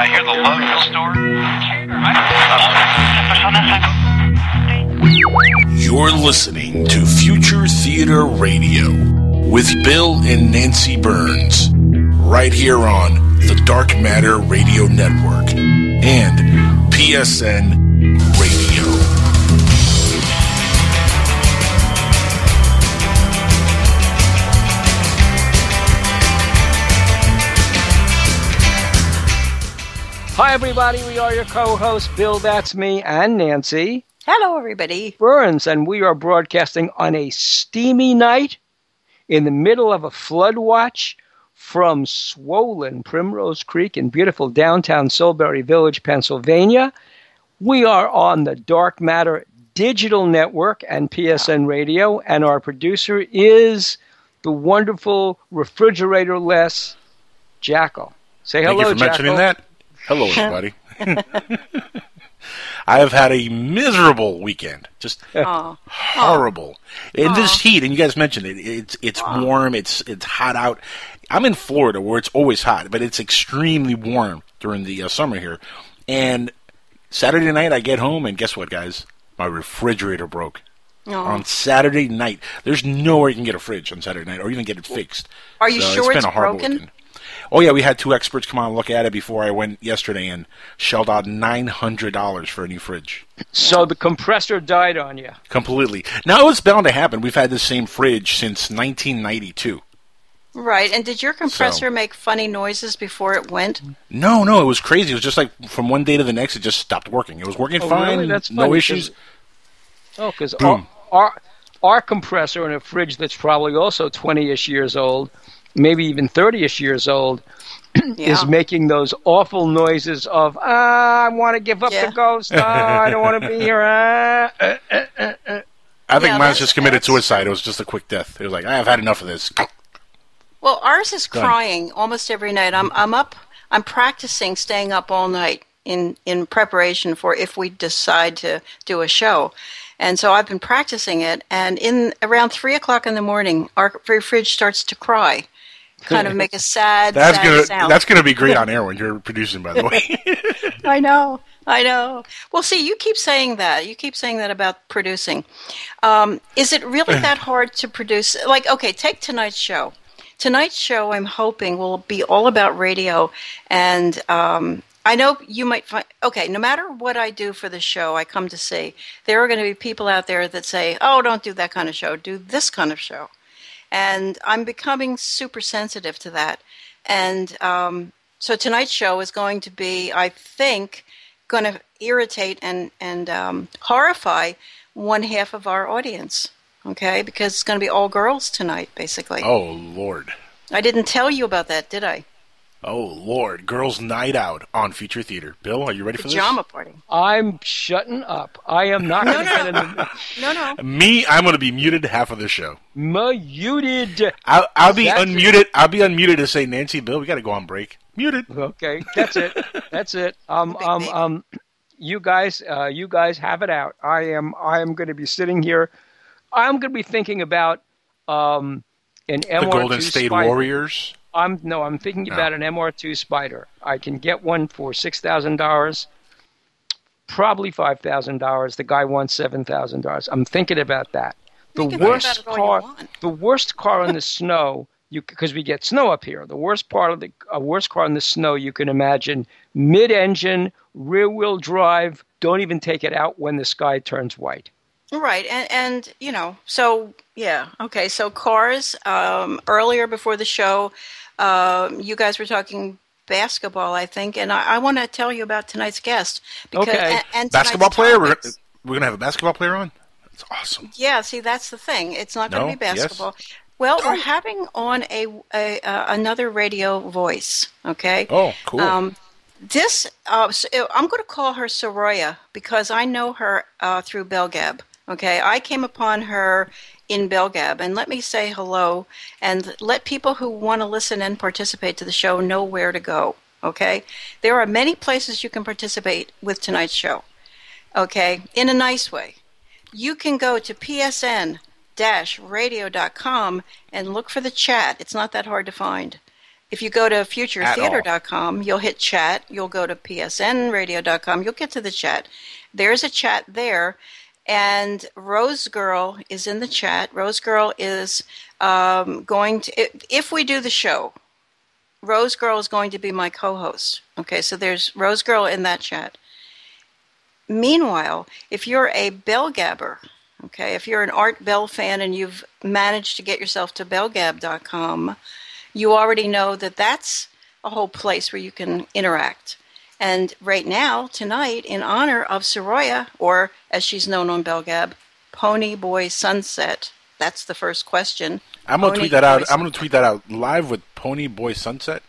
I hear the love store. You're listening to Future Theater Radio with Bill and Nancy Burns, right here on the Dark Matter Radio Network and PSN Hi, everybody. We are your co hosts, Bill, that's me, and Nancy. Hello, everybody. Burns, and we are broadcasting on a steamy night in the middle of a flood watch from swollen Primrose Creek in beautiful downtown Solebury Village, Pennsylvania. We are on the Dark Matter Digital Network and PSN Radio, and our producer is the wonderful refrigerator less Jackal. Say hello, Thank you for Jackal. mentioning that. Hello, everybody. I have had a miserable weekend, just Aw. horrible. In this heat, and you guys mentioned it, it's it's warm, it's it's hot out. I'm in Florida where it's always hot, but it's extremely warm during the uh, summer here. And Saturday night, I get home, and guess what, guys? My refrigerator broke. Aw. On Saturday night, there's nowhere you can get a fridge on Saturday night, or even get it fixed. Are you So sure been it's a broken? weekend. Oh yeah, we had two experts come on and look at it before I went yesterday and shelled out nine hundred dollars for a new fridge. So the compressor died on you. Completely. Now it's bound to happen. We've had the same fridge since 1992. Right. And did your compressor make funny noises before it went? No, no, it was crazy. It was just like from one day to the next, it just stopped working. It was working Oh, fine. really? That's no funny, issues. Oh, 'cause- Oh, because our, our our compressor in a fridge that's probably also twenty-ish years old, maybe even thirty-ish years old, Yeah. is making those awful noises of ah, I want to give up Yeah. the ghost. Ah, I don't want to be here. Ah. Uh, uh, uh, uh. I think Yeah, mine's just committed that's- suicide. It was just a quick death. It was like I've had enough of this. Well, ours is Done. crying almost every night. I'm I'm up. I'm practicing staying up all night in in preparation for if we decide to do a show. And so I've been practicing it, and in around three o'clock in the morning, our fridge starts to cry, kind of make a sad, That's sad gonna sound. that's gonna be great on air when you're producing. By the way, I know. I know. Well, see, you keep saying that. You keep saying that about producing. Um, is it really that hard to produce? Like, okay, take tonight's show. Tonight's show, I'm hoping, will be all about radio. And um, I know you might find, okay, no matter what I do for the show, I come to see, there are going to be people out there that say, oh, don't do that kind of show, do this kind of show. And I'm becoming super sensitive to that. And um, so tonight's show is going to be, I think, going to irritate and and um, horrify one half of our audience. Okay, because it's going to be all girls tonight, basically. oh lord, I didn't tell you about that, did I? Oh lord, girls' night out on Future Theater. Bill, are you ready for this? Pajama party. I'm shutting up. I am not going to get into No, no. Me, I'm gonna be muted half of the show. muted. I'll, I'll be That's unmuted. I'll be unmuted to say, Nancy, Bill, we got to go on break. Muted. Okay, that's it. That's it. Um, um, um, you guys, uh, you guys have it out. I am, I am going to be sitting here. I'm going to be thinking about um, an The Golden State Spider. Warriors. I'm no, I'm thinking about an MR2 Spider. I can get one for six thousand dollars, probably five thousand dollars. The guy wants seven thousand dollars. I'm thinking about that. The You can think worst about it all you car, the worst car in the snow. You because we get snow up here. The worst part of the uh, worst car in the snow you can imagine. Mid-engine, rear-wheel drive. Don't even take it out when the sky turns white. Right, and and you know, so yeah, okay. So cars. Um, earlier before the show, um, you guys were talking basketball, I think, and I, I want to tell you about tonight's guest. Because, Okay. and, and Basketball player. We're, we're gonna have a basketball player on. That's awesome. Yeah, see, that's the thing. It's not No? to be Yes? basketball. Well, we're having on a, a uh, another radio voice. Okay. Oh, cool. Um, this uh, so, I'm going to call her Soraya because I know her uh, through Belgab. Okay, I came upon her in Belgab, and let me say hello and let people who want to listen and participate to the show know where to go. Okay, there are many places you can participate with tonight's show. Okay, in a nice way. You can go to PSN radio.com and look for the chat. It's not that hard to find. If you go to futuretheater.com, you'll hit chat. You'll go to psnradio.com. You'll get to the chat. There's a chat there. And Rose Girl is in the chat. Rose Girl is um, going to, if we do the show, Rose Girl is going to be my co host. Okay, so there's Rose Girl in that chat. Meanwhile, if you're a Bell Gabber, okay, if you're an Art Bell fan and you've managed to get yourself to bellgab.com, you already know that that's a whole place where you can interact. And right now, tonight, in honor of Soraya, or as she's known on Belgab, Pony Boy Sunset. That's the first question. I'm gonna tweet that out. I'm gonna tweet that out live with Pony Boy Sunset.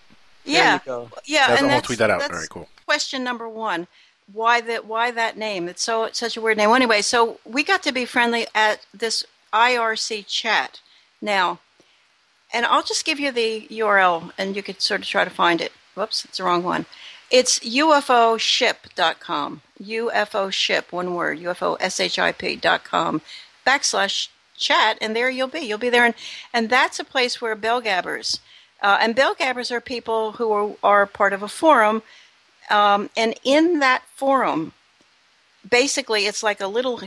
Yeah, yeah, that's, and I'm that's, tweet that out. that's All right, cool. Question number one: Why that? Why that name? It's so it's such a weird name. Well, anyway, so we got to be friendly at this IRC chat now, and I'll just give you the URL, and you could sort of try to find it. Whoops, it's the wrong one. It's ufoship.com. UFOship, one word, UFOship.com backslash chat, and there you'll be. You'll be there, and, and that's a place where bellgabbers, uh, and bellgabbers are people who are, are part of a forum, um, and in that forum, basically it's like a little,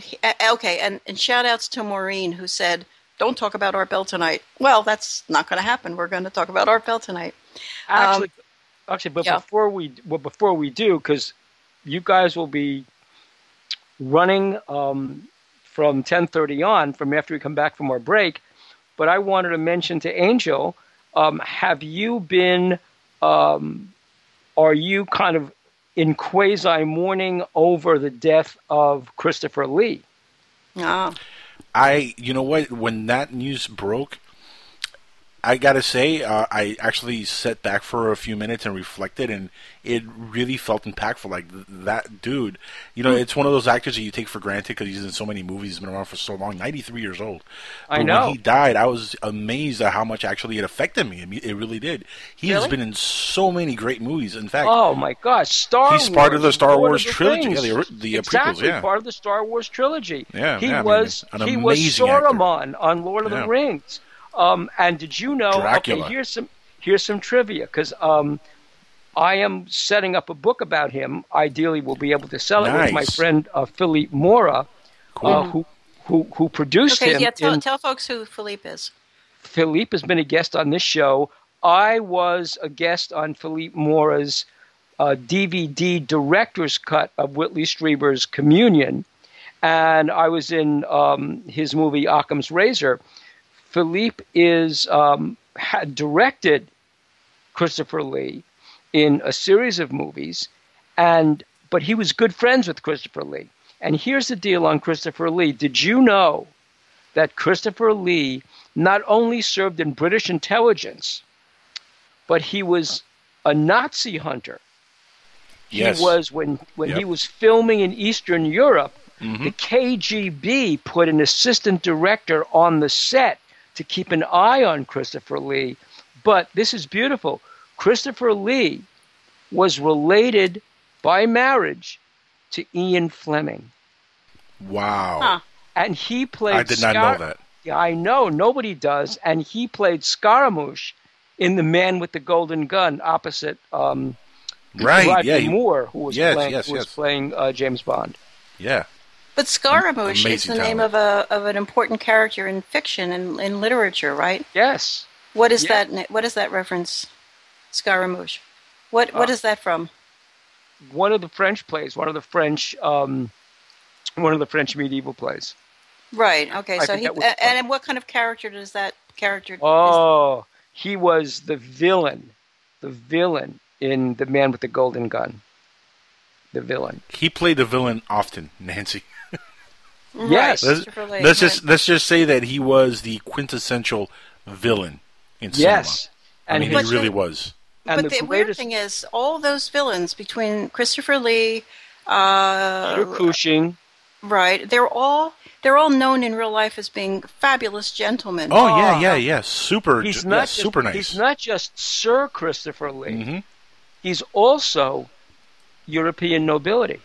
okay, and, and shout outs to Maureen who said, don't talk about Art Bell tonight. Well, that's not going to happen. We're going to talk about Art Bell tonight. Actually, um, actually, but yeah. before we well, before we do, because you guys will be running um, from 10:30 on, from after we come back from our break. But I wanted to mention to Angel, um, have you been? Um, are you kind of in quasi mourning over the death of Christopher Lee? Ah. I, you know what? When that news broke, I gotta say, uh, I actually sat back for a few minutes and reflected, and it really felt impactful. Like th- that dude, you know, mm. it's one of those actors that you take for granted because he's in so many movies, he's been around for so long. Ninety three years old. But I know. When he died, I was amazed at how much actually it affected me. It really did. He really? has been in so many great movies. In fact, oh my gosh, Star he's Wars, part of the Star Wars the trilogy, yeah, the, the exactly, prequels, yeah. part of the Star Wars trilogy. Yeah, he yeah, I mean, was an he was amazing actor. On Lord of Yeah. the Rings. Um, and did you know? Dracula. Okay, here's some here's some trivia because um, I am setting up a book about him. Ideally, we'll be able to sell it with my friend uh, Philippe Mora, uh, who who who produced Okay, him. yeah, tell, in- tell folks who Philippe is. Philippe has been a guest on this show. I was a guest on Philippe Mora's uh, DVD director's cut of Whitley Strieber's Communion, and I was in um, his movie Occam's Razor. Philippe is um, had directed Christopher Lee in a series of movies, and but he was good friends with Christopher Lee. And here's the deal on Christopher Lee. Did you know that Christopher Lee not only served in British intelligence, but he was a Nazi hunter. Yes. He was when when Yep. he was filming in Eastern Europe, Mhm. the KGB put an assistant director on the set to keep an eye on Christopher Lee. But this is beautiful. Christopher Lee was related by marriage to Ian Fleming. Wow. Huh. And he played I did not know that. Yeah, I know. Nobody does. And he played Scaramouche in The Man with the Golden Gun opposite um, Right. Roger yeah. Moore, who was Yes, playing, yes, who was yes. playing uh, James Bond. yeah. But Scaramouche is Amazing the name of a of an important character in fiction and in literature, right? Yes. What is Yeah. that? What is that reference? Scaramouche. What Uh, what is that from? One of the French plays, one of the French, um, one of the French medieval plays. Right. Okay. I So he that was- a- and what kind of character does that character? is- Oh, he was the villain, the villain in The Man with the Golden Gun. The villain. He played the villain often, Nancy. Right, yes. Let's, let's right. just let's just say that he was the quintessential villain in cinema. Yes. I mean, he really the- was. And but the the, weird thing is, all those villains between Christopher Lee, uh, Peter Cushing. right? They're all they're all known in real life as being fabulous gentlemen. Oh, yeah, Oh. yeah, yeah. Super. He's yeah, not just, super nice. He's not just Sir Christopher Lee. hmm He's also European nobility.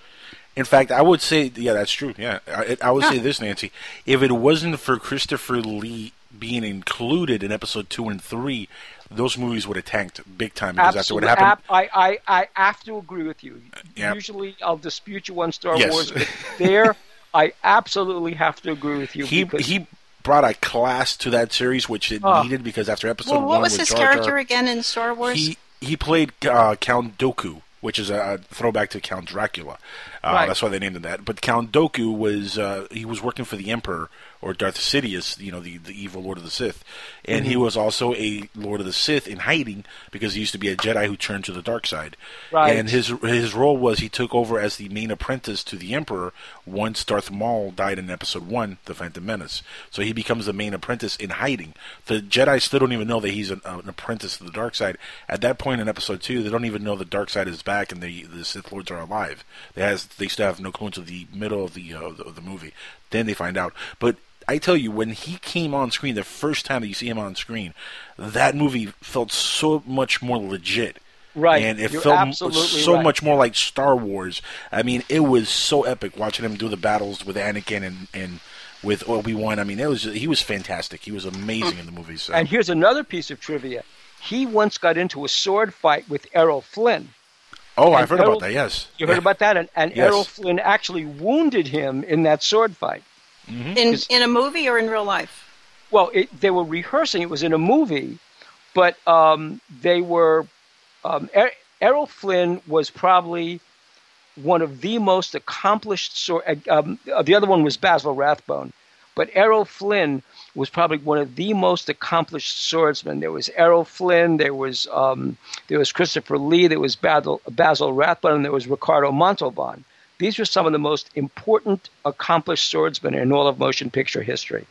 In fact, I would say, yeah, that's true. Yeah, I, I would Yeah. say this, Nancy. If it wasn't for Christopher Lee being included in episode two and three, those movies would have tanked big time because Absolutely. after what happened. I, I, I have to agree with you. Yep. Usually I'll dispute you on Star yes. Wars, but there I absolutely have to agree with you. He he brought a class to that series which it oh. needed because after episode well, what one, was his Jar character again in Star Wars? He he played uh, Count Dooku which is a, throwback to Count Dracula. Uh, right. That's why they named him that. But Count Dooku was uh, he was working for the Emperor or Darth Sidious, you know, the, the evil Lord of the Sith. And mm-hmm. he was also a Lord of the Sith in hiding because he used to be a Jedi who turned to the dark side. Right. And his his role was he took over as the main apprentice to the Emperor once Darth Maul died in Episode One, The Phantom Menace. So he becomes the main apprentice in hiding. The Jedi still don't even know that he's an, uh, an apprentice to the dark side. At that point in Episode Two, they don't even know the dark side is back and the the Sith Lords are alive. They has they still have no clue until the middle of the, uh, the, of the movie. Then they find out. But I tell you, when he came on screen, the first time that you see him on screen, that movie felt so much more legit. Right. And it You're felt so right. much more like Star Wars. I mean, it was so epic watching him do the battles with Anakin and, and with Obi Wan. I mean, it was he was fantastic. He was amazing in the movie. So. And here's another piece of trivia: he once got into a sword fight with Errol Flynn. Oh, and I've heard Errol, about that. Yes, you heard about that, and, and yes. Errol Flynn actually wounded him in that sword fight. Mm-hmm. In in a movie or in real life? Well, it, they were rehearsing. It was in a movie, but um, they were. Um, er- Errol Flynn was probably one of the most accomplished. Sword, uh, um, the other one was Basil Rathbone, but Errol Flynn was probably one of the most accomplished swordsmen. There was Errol Flynn, there was um, there was Christopher Lee, there was Basil, Basil Rathbone, and there was Ricardo Montalban. These were some of the most important, accomplished swordsmen in all of motion picture history.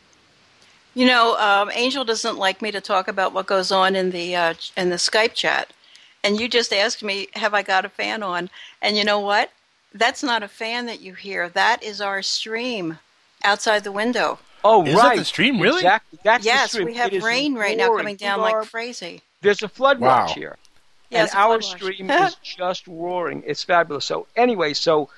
You know, um, Angel doesn't like me to talk about what goes on in the uh, in the Skype chat, and you just asked me, "Have I got a fan on?" And you know what? That's not a fan that you hear. That is our stream outside the window. Oh, is right. That the stream, really? Exactly. That's yes, we have rain right now coming down like crazy. There's a flood wow. watch here. Yeah, and our stream is just roaring. It's fabulous. So anyway, so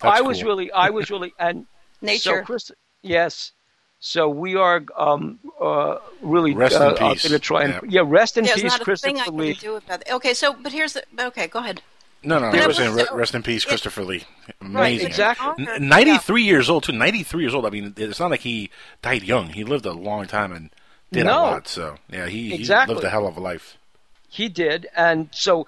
that's I was cool. really, I was really, and nature. So Chris, yes. So we are um, uh, really rest uh, in peace. going to try and yeah. yeah, rest in yeah, peace, Christopher Lee. I can do about Okay, so but here's the okay. Go ahead. No, no, I was saying rest in peace, Christopher Lee. Amazing. Right, exactly. Ninety-three yeah. years old too. Ninety-three years old. I mean, it's not like he died young. He lived a long time and did no. a lot. So yeah, he, exactly. he lived a hell of a life. He did, and so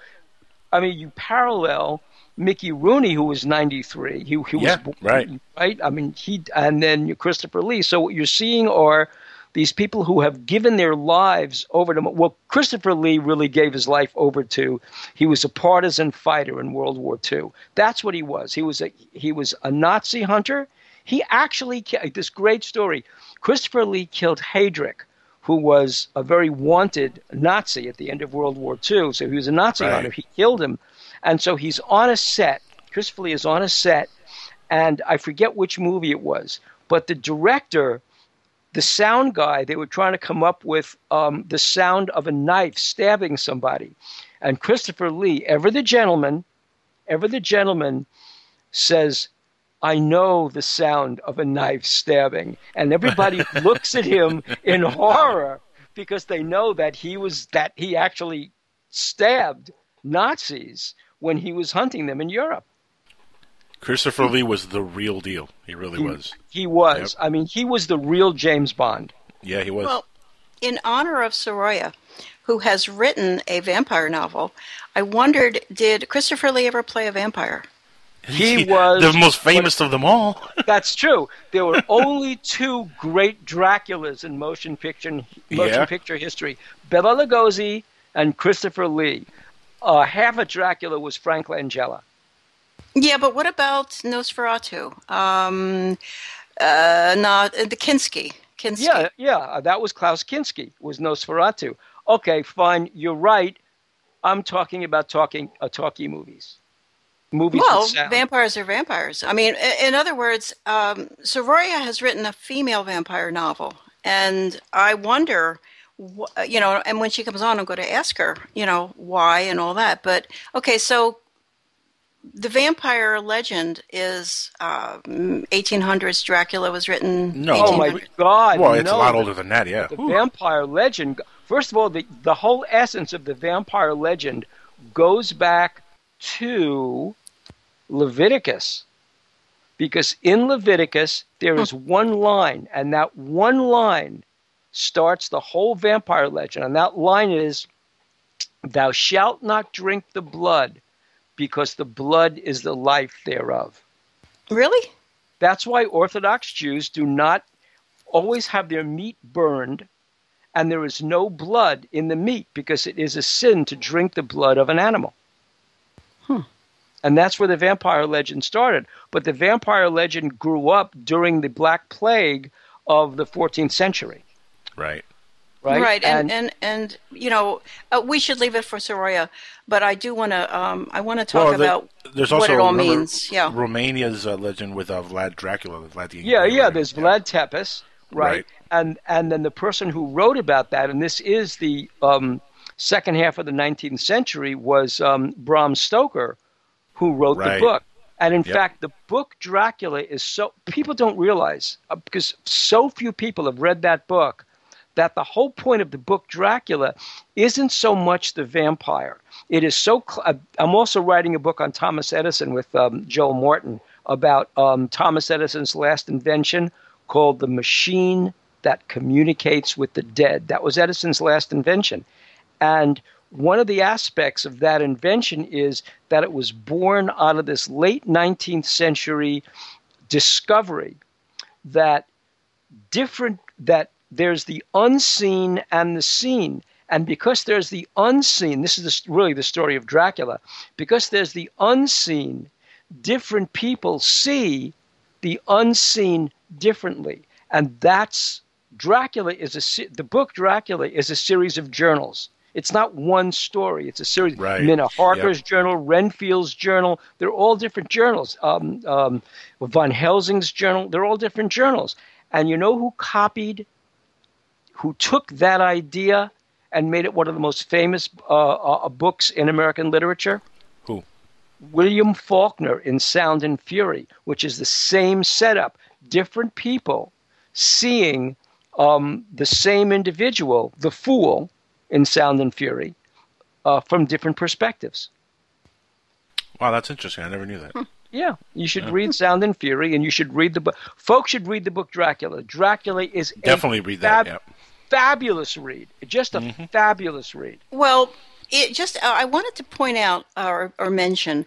I mean, you parallel Mickey Rooney, who was 93. He, he yeah, was right. Right. I mean, he and then Christopher Lee. So what you're seeing are these people who have given their lives over to. Well, Christopher Lee really gave his life over to. He was a partisan fighter in World War II. That's what he was. He was a he was a Nazi hunter. He actually this great story. Christopher Lee killed Heydrich, who was a very wanted Nazi at the end of World War II. So he was a Nazi right. hunter. He killed him and so he's on a set. Christopher Lee is on a set, and I forget which movie it was, but the director, the sound guy, they were trying to come up with um, the sound of a knife stabbing somebody. And Christopher Lee, ever the gentleman, ever the gentleman, says, I know the sound of a knife stabbing. And everybody looks at him in horror because they know that he was that he actually stabbed Nazis when he was hunting them in Europe. Christopher Lee was the real deal. He really he, was. He was. Yep. I mean, he was the real James Bond. Yeah, he was. Well, in honor of Soraya, who has written a vampire novel, I wondered did Christopher Lee ever play a vampire? He was the most famous of them all. that's true. There were only two great Draculas in motion picture motion yeah. picture history: Bela Lugosi and Christopher Lee uh, half of Dracula was Frank Langella. Yeah, but what about Nosferatu? Um, uh, not uh, the Kinski. Kinski. Yeah, yeah, uh, that was Klaus Kinski. Was Nosferatu? Okay, fine. You're right. I'm talking about talking uh, talkie movies. Movies. Well, vampires are vampires. I mean, in other words, um, Soraya has written a female vampire novel, and I wonder you know, and when she comes on, I'm going to ask her, you know, why and all that. But okay, so the vampire legend is uh, 1800s. Dracula was written. No. Oh my God! Well, it's no. a lot older than that. Yeah. The Whew. vampire legend. First of all, the the whole essence of the vampire legend goes back to Leviticus, because in Leviticus there is one line, and that one line starts the whole vampire legend, and that line is, "Thou shalt not drink the blood, because the blood is the life thereof." Really? That's why Orthodox Jews do not always have their meat burned, and there is no blood in the meat because it is a sin to drink the blood of an animal. Hmm. And that's where the vampire legend started. But the vampire legend grew up during the Black Plague of the 14th century, Right. Right? And and and, you know, uh, we should leave it for Soraya, but I do want to um, I want to talk Well, the- about there's what it all means. Yeah. Romania's uh, legend with uh, Vlad Dracula, Vlad the Yeah, Impaler. yeah. There's Vlad Tepes, right? Right. And and then the person who wrote about that, and this is the um, second half of the 19th century, was um, Bram Stoker, who wrote Right. the book. And in Yep. fact, the book Dracula is so people don't realize uh, because so few people have read that book that the whole point of the book Dracula isn't so much the vampire. It is so. Cl- uh, I'm also writing a book on Thomas Edison with um, Joel Morton about um, Thomas Edison's last invention called the machine that communicates with the dead. That was Edison's last invention. And one of the aspects of that invention is that it was born out of this late 19th century discovery that different that there's the unseen and the seen. And because there's the unseen this is the, really the story of dracula because there's the unseen different people see the unseen differently. And that's dracula is a the book dracula is a series of journals. It's not one story. It's a series Right. minna harker's Yep. journal renfield's journal. They're all different journals. Um, um, von helsing's journal. They're all different journals. And you know who copied who took that idea and made it one of the most famous uh, uh, books in American literature? Who? William Faulkner in Sound and Fury, which is the same setup. Different people seeing um, the same individual, the fool, in Sound and Fury, uh, from different perspectives. Wow, that's interesting. I never knew that. Yeah, you should read Sound and Fury, and you should read the book. Folks should read the book Dracula. Dracula is Definitely read that. fab- Yep. Fabulous read. Just a fabulous read. Well, it just uh, I wanted to point out or, or mention.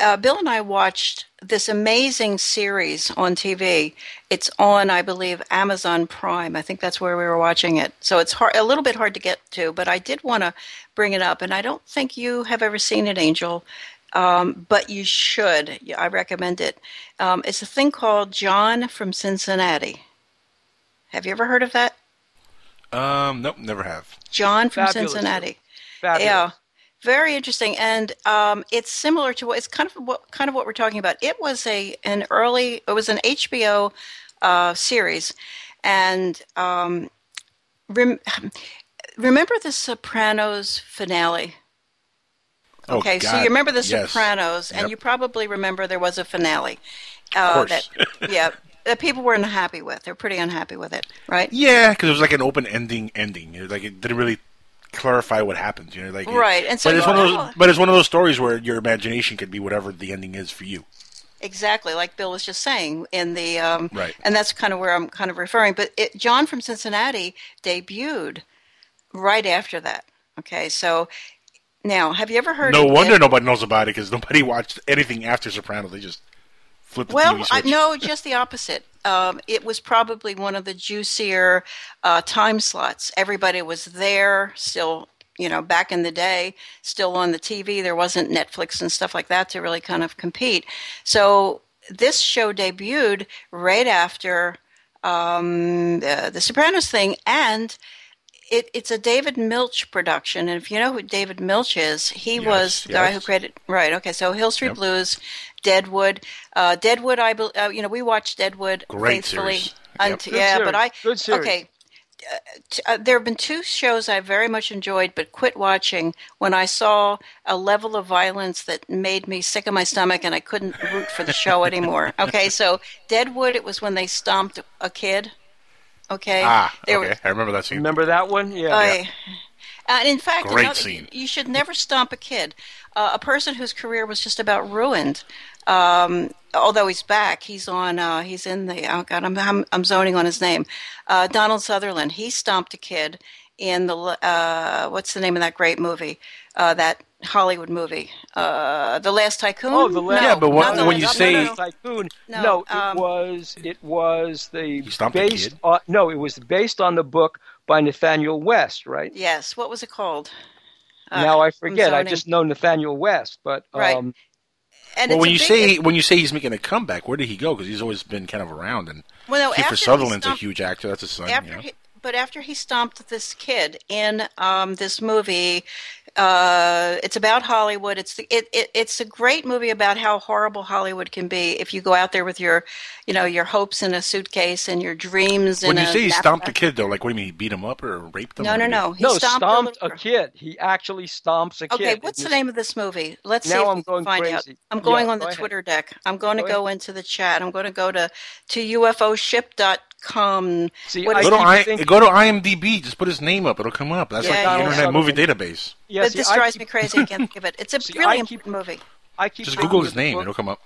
Uh, Bill and I watched this amazing series on TV. It's on, I believe, Amazon Prime. I think that's where we were watching it. So it's hard, a little bit hard to get to, but I did want to bring it up. And I don't think you have ever seen it, Angel, um, but you should. I recommend it. Um, it's a thing called John from Cincinnati. Have you ever heard of that? Um, nope, never have. John from Fabulous. Cincinnati. Fabulous. Yeah, very interesting, and um, it's similar to what it's kind of what kind of what we're talking about. It was a an early, it was an HBO uh, series, and um, rem- remember the Sopranos finale. Oh, Okay, so you remember The yes. Sopranos, and Yep. you probably remember there was a finale. Of Uh, course. that, yeah, that people weren't happy with. They're pretty unhappy with it, right? Yeah, because it was like an open ending ending. Know, like it didn't really clarify what happens. You know, like it- Right, and so but it's one of those. But it's one of those stories where your imagination could be whatever the ending is for you. Exactly, like Bill was just saying in the um, Right. and that's kind of where I'm kind of referring. But it, John from Cincinnati debuted right after that. Okay, so now have you ever heard? No wonder Dead- nobody knows about it because nobody watched anything after Sopranos. They just the Well, I, no, just the opposite. Um, it was probably one of the juicier uh, time slots. Everybody was there, still, you know, back in the day, still on the TV. There wasn't Netflix and stuff like that to really kind of compete. So this show debuted right after um, the, the Sopranos thing, and it, it's a David Milch production. And if you know who David Milch is, he Yes, was the guy who created right. Okay, so Hill Street Yep. Blues, Deadwood, uh, Deadwood. I bel uh, you know we watched Deadwood Great faithfully. series. unt- Yep. Good yeah, series. but I Good series. okay. uh, there have been two shows I very much enjoyed, but quit watching when I saw a level of violence that made me sick of my stomach, and I couldn't root for the show anymore. Okay, so Deadwood, it was when they stomped a kid. Okay, Ah, There okay. was- I remember that scene. Remember that one? Yeah. I- and in fact, Great another- scene. you should never stomp a kid. Uh, a person whose career was just about ruined. Um, although he's back, he's on. Uh, he's in the. Oh God, I'm, I'm I'm zoning on his name. Uh, Donald Sutherland. He stomped a kid in the. Uh, what's the name of that great movie? Uh, that Hollywood movie, uh, The Last Tycoon. Oh, the last. Yeah, but No, what- not the when you say- no, no, no. tycoon, No, no, it um, was it was the based kid? on no, it was based on the book by Nathanael West, right? yes, what was it called? Uh, now I forget. I just know Nathanael West, but Right. um, And well, when you big- say when you say he's making a comeback, where did he go? Because he's always been kind of around. And well, no, Kiefer after he Sutherland's a huge actor. That's his son. after you know? he, but after he stomped this kid in um, this movie, uh, it's about Hollywood. It's the, it, it it's a great movie about how horrible Hollywood can be if you go out there with your, you know, your hopes in a suitcase and your dreams. When in you a say he stomped a kid, though, like what do you mean? He beat him up or raped him? No, no, no. He no, stomped, stomped a, a kid. He actually stomps a kid. Okay, what's the name of this movie? Let's see Now if I'm we going can find out. crazy. I'm going Yeah, on go the ahead. Twitter deck. I'm going to Go go into the chat. I'm going to go to to ufoship.com. See, What I is Go to, I, thinking- go to IMDb. Just put his name up. It'll come up. That's Yeah, like yeah, the yeah. Internet Movie Database. Yeah, but see, this drives keep- me crazy. I can't think of it. It's a See, really keep- important movie. I keep Just Google his name. book- It'll come up.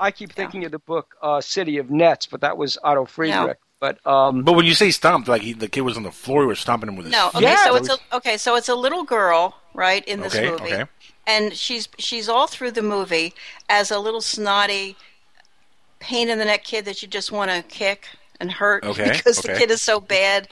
I keep thinking of the book uh, City of Nets, but that was Otto Friedrich. But um, But when you say stomped, like he, the kid was on the floor, you were stomping him with his No, okay, Yeah, so it's a okay, so it's a little girl, right, in this Okay, movie. okay. And she's she's all through the movie as a little snotty pain in the neck kid that you just want to kick and hurt Okay, because the kid is so bad.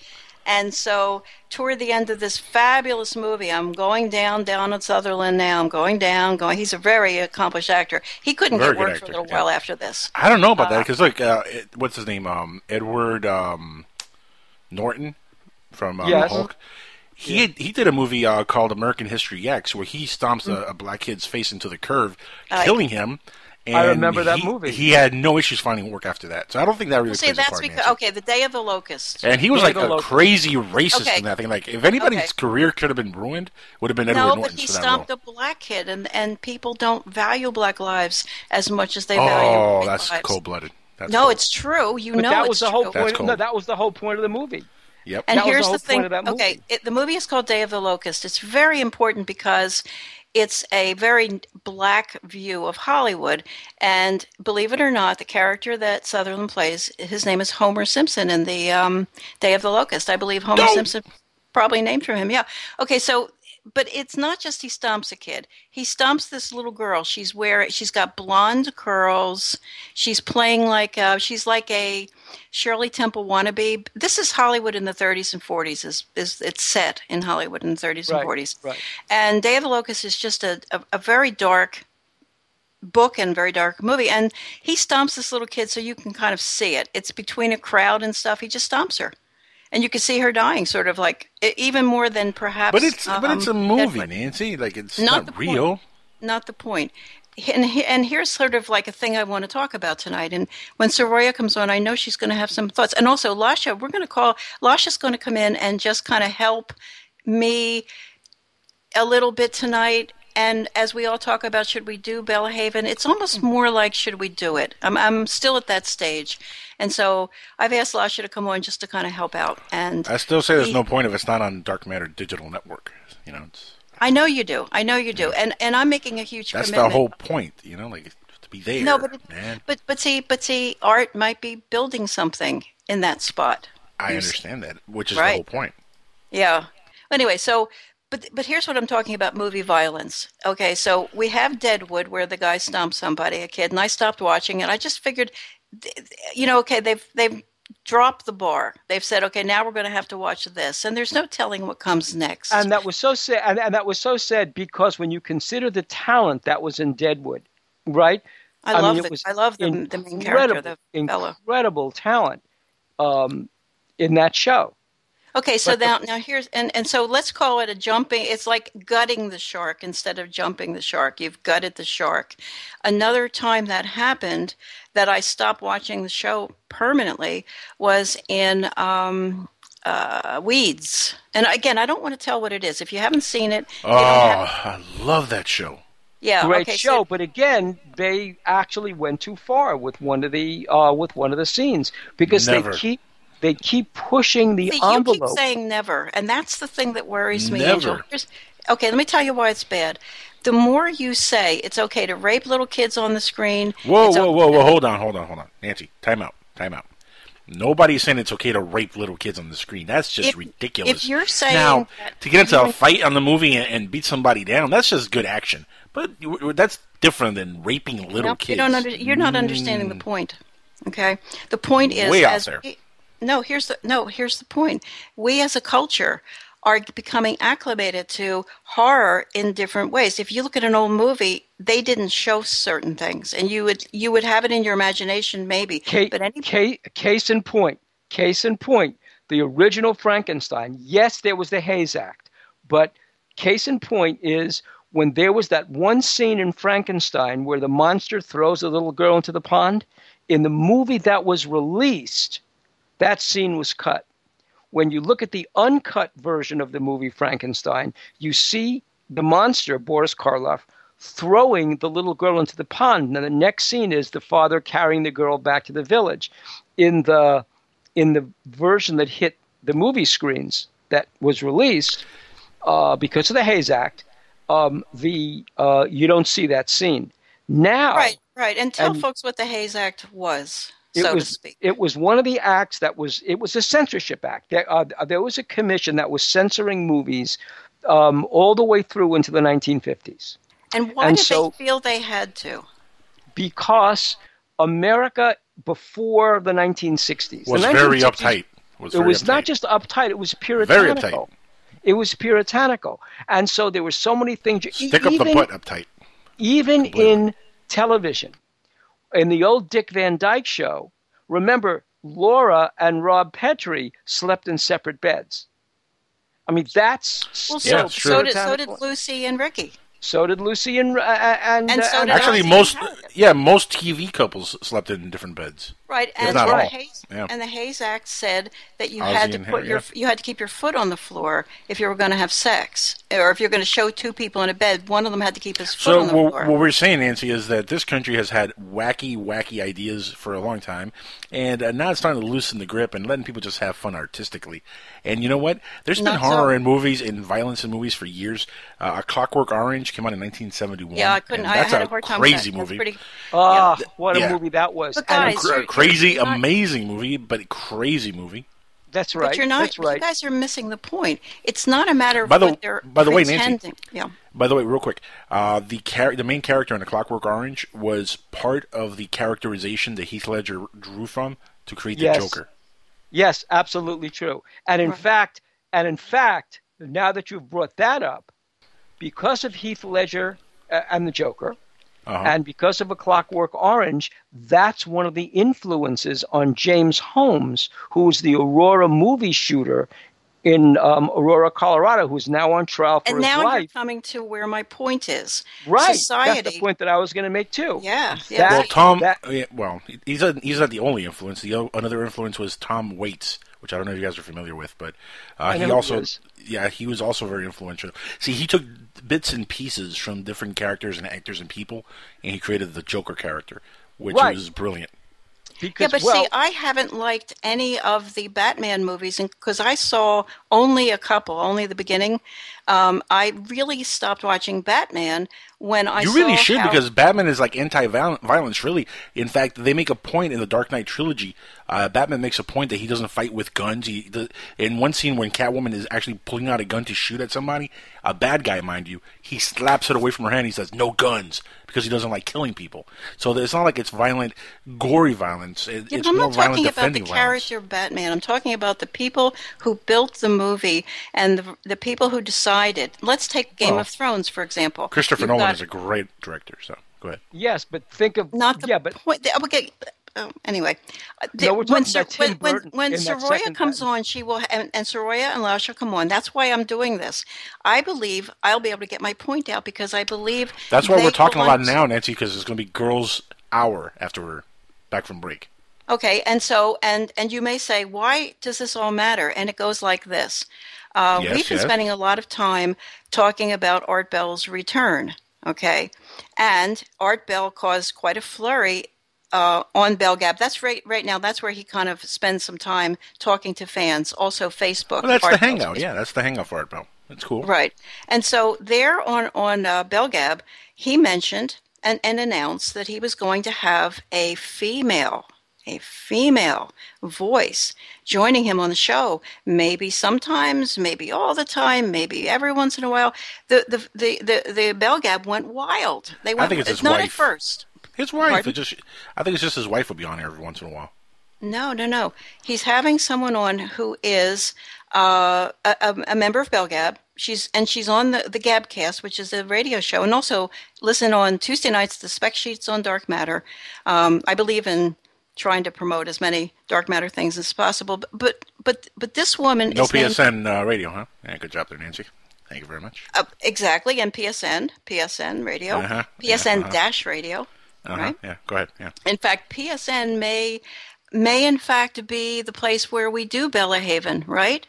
And so toward the end of this fabulous movie, I'm going down, down at Sutherland now. I'm going down, going. He's a very accomplished actor. He couldn't Very get good work for a little yeah. while after this. I don't know about that because look, uh, it, what's his name? Um, Edward um, Norton from uh, Yes. Hulk. He had, he did a movie uh, called American History X where he stomps a, a black kid's face into the curve, Uh, killing him. And I remember that he- movie. He had no issues finding work after that, so I don't think that really See, plays a that's part. because okay, the Day of the Locust. And he was Look like a logo. crazy racist Okay. in that thing. Like if anybody's Okay. career could have been ruined, it would have been Edward No, but he for stomped role. a black kid, and, and people don't value black lives as much as they value Oh, white that's cold blooded. No, it's true. You but know that it's was the whole That's point. cool. No, that was the whole point of the movie. Yep. And That was here's the whole the thing. point of that Okay, it, the movie is called Day of the Locust. It's very important because it's a very black view of Hollywood. And believe it or not, the character that Sutherland plays, his name is Homer Simpson in the um, Day of the Locust. I believe Homer No! Simpson probably named for him. Yeah. Okay, so but it's not just he stomps a kid. He stomps this little girl. She's wearing she's got blonde curls. She's playing like uh, she's like a Shirley Temple wannabe. This is Hollywood in the 30s and 40s. Is is it's set in Hollywood in the 30s Right, and 40s. right. And Day of the Locust is just a, a, a very dark book and very dark movie. And he stomps this little kid so you can kind of see it. It's between a crowd and stuff. He just stomps her. And you can see her dying, sort of like even more than perhaps. But it's but it's a um, movie, Deadwood. Nancy. Like it's Not not, real. point. Not the point. And, and here's sort of like a thing I want to talk about tonight. And when Soraya comes on, I know she's going to have some thoughts. And also, Lasha, we're going to call, Lasha's going to come in and just kind of help me a little bit tonight. And as we all talk about, should we do Bellahaven? It's almost more like, should we do it? I'm, I'm still at that stage. And so I've asked Lasha to come on just to kind of help out. And I still say there's he- no point if it's not on Dark Matter Digital Network. You know, it's, I know you do. I know you do. And, and I'm making a huge that's commitment. the whole point. You know, like to be there. No, but man, But but see, but see, art might be building something in that spot. I understand that, which is Right. the whole point. Yeah. Anyway, so but but here's what I'm talking about: movie violence. Okay, so we have Deadwood, where the guy stomps somebody, a kid, and I stopped watching it. I just figured, you know, okay, they've they've dropped the bar. They've said, okay, now we're going to have to watch this, and there's no telling what comes next. And that was so sad. And, and that was so sad because when you consider the talent that was in Deadwood, right? I, mean, love it the was I love the, the main character, the fellow. incredible talent um, in that show. Okay, so now now here's and and so let's call it a jumping. It's like gutting the shark instead of jumping the shark. You've gutted the shark. Another time that happened that I stopped watching the show permanently was in um, uh, Weeds. And again, I don't want to tell what it is. If you haven't seen it, oh, have... I love that show. Yeah, great okay, show. so... but again, they actually went too far with one of the uh, with one of the scenes because Never. they keep they keep pushing the See, envelope. You keep saying never, and that's the thing that worries me, Never. Angel. Here's, okay, let me tell you why it's bad. The more you say it's okay to rape little kids on the screen. Whoa, whoa, okay whoa, whoa! Hold on, hold on, hold on, Nancy. Time out, time out. Nobody's saying it's okay to rape little kids on the screen. That's just If- ridiculous. if you're saying now to get into a fight on the movie and, and beat somebody down, that's just good action. But that's different than raping little Nope, kids. You don't under, you're not understanding the mm. point. Okay, the point is Way out there. we- no, here's the no. Here's the point. We as a culture are becoming acclimated to horror in different ways. If you look at an old movie, they didn't show certain things, and you would you would have it in your imagination maybe. Case, but any case, case in point, case in point, the original Frankenstein. Yes, there was the Hays Act, but case in point is when there was that one scene in Frankenstein where the monster throws a little girl into the pond. In the movie that was released, that scene was cut. When you look at the uncut version of the movie Frankenstein, you see the monster, Boris Karloff, throwing the little girl into the pond. Now the next scene is the father carrying the girl back to the village. In the in the version that hit the movie screens that was released uh, because of the Hays Act, um, the uh, you don't see that scene. Now, right, right, and tell and- folks what the Hays Act was, it so was to speak. it was one of the acts that was it was a censorship act. There, uh, there was a commission that was censoring movies um, all the way through into the 1950s And why and did so- they feel they had to? because America before the 1960s was the very uptight. Was It very was not just uptight; it was puritanical. Very puritanical. uptight. It was puritanical, and so there were so many things. stick up even, the butt uptight. even Completely. in television. In the old Dick Van Dyke show, remember Laura and Rob Petrie slept in separate beds. I mean, that's Well, so, it's true. so did so did. Lucy and Ricky. So did Lucy and uh, and, And uh, so did Actually, Ozzie most and yeah, most TV couples slept in different beds. Right, If and not the. Hays Yeah. and the Hays Act said that you Ozzie had to put Harry, your yeah. you had to keep your foot on the floor if you were going to have sex, or if you're going to show two people in a bed, one of them had to keep his foot So on the what, floor. So what we're saying, Nancy, is that this country has had wacky, wacky ideas for a long time, and uh, now it's time to loosen the grip and letting people just have fun artistically. And you know what? There's been Not horror so. in movies and violence in movies for years. Uh, a Clockwork Orange came out in 1971. yeah, I couldn't. and I, I had a a hard time. with crazy that. That's movie. pretty- Ah, what a Yeah. movie that was! But guys, Cra- you're- crazy, not- amazing movie, but crazy movie. that's right. But you're not. That's right. You guys are missing the point. It's not a matter of By the- what they're by the way, Nancy. Yeah. By the way, real quick, uh, the char- the main character in A Clockwork Orange was part of the characterization that Heath Ledger drew from to create the Joker. Yes, absolutely true. And in Right. fact, and in fact, now that you've brought that up, because of Heath Ledger uh, and the Joker, Uh-huh. and because of A Clockwork Orange, that's one of the influences on James Holmes, who was the Aurora movie shooter in um, Aurora, Colorado, who's now on trial for And his now you're life. coming to where my point is. Right, Society. that's the point that I was going to make too. Yeah. yeah. That- Well, Tom. that- yeah, well, he's a, he's not the only influence. The another influence was Tom Waits, which I don't know if you guys are familiar with, but uh, he who he also yeah he was also very influential. See, he took bits and pieces from different characters and actors and people, and he created the Joker character, which Right. was brilliant. Because, Yeah, but well, see, I haven't liked any of the Batman movies because I saw only a couple, only the beginning. Um, I really stopped watching Batman when I you really should how- because Batman is like anti-violence. Really, in fact, they make a point in the Dark Knight trilogy. Uh, Batman makes a point that he doesn't fight with guns. He the, in one scene when Catwoman is actually pulling out a gun to shoot at somebody, a bad guy, mind you, he slaps it away from her hand. He says, "No guns," because he doesn't like killing people. So it's not like it's violent, gory violence. It, Yeah, it's I'm not talking about the violence. character of Batman. I'm talking about the people who built the movie and the, the people who decided. Let's take Game Well, of Thrones, for example. Christopher You've Nolan got- is a great director. So go ahead. yes, but think of not the yeah, but point. the- okay. Oh, anyway, the- No, we're when, talking about Sor- Tim when, Burton when, when in that Soraya comes Batman. on, she will, and, and Soraya and Lasha come on. That's why I'm doing this. I believe I'll be able to get my point out because I believe That's why they we're talking will about now, Nancy, because it's going to be Girls Hour after we're back from break. Okay, and so and and you may say, why does this all matter? And it goes like this: uh, Yes, We've been yes. spending a lot of time talking about Art Bell's return. Okay, and Art Bell caused quite a flurry uh, on Bell Gab. That's right. Right now, that's where he kind of spends some time talking to fans. Also, Facebook. Well, that's Art the Bell's hangout. Yeah, that's the hangout for Art Bell. That's cool. Right. And so there on on uh, Belgab, he mentioned and, and announced that he was going to have a female, a female voice joining him on the show. Maybe sometimes, maybe all the time, maybe every once in a while. The the the the, the Belgab went wild. They went I think it's his not at first. His wife. Just, I think it's just his wife will be on here every once in a while. No, no, no. He's having someone on who is uh, a, a- a member of Belgab. She's and she's on the the Gabcast, which is a radio show, and also listen on Tuesday nights the spec sheets on dark matter. Um, I believe in trying to promote as many dark matter things as possible. But but but, but this woman No is named- PSN uh, radio, huh? Yeah, good job there, Nancy. Thank you very much. uh, exactly, and PSN, PSN radio, Uh-huh. PSN uh-huh. dash radio. Uh-huh. Right. Yeah, go ahead. Yeah. In fact, PSN may may in fact be the place where we do Bella Haven, right?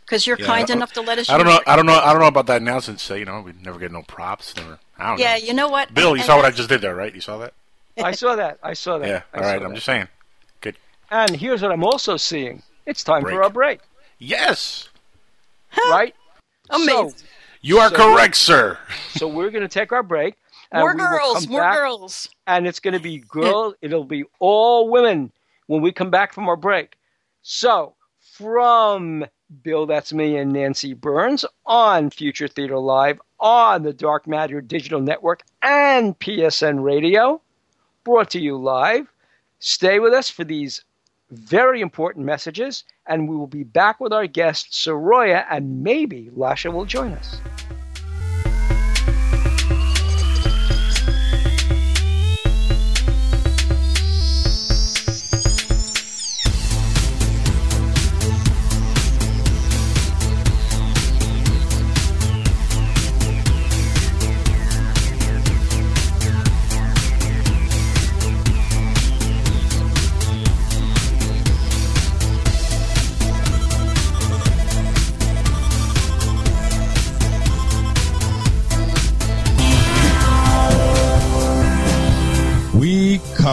Because you're Yeah, kind enough to let us. I don't know. I don't know. I don't know about that now since uh, you know we never get no props. Never. I don't Yeah, know. you know what? Bill, you And saw what I just did there, right? You saw that? I saw that. I saw that. Yeah. I All saw right. that. I'm just saying. Good. And here's what I'm also seeing. It's time Break. for a break, Yes, right? Amazing. So, you are So- correct, sir. so we're going to take our break. and more girls, more back, girls. And it's going to be girl. It'll be all women when we come back from our break. So from Bill, that's me, and Nancy Burns on Future Theater Live on the Dark Matter Digital Network and PSN Radio, brought to you live. Stay with us for these very important messages, and we will be back with our guest, Soraya, and maybe Lasha will join us.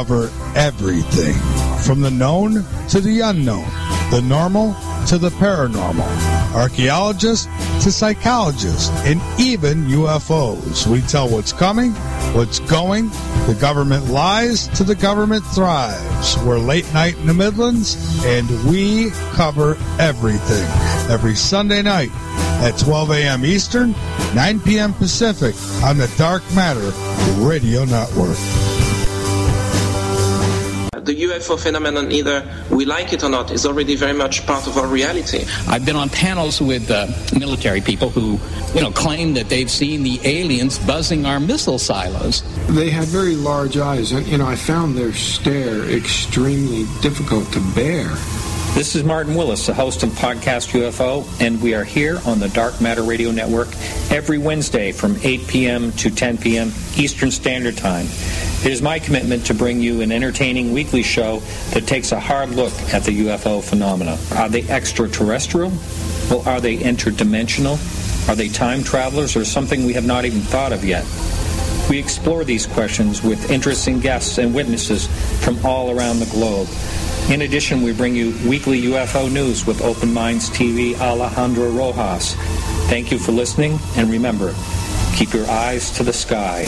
Cover everything from the known to the unknown, the normal to the paranormal, archaeologists to psychologists, and even UFOs. We tell what's coming, what's going, the government lies to the government thrives. We're late night in the Midlands, and we cover everything every Sunday night at 12 a.m. Eastern, 9 p.m. Pacific on the Dark Matter Radio Network. The UFO phenomenon, either we like it or not, is already very much part of our reality. I've been on panels with uh, military people who, you know, claim that they've seen the aliens buzzing our missile silos. They had very large eyes, and you know, I found their stare extremely difficult to bear. This is Martin Willis, the host of Podcast UFO, and we are here on the Dark Matter Radio Network every Wednesday from 8 p.m. to 10 p.m. Eastern Standard Time. It is my commitment to bring you an entertaining weekly show that takes a hard look at the UFO phenomena. Are they extraterrestrial? Well, are they interdimensional? Are they time travelers or something we have not even thought of yet? We explore these questions with interesting guests and witnesses from all around the globe. In addition, we bring you weekly UFO news with Open Minds TV Alejandro Rojas. Thank you for listening, and remember, keep your eyes to the sky.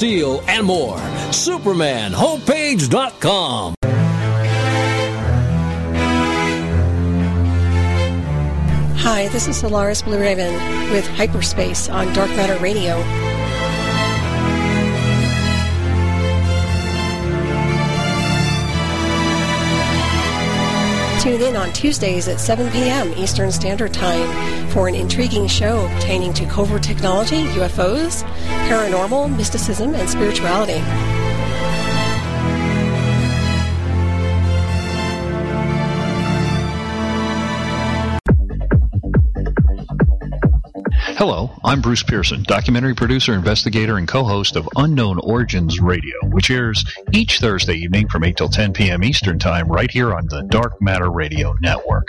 Steel and more. SupermanHomepage.com. Hi, this is Solaris Blue Raven with Hyperspace on Dark Matter Radio. Tune in on Tuesdays at 7 p.m. Eastern Standard Time for an intriguing show pertaining to covert technology, UFOs, paranormal, mysticism, and spirituality. Hello, I'm Bruce Pearson, documentary producer, investigator, and co-host of Unknown Origins Radio, which airs each Thursday evening from 8 till 10 p.m. Eastern Time right here on the Dark Matter Radio Network.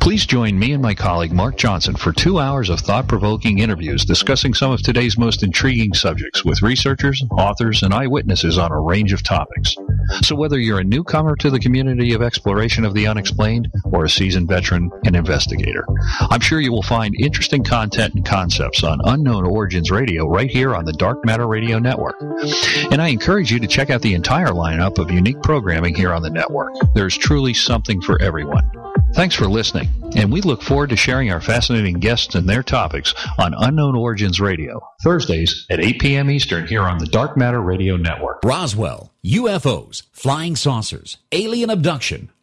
Please join me and my colleague Mark Johnson for two hours of thought-provoking interviews discussing some of today's most intriguing subjects with researchers, authors, and eyewitnesses on a range of topics. So whether you're a newcomer to the community of exploration of the unexplained or a seasoned veteran and investigator, I'm sure you will find interesting content and concepts concepts on Unknown Origins Radio right here on the Dark Matter Radio Network. And I encourage you to check out the entire lineup of unique programming here on the network. There's truly something for everyone. Thanks for listening, and we look forward to sharing our fascinating guests and their topics on Unknown Origins Radio, Thursdays at 8 p.m. Eastern here on the Dark Matter Radio Network. Roswell, UFOs, flying saucers, alien abduction,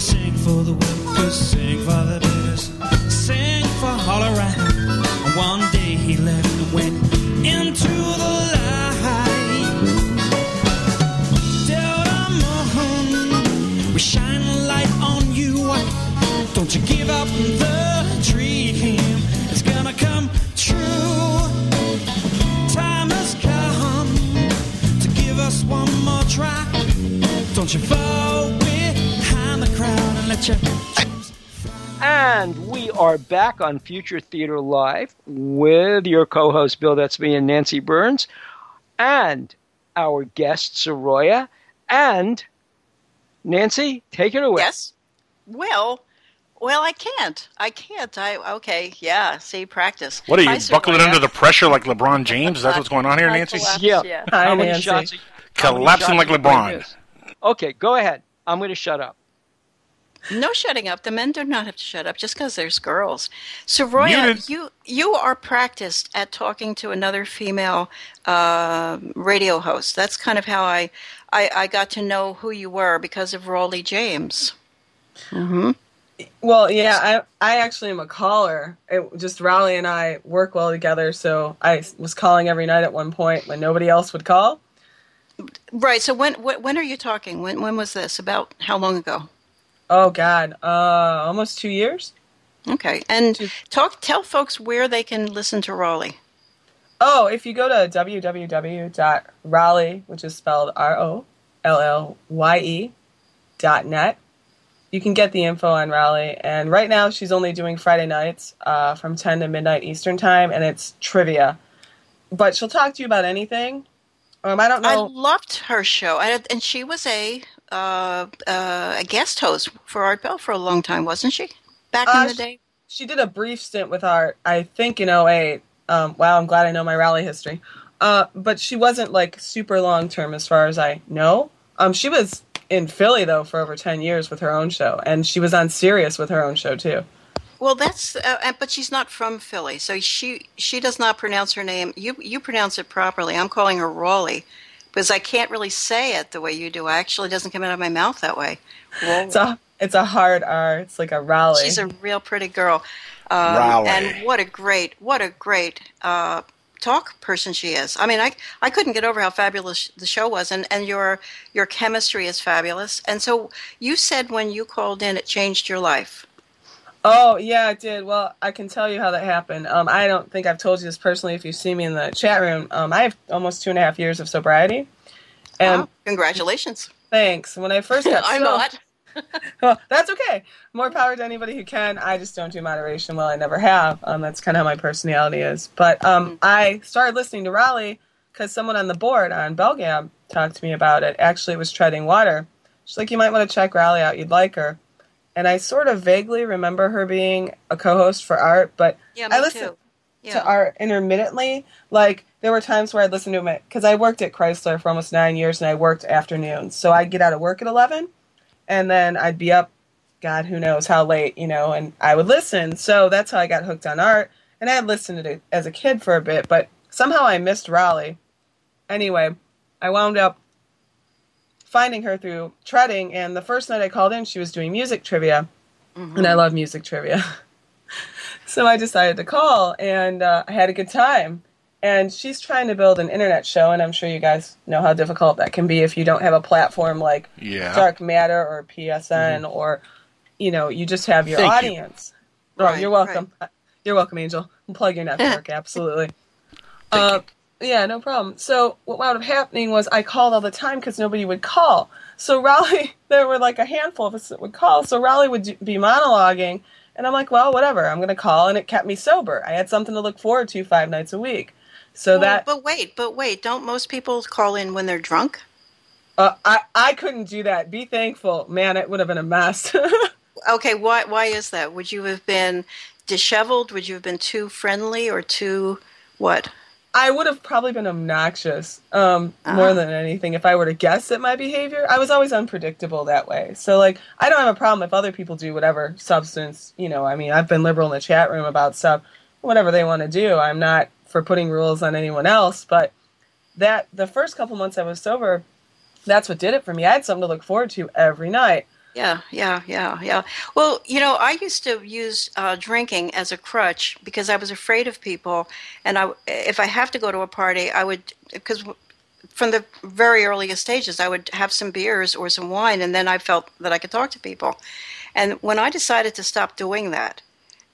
Was sing for the workers, sing for the beggars, sing for all around. And one day he left and went into the light. The moon, we shine a light on you. Don't you give up the dream. It's gonna come true. Time has come to give us one more try. Don't you fall crowd and let your And we are back on Future Theater Live with your co host, Bill, that's me, and Nancy Burns, and our guest, Soraya. And Nancy, take it away. Yes. Well, Well, I can't. I can't. I okay. Yeah. See, practice. What are you certainly buckling under the pressure like LeBron James? Is that what's going on here, I Nancy? collapsed, Yeah. yeah. How Hi, many Nancy. shots? how many Collapsing shots like are you gonna LeBron. miss? Okay, go ahead. I'm going to shut up. No shutting up. The men do not have to shut up just because there's girls. So, Roya, you you are practiced at talking to another female uh, radio host. That's kind of how I, I I got to know who you were because of Raleigh James. hmm Well, yeah, I I actually am a caller. It, just Rollye and I work well together, so I was calling every night at one point when nobody else would call. Right. So when wh- when are you talking? When when was this? About how long ago? Oh God, uh, almost two years. Okay. And talk tell folks where they can listen to Raleigh. Oh, if you go to www.rollye, which is spelled R O L L Y E dot net, you can get the info on Rollye. And right now, she's only doing Friday nights uh, from 10 to midnight Eastern time, and it's trivia. But she'll talk to you about anything. Um, I don't know. I loved her show, and, and she was a uh, uh, a guest host for Art Bell for a long time, wasn't she? Back Uh, in the day. She did a brief stint with Art, I think in 08. Um, wow, I'm glad I know my Rollye history. Uh, but she wasn't like super long term as far as I know. Um, she was in Philly though for over 10 years with her own show, and she was on Sirius with her own show too. Well, that's uh, but she's not from Philly, so she she does not pronounce her name. You you pronounce it properly. I'm calling her Raleigh because I can't really say it the way you do. I Actually, it doesn't come out of my mouth that way. It's a it's a hard R. It's like a Raleigh. She's a real pretty girl. Um, Raleigh. And what a great, what a great uh, talk person she is. I mean, I I couldn't get over how fabulous the show was, and, and your your chemistry is fabulous. And so you said when you called in, it changed your life. Oh yeah, I did. Well, I can tell you how that happened. Um, I don't think I've told you this personally. If you see me in the chat room, um, I have almost two and a half years of sobriety. And Wow, congratulations. thanks. When I first got I'm sober- not. well, that's okay. More power to anybody who can. I just don't do moderation well. I never have. Um, that's kind of how my personality is. But um, I started listening to Rollye because someone on the board on Belgab talked to me about it. Actually, it was Treading Water. She's like, you might want to check Rollye out. You'd like her. And I sort of vaguely remember her being a co-host for Art, but Yeah, I listened. Yeah. to Art intermittently. Like there were times where I'd listen to him because I worked at Chrysler for almost nine years, and I worked afternoons. So I'd get out of work at eleven, and then I'd be up, God, who knows how late, you know, and I would listen. So that's how I got hooked on Art, and I had listened to it as a kid for a bit, but somehow I missed Rollye. Anyway, I wound up finding her through treading, and the first night I called in, she was doing music trivia, and I love music trivia. so I decided to call, and uh, I had a good time. And she's trying to build an internet show, and I'm sure you guys know how difficult that can be if you don't have a platform like Yeah. Dark Matter or PSN, or you know, you just have your Thank you. audience. Oh, Right, you're welcome. You're welcome, Angel. Plug your network, absolutely. Uh, yeah, no problem. So what wound up happening was I called all the time because nobody would call. So Rollye, there were like a handful of us that would call. So Rollye would do, be monologuing, and I'm like, well, whatever. I'm going to call, and it kept me sober. I had something to look forward to five nights a week. So Well, that But wait, but wait. Don't most people call in when they're drunk? uh, I I couldn't do that. Be thankful, man. It would have been a mess. Okay, why why is that? Would you have been disheveled? Would you have been too friendly or too what? I would have probably been obnoxious um, Ah. more than anything if I were to guess at my behavior. I was always unpredictable that way. So, like, I don't have a problem if other people do whatever substance, you know, I mean, I've been liberal in the chat room about stuff, whatever they want to do. I'm not for putting rules on anyone else, but that the first couple months I was sober, that's what did it for me. I had something to look forward to every night. Yeah, yeah, yeah, yeah. Well, you know, I used to use uh, drinking as a crutch because I was afraid of people, and I, if I have to go to a party, I would because from the very earliest stages, I would have some beers or some wine, and then I felt that I could talk to people. And when I decided to stop doing that,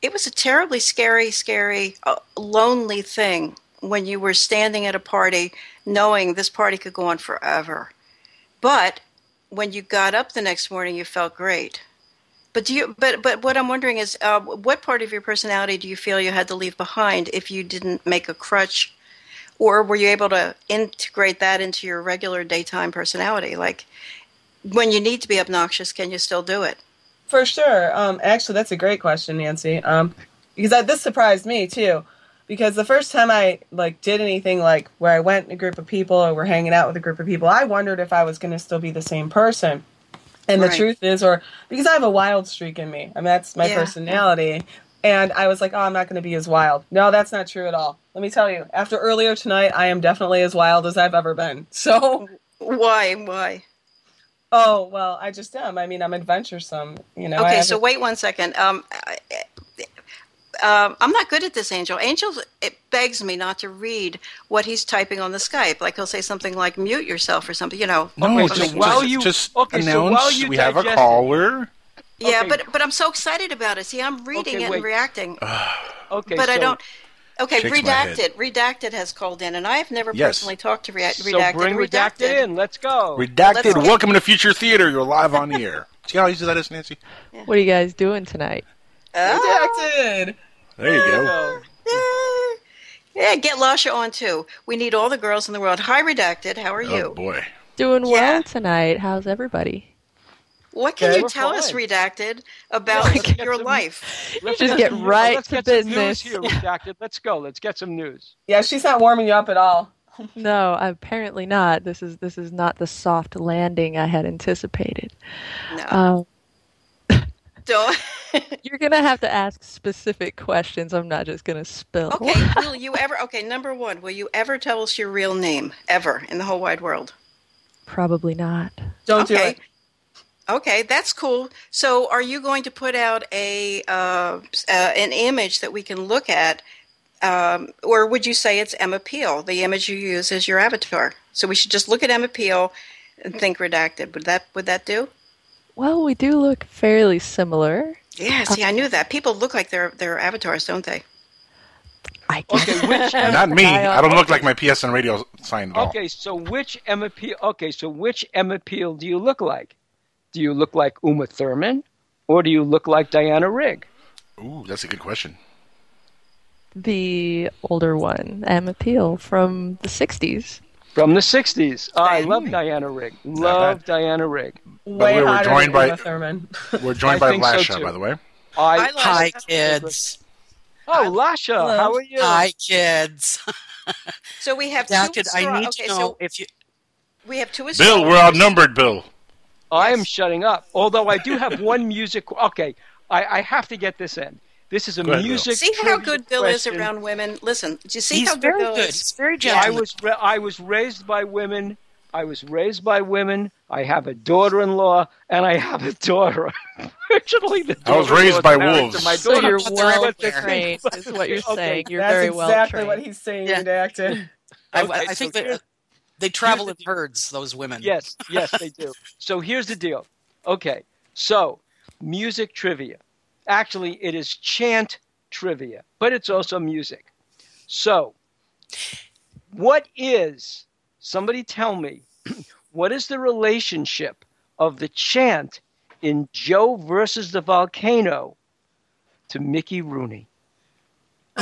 it was a terribly scary, scary, uh, lonely thing when you were standing at a party knowing this party could go on forever. But when you got up the next morning, you felt great. But do you? But but what I'm wondering is, uh, what part of your personality do you feel you had to leave behind if you didn't make a crutch, or were you able to integrate that into your regular daytime personality? Like when you need to be obnoxious, can you still do it? For sure. Um, actually, that's a great question, Nancy. Um, because I, this surprised me too. Because the first time I like did anything like where I went in a group of people or we're hanging out with a group of people, I wondered if I was going to still be the same person. And the truth is, or because I have a wild streak in me, I mean that's my Yeah. personality. And I was like, oh, I'm not going to be as wild. No, that's not true at all. Let me tell you, after earlier tonight, I am definitely as wild as I've ever been. So, Why? Why? oh well, I just am. I mean, I'm adventuresome. You know. Okay, so wait one second. Um, I- um, I'm not good at this, Angel. Angel it begs me not to read what he's typing on the Skype. Like he'll say something like "mute yourself" or something. You know. No, Okay, just, while just, you- just okay, so announce while you we have a caller. Yeah, Okay. but but I'm so excited about it. See, I'm reading Okay, it wait. and reacting, Okay, but I don't. Okay, Shakes my head. redacted. Redacted has called in, and I have never Yes. personally talked to Rea- So redacted. bring redacted in. Let's go. Redacted. Let's get- Welcome to Future Theater. You're live on the air. See how easy that is, Nancy? What are you guys doing tonight? redacted. There you go. Yeah, get Lasha on too. We need all the girls in the world. Hi, redacted. How are Oh you? boy. Doing Yeah. well tonight. How's everybody? What can Okay. you We're tell us, redacted, about let's your some- life? Let's Just get some- right let's to get business. Some news here, redacted. Let's go. Let's get some news. Yeah, she's not warming you up at all. No, apparently not. This is this is not the soft landing I had anticipated. No. Um, Don't. you're gonna have to ask specific questions. I'm not just gonna spill. Okay, will you ever? Okay, number one, will you ever tell us your real name ever in the whole wide world? Probably not. Don't do Okay. it. Okay, that's cool. So, are you going to put out a uh, uh, an image that we can look at, um, or would you say it's Emma Peel, the image you use as your avatar? So we should just look at Emma Peel and think redacted. Would that would that do? Well, we do look fairly similar. Yeah. See, I um, knew that. People look like their their avatars, don't they? I Okay, which Not me. I don't look like my PSN radio sign at all. Okay, so which Emma Peel? Okay, so which Emma Peel do you look like? Do you look like Uma Thurman, or do you look like Diana Rigg? Ooh, that's a good question. The older one, Emma Peel from the '60s. From the '60s. Oh, I love Diana Rigg. Love Diana Rigg. Way way, we're hotter joined than by- Uma Thurman. We're joined I by think so, Lasha, too. by the way. I, Hi, kids. Oh, Lasha, Hello. how are you? Hi, kids. So we have two. Redacted, I astro- need okay, to know so if you. we have two. Bill, astrologers. we're outnumbered, Bill. I am shutting up. Although I do have one music. Okay, I, I have to get this in. This is a Go music. See how good Bill is around women. Listen, do you see He's how good very Bill good. is? He's very I gentle. was ra- I was raised by women. I was raised by women. I have a daughter-in-law, and I have a daughter. Fortunately, the daughter I was raised by wolves. to My So you're They're well everywhere. trained, is what you're Okay, saying. You're That's very well That's exactly trained. what he's saying. Yeah. Redacted. I, Okay, I think so that here's- they travel in herds. Those women. Yes, yes, they do. So here's the deal. Okay, so music trivia. Actually, it is chant trivia, but it's also music. So, what is, somebody tell me, what is the relationship of the chant in Joe versus the volcano to Mickey Rooney?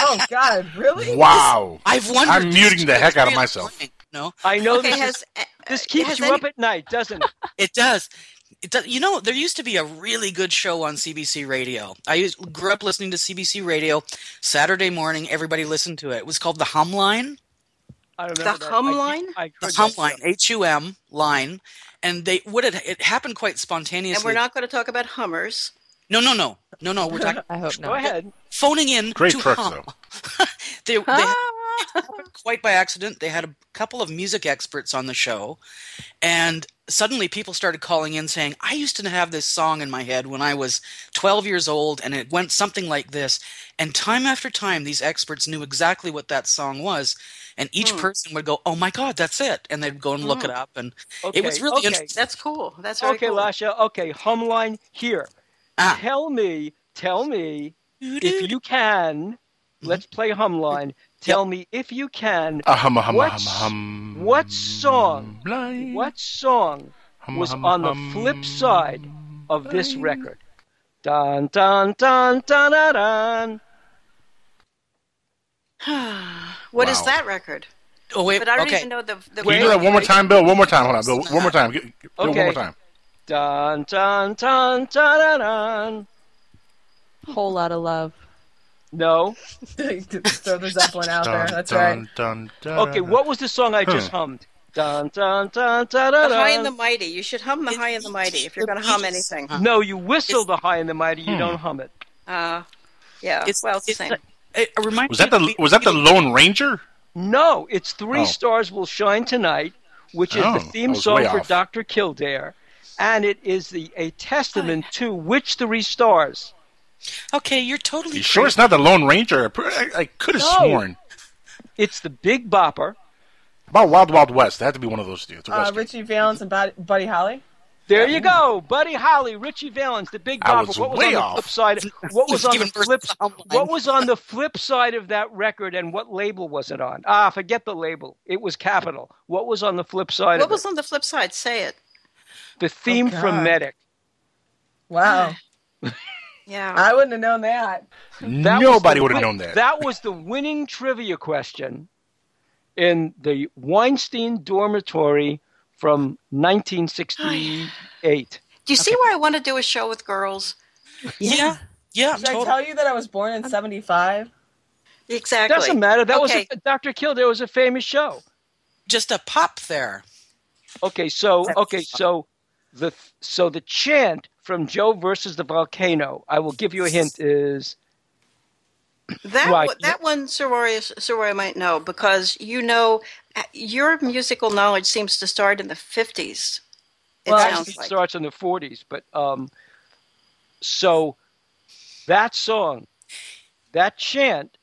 oh God, really? Wow. I've wondered. I'm muting the heck out of myself. No, I know Okay, this, has is, this keeps has you any- up at night, doesn't it? it does. It does. You know, there used to be a really good show on CBC Radio. I used, grew up listening to CBC Radio. Saturday morning, everybody listened to it. It was called the Hum Line. I remember The that. hum I- line? I The heard Hum Line, show. H U M line, and they what it it happened quite spontaneously. and we're not going to talk about Hummers. No, no, no, no, no. We're talking I hope not. Go ahead. phoning in Great to trucks, hum. though. they, they it happened quite by accident. They had a couple of music experts on the show, and suddenly people started calling in saying, "I used to have this song in my head when I was 12 years old, and it went something like this." And time after time, these experts knew exactly what that song was, and each Hmm. person would go, "Oh my God, that's it!" And they'd go and look it up, and it was really okay. interesting. That's cool. That's very Okay, cool. Lasha. Okay, hum line here. Ah. Tell me, tell me if you can. Let's play hum line. Tell me if you can. A hum, a hum, a what, hum, a hum. what song? Blind. What song Hum, was hum, on the flip side of this record? Dun dun dun dun dun. dun. What is Wow. that record? Oh wait, But I don't okay. even know the. the Can you do that one more time, Bill? One more time. Hold on, Bill. One more time. Get- Bill, one Okay. more time. Dun dun dun dun dun. dun. Whole lot of love. No. Throw the Zeppelin out there. That's dun, right. dun, dun, Okay, what was the song I just hummed? Dun dun dun dun dun. The High and the Mighty. You should hum the High and the Mighty if you're going to hum anything. No, you whistle the high and the mighty. You Hmm. don't hum it. Uh, yeah. It's, well, it's the same. It reminds Was that the was that the Lone Ranger? No, it's Three Oh. Stars Will Shine Tonight, which is Oh, the theme song for. Dr. Kildare, and it is the a testament to which three stars? Okay, you're totally. You sure it's not the Lone Ranger? I I, I could have No. sworn. It's the Big Bopper. About Wild Wild West. That had to be one of those two. It's Uh, Ritchie Valens and Buddy, Buddy Holly. There you go, Buddy Holly, Ritchie Valens, the Big I Bopper. was what was way on the flip side? What was on the flip? What was on the flip side of that record, and what label was it on? Ah, forget the label. It was Capitol. What was on the flip side What of was it? on the flip side? Say it. The theme Oh, from Medic. Wow. Yeah. I wouldn't have known that. That Nobody would have known that. That was the winning trivia question in the Weinstein dormitory from 1968. Do you see why I want to do a show with girls? Yeah, yeah, Did I totally. tell you that I was born in '75? Exactly. Doesn't matter. That okay. was a, Dr. Kildare was a famous show. Just a pop there. Okay, so okay, so the so the chant from Joe versus the volcano. I will give you a hint. Is That Right. one- that one, Soraya, Soraya might know because you know your musical knowledge seems to start in the fifties. It well, sounds actually, it like. starts in the 40s, but um, so that song, that chant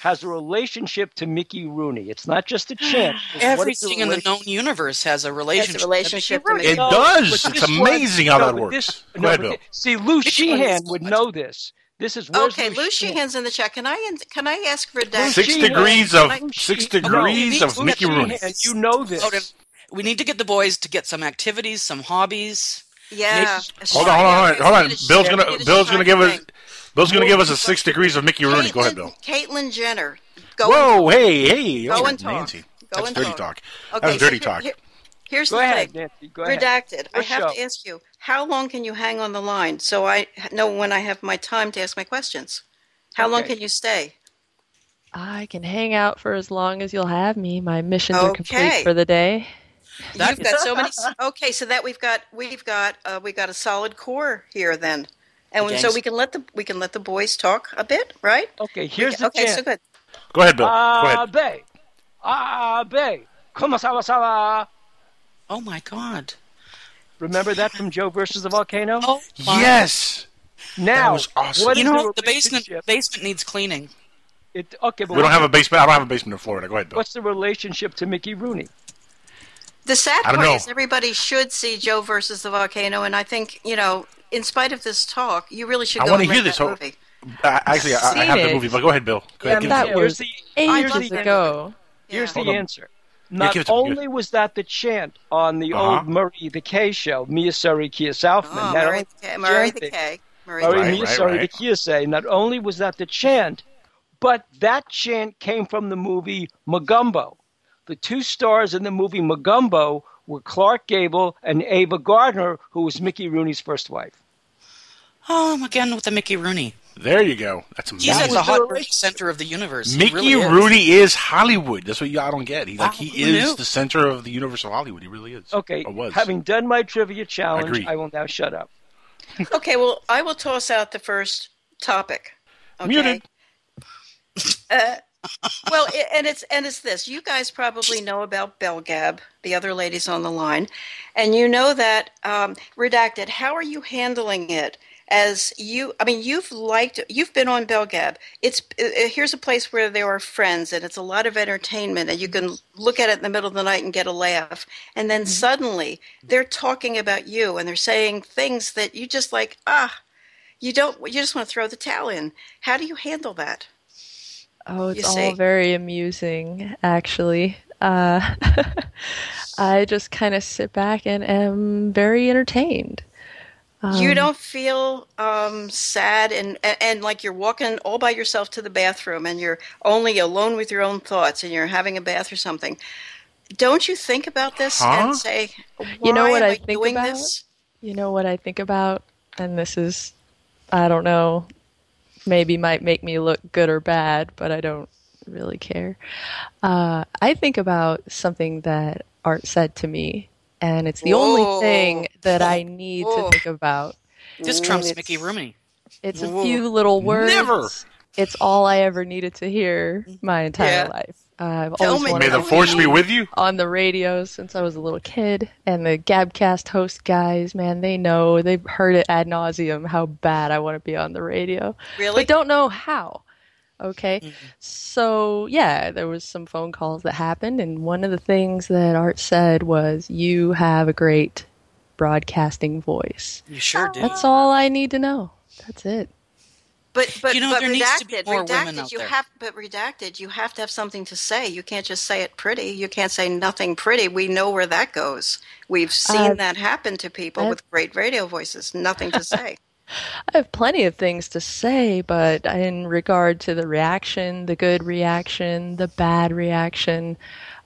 has a relationship to Mickey Rooney. It's not just a chant. it's what is Everything in the known universe has a relationship. relationship to to Mickey It Rooney. does. but It's this one- amazing how no, that works. this- Go no, ahead, Bill. See, Lou Which Sheehan would so know this. This is where's Okay, Lou Sheehan's in the chat. Can I can I ask for Redact? Six Sheehan- degrees of Lou six degrees No, of Mickey Rooney. Sheehan, you know this. We need to get the boys to get some activities, some hobbies. Yeah. Hold on, hold on, hold on, hold on. Bill's gonna Bill's gonna give us thing. Bill's gonna give us a six degrees of Mickey Rooney. Go ahead, Bill. Caitlyn Jenner. Go Whoa, hey, hey, Go oh, and talk. Nancy. Go That's and dirty talk. talk. Okay, That's so dirty here- talk. here- here's Go the ahead, thing. Nancy. Go ahead. Redacted. I have show. to ask you, how long can you hang on the line so I know when I have my time to ask my questions? How long can you stay? I can hang out for as long as you'll have me. My missions are complete for the day. That- You've got so many. Okay, so that we've got we've got uh, we got a solid core here then, and The so we can let the we can let the boys talk a bit, right? Okay, here's the okay, chant. so good. Go ahead, Bill. Go ah, ahead. Abe, Abe, ah, kumasawa sawa. Oh my God! Remember that from Joe versus the volcano? Oh my- Yes. Now, That was awesome. what You is know the basement basement needs cleaning. It, okay, but We don't have a basement. I don't have a basement in Florida. Go ahead, Bill. What's the relationship to Mickey Rooney? The sad I don't part know. is everybody should see Joe versus the volcano, and I think you know, in spite of this talk, you really should I wanna hear this whole- movie. Uh, actually, I, I Seen have the movie, but go ahead, Bill. Go Yeah, ahead, give me it too. to me. Here's was the, I here's love the, that ago. here's Yeah. the answer. Not give it to me, only was that the chant on the Uh-huh. old Murray the K show, Miyasuri Kia Southman, Oh, not Murray the K. Murray the K. Murray Murray the K. Right, right, Miyasuri the right. Kiyosei, not only was that the chant, but that chant came from the movie Mogambo. The two stars in the movie Mogambo were Clark Gable and Ava Gardner, who was Mickey Rooney's first wife. Oh, I'm again with the Mickey Rooney. There you go. That's He's amazing. at the was the hot center of the universe. Mickey really is. Rooney is Hollywood. That's what you, I don't get. He like Oh, he is knew? the center of the universe of Hollywood. He really is. Okay, was. having done my trivia challenge, Agree. I will now shut up. Okay, well, I will toss out the first topic. Okay. Muted. Uh, well, i and it's and it's this. You guys probably know about Belgab, the other ladies on the line, and you know that um, redacted. How are you handling it? As you, I mean, you've liked, you've been on Belgab. It's uh, uh, here's a place where there are friends, and it's a lot of entertainment, and you can look at it in the middle of the night and get a laugh. And then suddenly they're talking about you, and they're saying things that you just like, ah, you don't, you just want to throw the towel in. How do you handle that? Oh, it's all very amusing, actually. Uh, I just kind of sit back and am very entertained. you Um, don't feel um, sad and, and and like you're walking all by yourself to the bathroom and you're only alone with your own thoughts and you're having a bath or something. Don't you think about this Huh? and say, You know what am I think doing about? this?" You know what I think about? And this is, I don't know, maybe might make me look good or bad, but I don't really care. Uh, I think about something that Art said to me, and it's the Whoa. only thing that I need Whoa. to think about. This trumps it's- Mickey Rooney. It's a few little words. Never. It's all I ever needed to hear my entire Yeah. life. Uh, I've Tell always me. May the force be be with you. On the radio since I was a little kid, and the Gabcast host guys, man, they know they've heard it ad nauseum how bad I want to be on the radio. Really? But don't know how. Okay. So, yeah, there was some phone calls that happened and one of the things that Art said was you have a great broadcasting voice. You sure do. That's all I need to know. That's it. But but You know, but there needs to be redacted, more redacted. women out you there. have but redacted. You have to have something to say. You can't just say it pretty. You can't say nothing pretty. We know where that goes. We've seen Uh, that happen to people I- with great radio voices. Nothing to say. I have plenty of things to say, but in regard to the reaction, the good reaction, the bad reaction,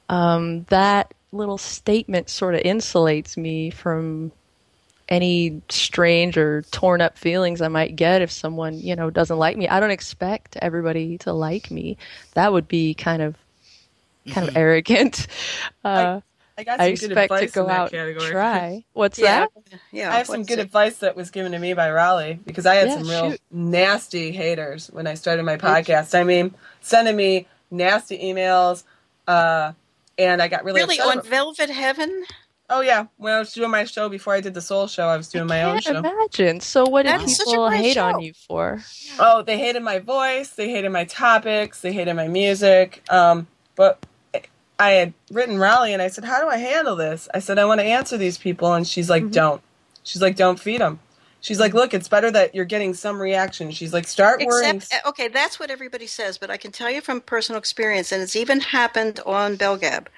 um, that little statement sort of insulates me from any strange or torn up feelings I might get if someone, you know, doesn't like me. I don't expect everybody to like me. That would be kind of kind of arrogant. Uh, I got I some good expect to go in that out category. try. What's Yeah. that? Yeah, I have some good it? advice that was given to me by Rollye because I had Yeah, some real shoot. nasty haters when I started my podcast. I mean, sending me nasty emails, uh, and I got really Really upset on about- Velvet Heaven? Oh yeah, when I was doing my show before I did the Soul Show, I was doing my own Can't show. imagine. So what did That's people hate show. on you for? Oh, they hated my voice. They hated my topics. They hated my music. Um, but I had written Rollye, and I said, "How do I handle this?" I said, "I want to answer these people," and she's like, "Don't." She's like, "Don't feed them." She's like, "Look, it's better that you're getting some reaction." She's like, "Start worrying." Except, uh, okay, that's what everybody says, but I can tell you from personal experience, and it's even happened on Belgab.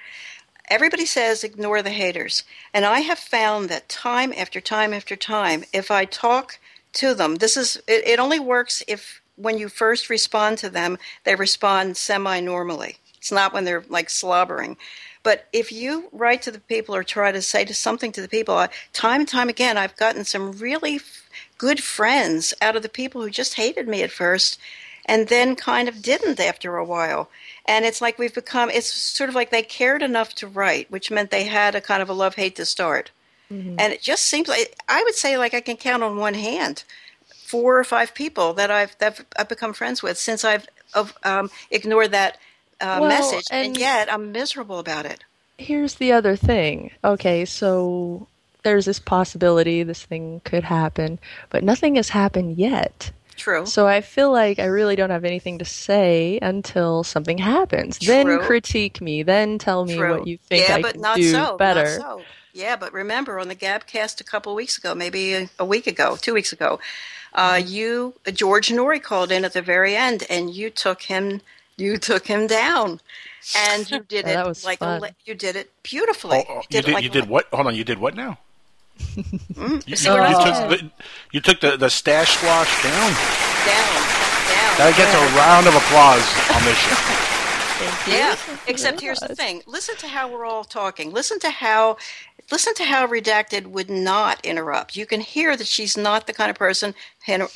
Everybody says ignore the haters. And I have found that time after time after time, if I talk to them, this is, it, it only works if when you first respond to them, they respond semi normally. It's not when they're like slobbering. But if you write to the people or try to say to something to the people, time and time again, I've gotten some really f- good friends out of the people who just hated me at first and then kind of didn't after a while. And it's like we've become, it's sort of like they cared enough to write, which meant they had a kind of a love hate to start. And it just seems like, I would say, like I can count on one hand four or five people that I've, that I've become friends with since I've of, um, ignored that uh, Well, message. And, and- yet I'm miserable about it. Here's the other thing. Okay, so there's this possibility this thing could happen, but nothing has happened yet. True. So I feel like I really don't have anything to say until something happens. Then critique me. Then tell me True. what you think yeah, I but can not do so, not so. Yeah, but remember on the Gabcast a couple weeks ago, maybe a, a week ago, two weeks ago, uh, Mm-hmm. you George Noory called in at the very end, and you took him, you took him down, and you did Yeah, it that was like a, fun. le- you did it beautifully. Oh, oh, You you did. like you did le- what? Hold on. You did what now? Mm, You, see you took the, you took the, the stash squash down. down, down. That gets a round of applause on this show. Yeah. Except here's the thing. Listen to how we're all talking. Listen to how listen to how redacted would not interrupt. You can hear that she's not the kind of person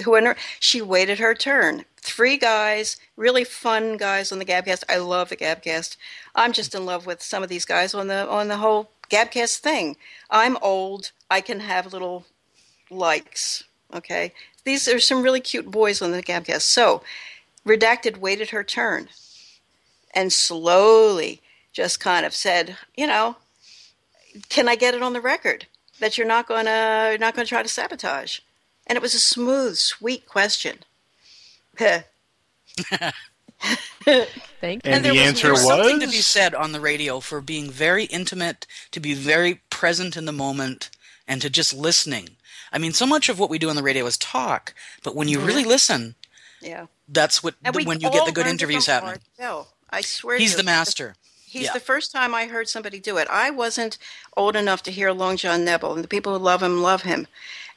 who inter- she waited her turn. Three guys, really fun guys on the Gabcast. I love the Gabcast. I'm just in love with some of these guys on the on the whole Gabcast thing. I'm old. I can have little likes. Okay, these are some really cute boys on the Gabcast. So, redacted waited her turn and slowly just kind of said, you know, can I get it on the record that you're not gonna you're not gonna try to sabotage? And it was a smooth, sweet question. Thank And there the was, answer there was something to be said on the radio for being very intimate, to be very present in the moment, and to just listening. I mean, so much of what we do on the radio is talk, but when you Mhm. really listen, yeah. that's what And we when you get the good interviews happening. Art Bell. I swear to He's you, the master. He's Yeah. the first time I heard somebody do it. I wasn't old enough to hear Long John Nebel, and the people who love him love him.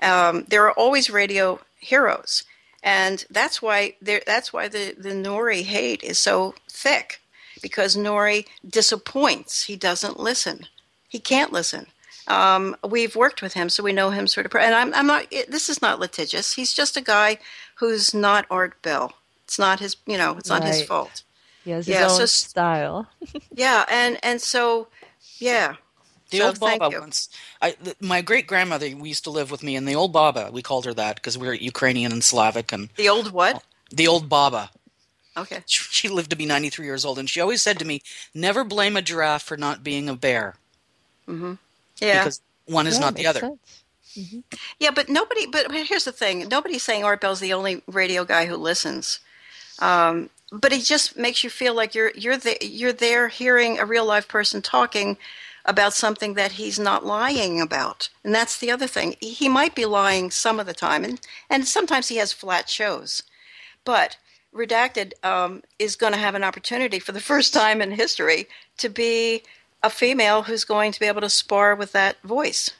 Um, there are always radio heroes, and that's why. That's why the the Noory hate is so thick, because Noory disappoints. He doesn't listen. He can't listen. Um, we've worked with him, so we know him sort of. And I'm, I'm not. It, this is not litigious. He's just a guy who's not Art Bell. It's not his. You know, it's not his fault. He has Yeah, his so own s- style. Yeah, and and so, yeah. The So old Baba once. I, th- my great grandmother we used to live with me, and the old Baba, we called her that because we were Ukrainian and Slavic, and The old what? the old Baba. Okay. She lived to be 93 years old, and she always said to me, "Never blame a giraffe for not being a bear, Mm-hmm. Yeah. because one is Yeah, not the makes other." Yeah, but nobody. But here's the thing: nobody's saying Art Bell's the only radio guy who listens. Um, but it just makes you feel like you're you're the, you're there hearing a real live person talking about something that he's not lying about, and that's the other thing. He might be lying some of the time, and and sometimes he has flat shows, but. Redacted um, is going to have an opportunity for the first time in history to be a female who's going to be able to spar with that voice.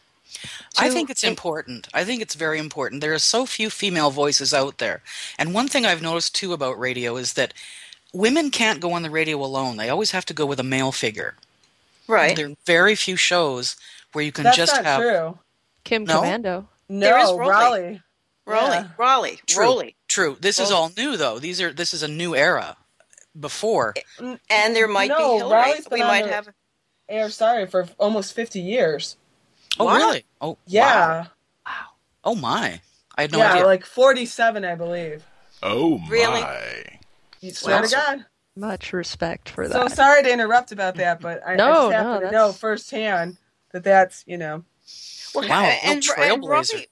I think it's important. I think it's very important. There are so few female voices out there. And one thing I've noticed too about radio is that women can't go on the radio alone. They always have to go with a male figure. Right. There are very few shows where you can That's just not have true. Kim No? Komando. No, There is Rollye. Rollye. Rollye, Yeah. Rollye, True. Rollye. True. This is Rollye. all new though. These are this is a new era. Before And there might no, be Hillary. Rollye's been we on might the have. air sorry for almost 50 years. Oh What? really? Oh Yeah. wow. Oh my. I had no yeah, idea. like 47, I believe. Oh my. Really? You swear to God. Much respect for that. So sorry to interrupt about that, but I, No, I just happen no, to know firsthand that that's, you know. Well, Wow, real and, and trailblazer. Rollye,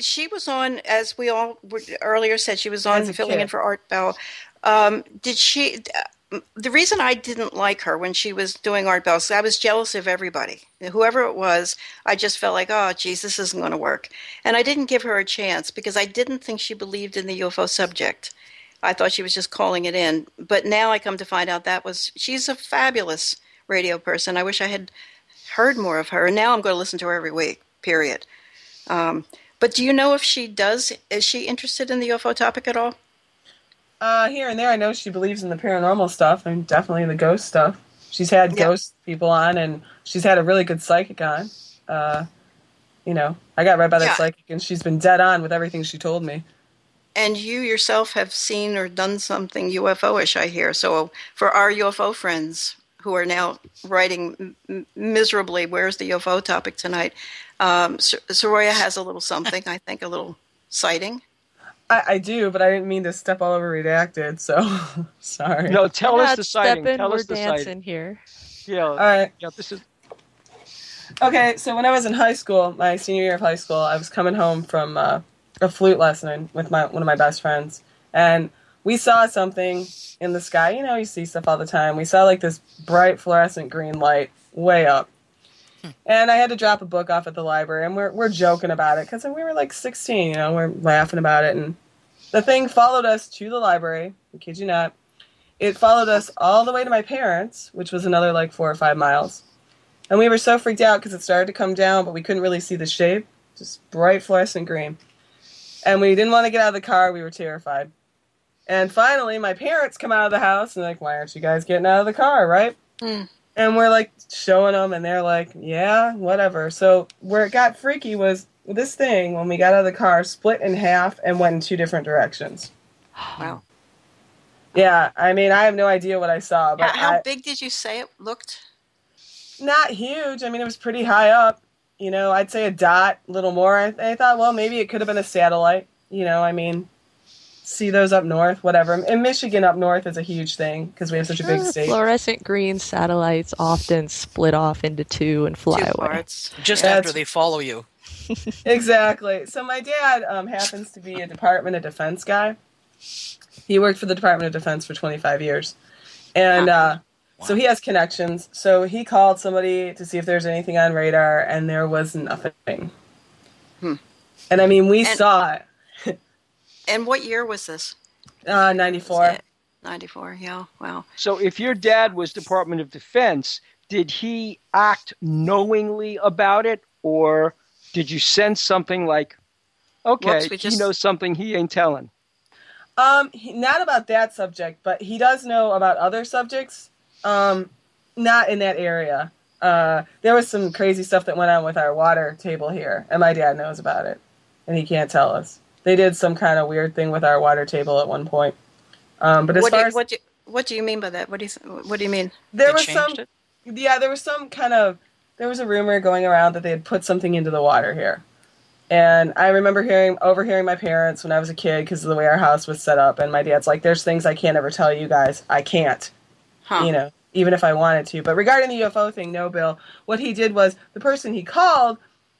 she was on, as we all were earlier said, she was on As a filling in for Art Bell. Um, did she? uh, The reason I didn't like her when she was doing Art Bell, is I was jealous of everybody. Whoever it was, I just felt like, oh, geez, this isn't going to work. And I didn't give her a chance because I didn't think she believed in the UFO subject. I thought she was just calling it in. But now I come to find out that was she's a fabulous radio person. I wish I had heard more of her. And now I'm going to listen to her every week. Period. Um, but do you know if she does? Is she interested in the UFO topic at all? Uh, here and there, I know she believes in the paranormal stuff and definitely the ghost stuff. She's had Yeah. ghost people on, and she's had a really good psychic on. Uh, you know, I got read by that Yeah. psychic, and she's been dead on with everything she told me. And you yourself have seen or done something UFO-ish, I hear. So for our UFO friends who are now writing m- m- miserably, where's the UFO topic tonight? Um, Sor- Soraya has a little something, I think, a little sighting. I, I do, but I didn't mean to step all over redacted, so sorry. No, tell We're us not the sighting. stepping, Tell we're us the dancing sighting. here. Yeah. All right. Yeah. This is. Okay, so when I was in high school, my senior year of high school, I was coming home from uh, a flute lesson with my one of my best friends, and we saw something in the sky. You know, you see stuff all the time. We saw like this bright fluorescent green light way up, hmm. and I had to drop a book off at the library, and we're we're joking about it because we were like 16. You know, we're laughing about it, and the thing followed us to the library. I kid you not. It followed us all the way to my parents, which was another like four or five miles. And we were so freaked out because it started to come down, but we couldn't really see the shape. Just bright fluorescent green. And we didn't want to get out of the car. We were terrified. And finally, my parents come out of the house and like, why aren't you guys getting out of the car, right? Mm. And we're like showing them, and they're like, yeah, whatever. So where it got freaky was this thing, when we got out of the car, split in half and went in two different directions. Wow. Yeah, I mean, I have no idea what I saw, but How, how I- big did you say it looked? not huge. I mean, it was pretty high up. You know, I'd say a dot, a little more. I, I thought, well, maybe it could have been a satellite. You know, I mean, see those up north, whatever. In Michigan, up north is a huge thing because we have such a big state. Fluorescent green satellites often split off into two and fly Two away. parts. Just That's- after they follow you. exactly. So my dad um, happens to be a Department of Defense guy. He worked for the Department of Defense for 25 years, and uh, so he has connections. So he called somebody to see if there's anything on radar, and there was nothing. Hmm. And I mean, we And- saw it. And what year was this? Uh, 94. 94, yeah. Wow. So if your dad was Department of Defense, did he act knowingly about it, or did you sense something like, okay, Whoops, we he knows something he ain't telling? Um, he, not about that subject, but he does know about other subjects. Um, not in that area. uh, there was some crazy stuff that went on with our water table here, and my dad knows about it, and he can't tell us. They did some kind of weird thing with our water table at one point. Um, but as what, do far you, as what, do you, what do you mean by that? What do you What do you mean? there They was some, it? yeah, there was some kind of there was a rumor going around that they had put something into the water here, and I remember hearing overhearing my parents when I was a kid because of the way our house was set up, and my dad's like, "There's things I can't ever tell you guys. I can't." Huh. you know, even if I wanted to. But regarding the UFO thing, no, Bill, what he did was the person he called,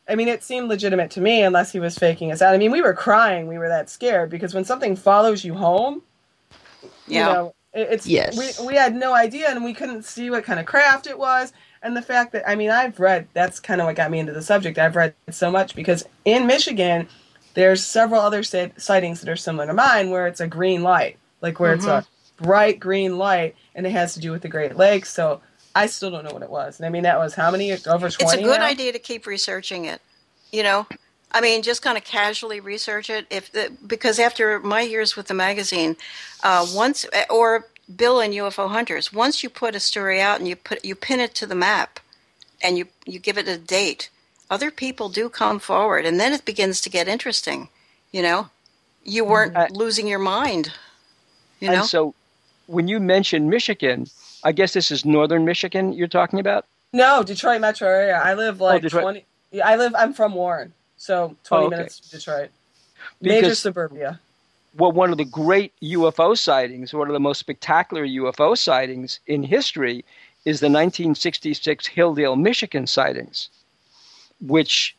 I mean, it seemed legitimate to me unless he was faking us out. I mean, we were crying. We were that scared because when something follows you home, Yeah. you know, it, it's, Yes. we, we had no idea and we couldn't see what kind of craft it was. And the fact that, I mean, I've read, that's kind of what got me into the subject. I've read so much because in Michigan, there's several other si- sightings that are similar to mine where it's a green light, like where it's a mm-hmm. Bright green light and it has to do with the Great Lakes. So I still don't know what it was. And I mean, that was how many? Over 20 It's a good now? idea to keep researching it. You know, I mean, just kind of casually research it. If the, because after my years with the magazine, uh, once or Bill and UFO Hunters, once you put a story out and you put you pin it to the map, and you you give it a date, other people do come forward, and then it begins to get interesting. You know, you weren't losing your mind. You know, And so when you mention Michigan, I guess this is northern Michigan you're talking about? No, Detroit metro area. I live like Oh, 20. I live, I'm from Warren. So 20 Oh, okay. minutes to Detroit. Major suburbia. well, one of the great UFO sightings, one of the most spectacular UFO sightings in history, is the 1966 Hillsdale, Michigan sightings, which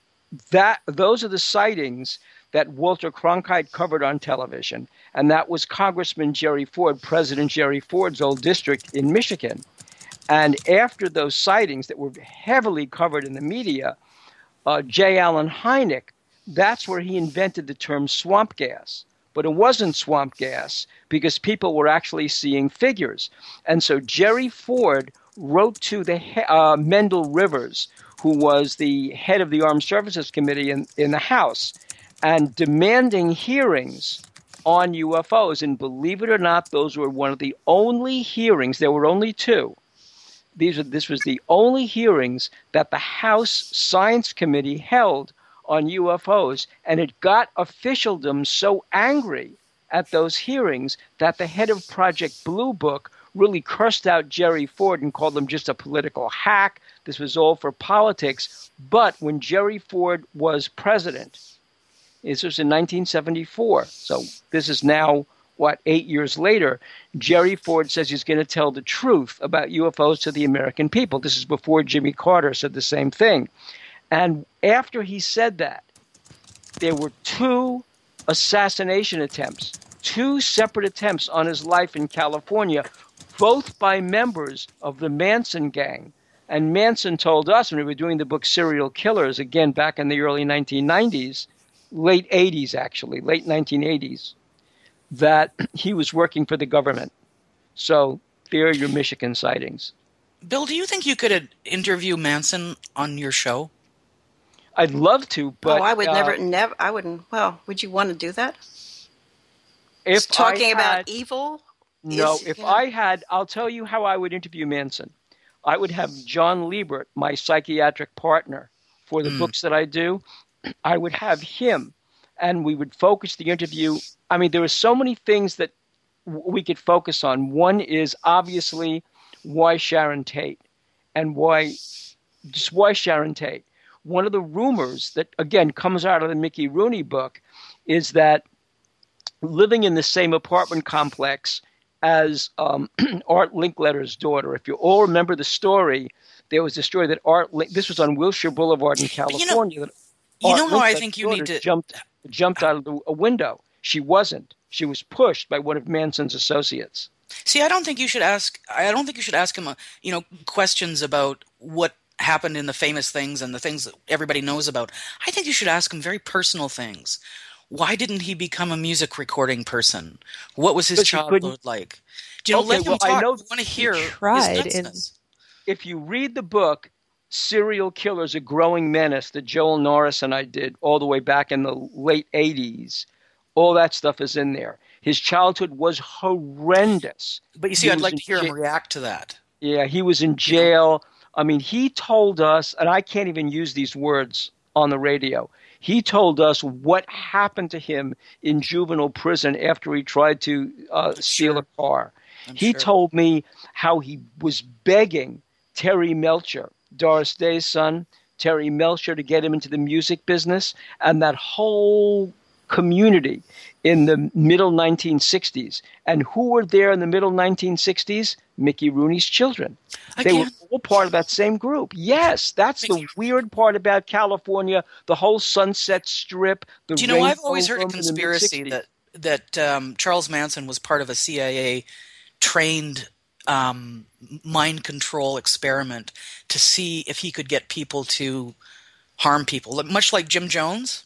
that those are the sightings that Walter Cronkite covered on television, and that was Congressman Jerry Ford, President Jerry Ford's old district in Michigan. And after those sightings that were heavily covered in the media, uh, J. Allen Hynek, that's where he invented the term swamp gas. But it wasn't swamp gas because people were actually seeing figures. And so Jerry Ford wrote to the uh, Mendel Rivers, who was the head of the Armed Services Committee in, in the House, and demanding hearings on UFOs. And believe it or not, those were one of the only hearings, there were only two. These were, this was the only hearings that the House Science Committee held on UFOs, and it got officialdom so angry at those hearings that the head of Project Blue Book really cursed out Jerry Ford and called him just a political hack. This was all for politics. But when Jerry Ford was president, this was in 1974, so this is now what eight years later. Jerry Ford says he's going to tell the truth about UFOs to the American people. This is before Jimmy Carter said the same thing. And after he said that, there were two assassination attempts, two separate attempts on his life in California, both by members of the Manson gang. And Manson told us when we were doing the book Serial Killers, again back in the early 1990s, late 80s actually, late 1980s, that he was working for the government. So there are your Michigan sightings. Bill, do you think you could uh, interview Manson on your show? I'd love to, but oh, I would uh, never, never. I wouldn't. Well, would you want to do that? If talking I about evil. No, is, if you know- I had, I'll tell you how I would interview Manson. I would have John Liebert, my psychiatric partner for the Mm. books that I do. I would have him, and we would focus the interview. I mean, there are so many things that w- we could focus on. One is obviously why Sharon Tate, and why just why Sharon Tate. One of the rumors that again comes out of the Mickey Rooney book is that living in the same apartment complex as um, Art Linkletter's daughter. If you all remember the story, there was a story that Art Link, this was on Wilshire Boulevard in California. that you know how I Linkletter's think you need to- jumped jumped out of the, a window. She wasn't. She was pushed by one of Manson's associates. See, I don't think you should ask. I don't think you should ask him, uh, you know, questions about what happened in the famous things and the things that everybody knows about. I think you should ask him very personal things. Why didn't he become a music recording person? What was his Because he couldn't- childhood like? Do you know, Okay, let him well, I know We want to hear his tried in- if you read the book serial killers a growing menace that joel norris and i did all the way back in the late 80s all that stuff is in there his childhood was horrendous But you see, He I'd like to hear him react to that. yeah he was in jail I mean, he told us, and I can't even use these words on the radio. He told us what happened to him in juvenile prison after he tried to uh, steal a car. he sure. told me how he was begging Terry Melcher, Doris Day's son, Terry Melcher, to get him into the music business, and that whole community in the middle 1960s. And who were there in the middle 1960s? Mickey Rooney's children. They were all part of that same group. Yes, that's the weird part about California. The whole Sunset Strip. The Do you know? I've always heard a conspiracy that that um, Charles Manson was part of a CIA trained um, mind control experiment to see if he could get people to harm people, much like Jim Jones.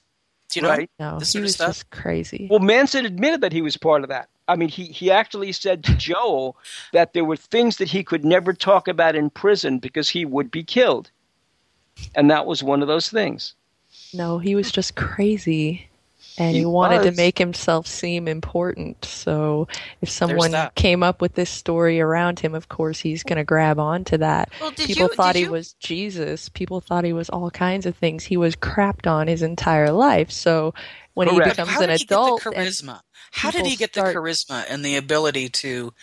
Do you know Right. No, this he sort of was stuff? just crazy. Well, Manson admitted that he was part of that. I mean, he, he actually said to Joel that there were things that he could never talk about in prison because he would be killed. And that was one of those things. No, he was just crazy. And he, He wanted to make himself seem important. So if someone came up with this story around him, of course he's going to grab onto that. Well, People you- thought he you- was Jesus. People thought he was all kinds of things. He was crapped on his entire life. So when he Correct. becomes How an did he adult, get the and charisma? How did he get the charisma and the ability to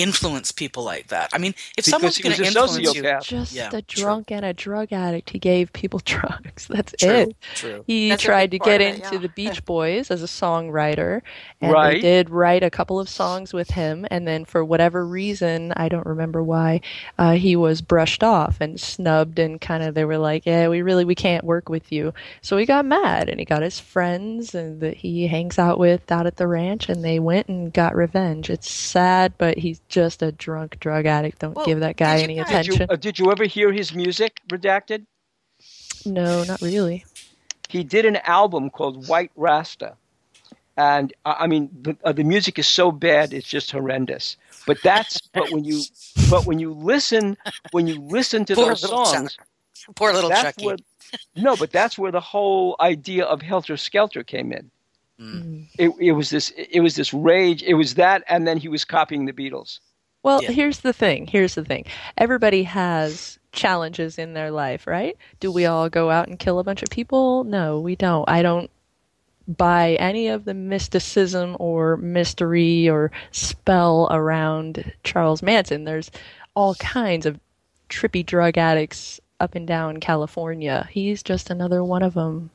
influence people like that? I mean, if Because someone's going to a influence you, just Yeah, a true. drunk and a drug addict. He gave people drugs. That's True, it. true. He That's tried to get of it, into yeah. the Beach Boys as a songwriter, and they did write a couple of songs with him. And then, for whatever reason, I don't remember why, uh, he was brushed off and snubbed, and kind of they were like, "Yeah, we really we can't work with you." So he got mad, and he got his friends and that he hangs out with out at the ranch, and they went and got revenge. It's sad, but he's just a drunk drug addict. Don't Well, give that guy any you guys- Did you, attention. uh, did you ever hear his music, Redacted? No, not really. He did an album called White Rasta. And uh, I mean, the, uh, the music is so bad, it's just horrendous. But that's, but when you, but when you listen, when you listen to Poor those little songs, poor little that's Chucky. where, no, but that's where the whole idea of Helter Skelter came in. Mm. It, it was this, it was this rage. It was that, and then he was copying the Beatles. Well, Yeah. here's the thing. Here's the thing. Everybody has challenges in their life, right? Do we all go out and kill a bunch of people? No, we don't. I don't buy any of the mysticism or mystery or spell around Charles Manson. There's all kinds of trippy drug addicts up and down California. He's just another one of them.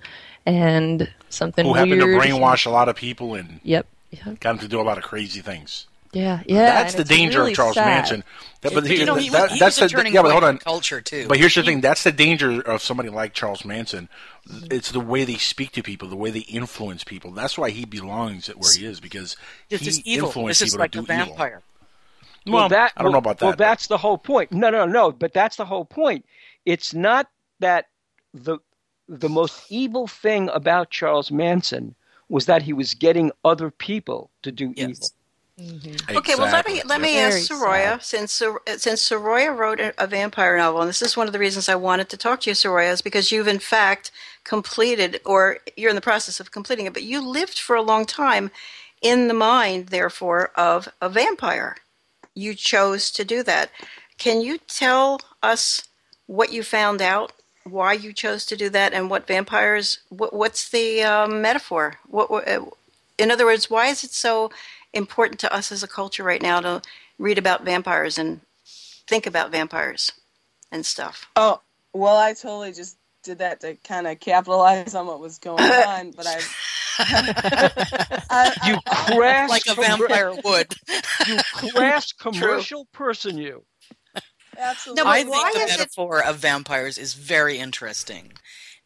And something Who weird. happened to brainwash a lot of people and Yep. Yep. got them to do a lot of crazy things. Yeah. Yeah. that's the danger really of Charles sad. Manson. That, but You here- know, he, that- he that's was a the turning yeah. But hold on. culture too. But here's the He- thing: that's the danger of somebody like Charles Manson. It's the way they speak to people, the way they influence people. That's why he belongs at where he is because This he is evil. influenced This is people like to a do evil. vampire. Well, that, I don't know about that. Well, but- that's the whole point. No, no, no. But that's the whole point. It's not that the the most evil thing about Charles Manson was that he was getting other people to do evil. Mm-hmm. Okay, well let me let me Very ask Soraya since Sor- since Soraya wrote a, a vampire novel, and this is one of the reasons I wanted to talk to you, Soraya, is because you've in fact completed, or you're in the process of completing it, but you lived for a long time in the mind, therefore, of a vampire. You chose to do that. Can you tell us what you found out, why you chose to do that, and what vampires? What, what's the um, metaphor? What, what uh, in other words, why is it so important to us as a culture right now to read about vampires and think about vampires and stuff? Oh, well, I totally just did that to kind of capitalize on what was going on, but I. I, You crass, like a commer- vampire would. you crass commercial person, you. Absolutely. No, I but why think the is it- metaphor of vampires is very interesting.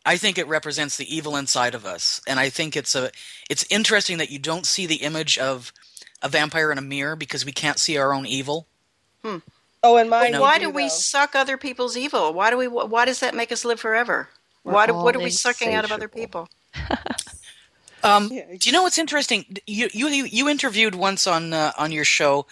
I think it represents the evil inside of us, and I think it's a it's interesting that you don't see the image of a vampire in a mirror because we can't see our own evil. oh, and mine. No. why do do we suck other people's evil? Why do we? Why does that make us live forever? We're Why do, what are we sucking out of other people? Um, Yeah, do you know what's interesting? You you you interviewed once on uh, on your show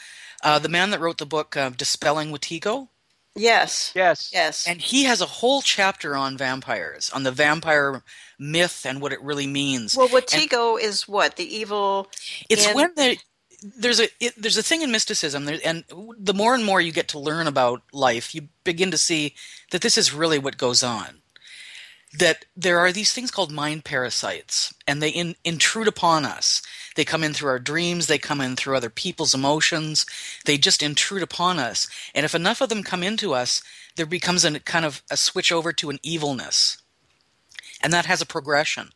uh, the man that wrote the book uh, Dispelling Wetiko, Yes. Yes. Yes. and he has a whole chapter on vampires, on the vampire myth and what it really means. well, Wetiko is what the evil. It's in- when the there's a it, there's a thing in mysticism, there, and the more and more you get to learn about life, you begin to see that this is really what goes on. That there are these things called mind parasites, and they in, intrude upon us. They come in through our dreams. They come in through other people's emotions. They just intrude upon us. And if enough of them come into us, there becomes a kind of a switch over to an evilness, and that has a progression.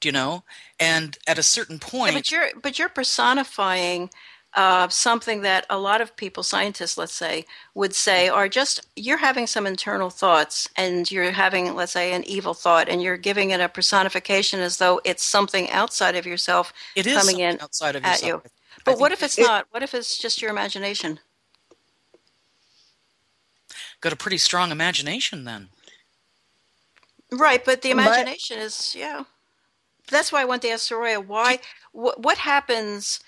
Do you know? And at a certain point, Yeah, but you're but you're personifying uh, something that a lot of people, scientists, let's say, would say are just you're having some internal thoughts, and you're having, let's say, an evil thought, and you're giving it a personification as though it's something outside of yourself It is coming in outside of at yourself. you. But what if it's it- not? What if it's just your imagination? got a pretty strong imagination then. Right, but the But- imagination is yeah. That's why I want to ask Soraya why. What, what happens?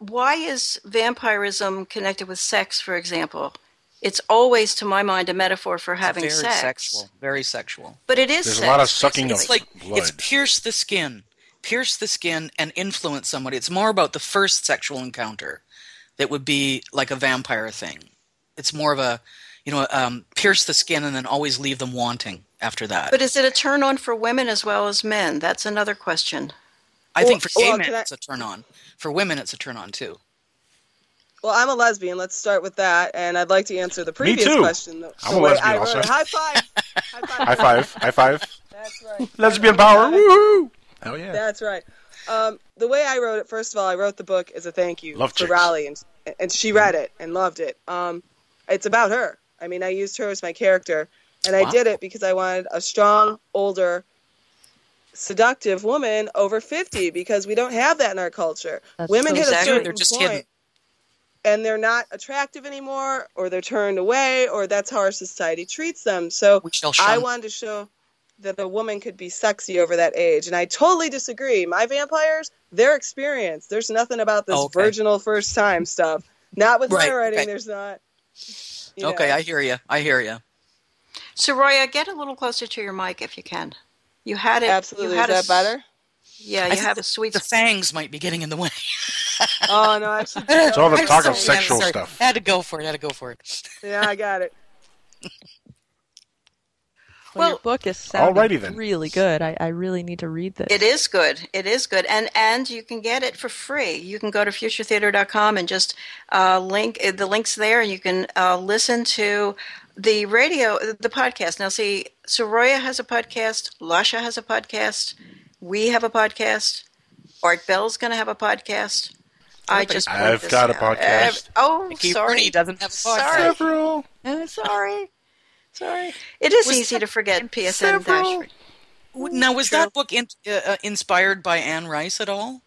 Why is vampirism connected with sex, for example? It's always, to my mind, a metaphor for having sex. very sex. sexual. Very sexual. But it is There's a lot of sucking It's of like blood. it's pierce the skin, pierce the skin, and influence somebody. It's more about the first sexual encounter that would be like a vampire thing. It's more of a, you know, um, pierce the skin and then always leave them wanting after that. But is it a turn on for women as well as men? That's another question. I think for gay well, men I- it's a turn on. For women, it's a turn on too. Well, I'm a lesbian. Let's start with that, and I'd like to answer the previous too. question. The, I'm a lesbian also. High five! High five! High five. High five. That's right. Lesbian power. Woohoo! Oh yeah. That's right. Um, the way I wrote it, first of all, I wrote the book as a thank you Love for chicks. Rollye, and and she read it and loved it. Um, it's about her. I mean, I used her as my character, and I did it because I wanted a strong, older, seductive woman over fifty because we don't have that in our culture. That's Women so hit a certain they're just point, hidden. and they're not attractive anymore, or they're turned away, or that's how our society treats them. So I wanted to show that a woman could be sexy over that age, and I totally disagree. My vampires, they're experienced. There's nothing about this Oh, okay. virginal first time stuff. Not with Right, my writing. okay. There's not. you Okay, know. I hear you. I hear you. Soraya, get a little closer to your mic if you can. You had it. absolutely. You Is had a that s- better? Yeah, you think have a sweet. The fangs might be getting in the way. Oh no, actually. It's all the I'm talk of sorry, I'm sexual sorry. stuff. Had to go for it. I Had to go for it. Yeah, I got it. Well, your book is sounding Alrighty then. really good. I, I really need to read this. It is good. It is good, and and you can get it for free. You can go to futuretheater.com and just uh, link uh, the links there, and you can uh, listen to the radio, the podcast. Now, see, Soraya has a podcast. Lasha has a podcast. We have a podcast. Art Bell's going to have a podcast. I just I've this got a podcast. Uh, oh, Mickey sorry. Rooney doesn't have a podcast. Sorry. Several. Uh, sorry. Sorry. It is Was easy to forget PSN Several. dash. Now, was that book in, uh, uh, inspired by Anne Rice at all?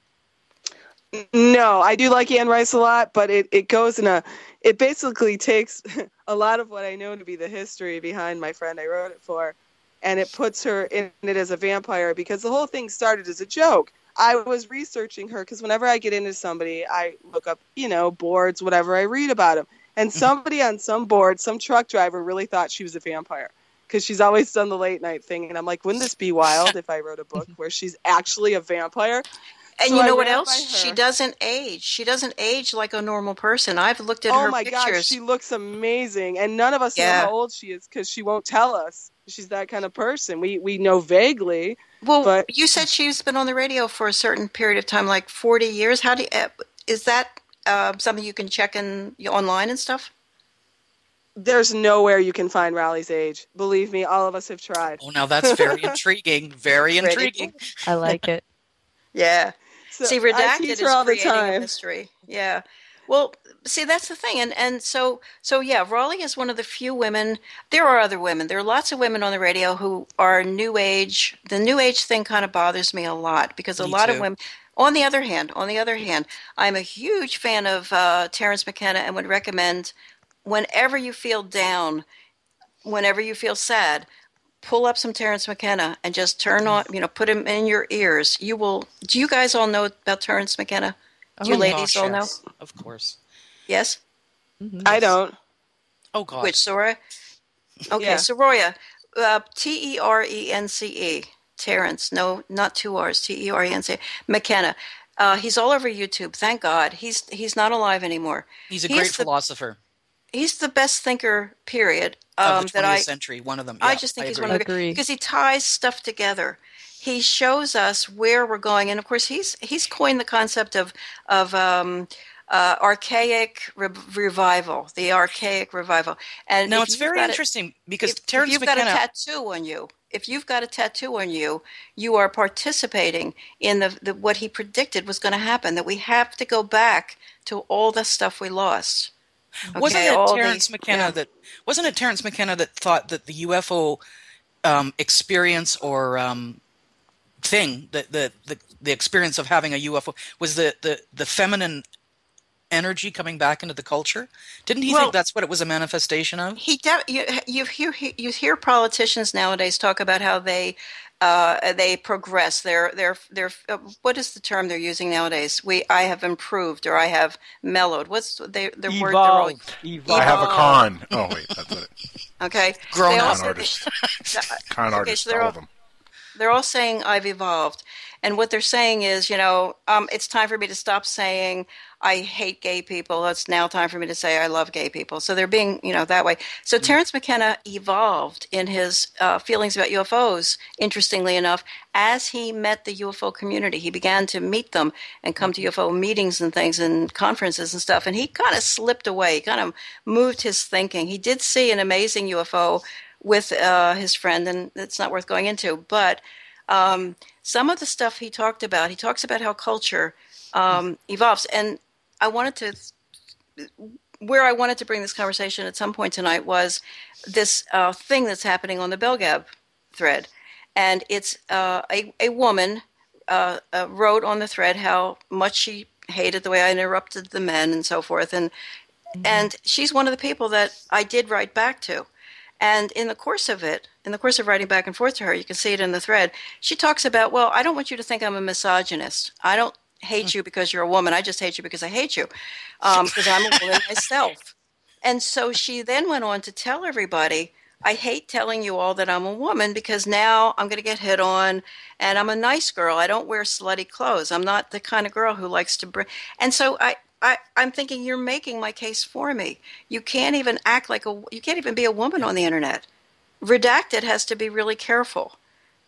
No, I do like Anne Rice a lot, but it, it goes in a it basically takes a lot of what I know to be the history behind my friend I wrote it for, and it puts her in it as a vampire because the whole thing started as a joke. I was researching her because whenever I get into somebody, I look up, you know, boards, whatever, I read about them. And mm-hmm. somebody on some board, some truck driver really thought she was a vampire because she's always done the late night thing. And I'm like, wouldn't this be wild if I wrote a book where she's actually a vampire? And So you know what else? She doesn't age. She doesn't age like a normal person. I've looked at oh her pictures. Oh my pictures. god, she looks amazing, and none of us Yeah. know how old she is because she won't tell us. She's that kind of person. We we know vaguely. well, but- you said she's been on the radio for a certain period of time, like forty years. How do you, uh, is that uh, something you can check in online and stuff? There's nowhere you can find Rollye's age. Believe me, all of us have tried. Oh, now that's very intriguing. Very intriguing. I like it. Yeah. So see, I redacted tease is her all the creating a mystery. Yeah. Well, see, that's the thing, and and so so yeah, Rollye is one of the few women. There are other women. There are lots of women on the radio who are new age. The new age thing kind of bothers me a lot because a Me lot of women. On the other hand, on the other hand, I'm a huge fan of uh, Terence McKenna and would recommend whenever you feel down, whenever you feel sad, pull up some Terence McKenna and just turn on, you know, put him in your ears. You will. Do you guys all know about Terence McKenna? Do you Oh, ladies gosh, all know? yes. Of course. Yes. I don't. Oh God. Which Sora? Okay, Yeah. Soraya, uh, T E R E N C E, Terence. No, not two R's. T E R E N C E. McKenna. Uh, he's all over YouTube. Thank God. He's he's not alive anymore. He's a He's great the- philosopher He's the best thinker. Period. of Um, the 20th that I century. One of them. I just think he's agree. one of the because he ties stuff together. He shows us where we're going, and of course, he's he's coined the concept of of um, uh, archaic re- revival, the archaic revival. And Now it's very got a- interesting because if, if you've got a tattoo on you, if you've got a tattoo on you, you are participating in the, the what he predicted was going to happen. That we have to go back to all the stuff we lost. Wasn't it Terence the- McKenna yeah. that wasn't it Terence McKenna that thought that the UFO um, experience or um, thing that the, the the experience of having a UFO was the the the feminine energy coming back into the culture? Didn't he Well- think that's what it was a manifestation of? He de- you, you hear you hear politicians nowadays talk about how they uh, they progress. They're they're they're uh, what is the term they're using nowadays? We I have improved or I have mellowed. What's they their word? They're all, Evolved. I have a con. Oh wait, that's it. Okay, Grown con artist. Con Okay, artist. so they're all all- of them. they're all saying I've evolved. And what they're saying is, you know, um, it's time for me to stop saying I hate gay people. It's now time for me to say I love gay people. So they're being, you know, that way. So Terence McKenna evolved in his uh, feelings about UFOs, interestingly enough, as he met the UFO community. He began to meet them and come to UFO meetings and things and conferences and stuff. And he kind of slipped away, kind of moved his thinking. He did see an amazing UFO with uh, his friend, and it's not worth going into. But um, some of the stuff he talked about, he talks about how culture um, evolves. And I wanted to, where I wanted to bring this conversation at some point tonight was this uh, thing that's happening on the Belgab thread. And it's uh, a, a woman uh, uh, wrote on the thread how much she hated the way I interrupted the men and so forth. And and she's one of the people that I did write back to. And in the course of it, in the course of writing back and forth to her, you can see it in the thread. She talks about, well, I don't want you to think I'm a misogynist. I don't hate you because you're a woman. I just hate you because I hate you, um, because I'm a woman myself. And so she then went on to tell everybody, I hate telling you all that I'm a woman because now I'm going to get hit on and I'm a nice girl. I don't wear slutty clothes. I'm not the kind of girl who likes to bring. And so I, I, I'm thinking you're making my case for me. You can't even act like a, you can't even be a woman on the internet. Redacted has to be really careful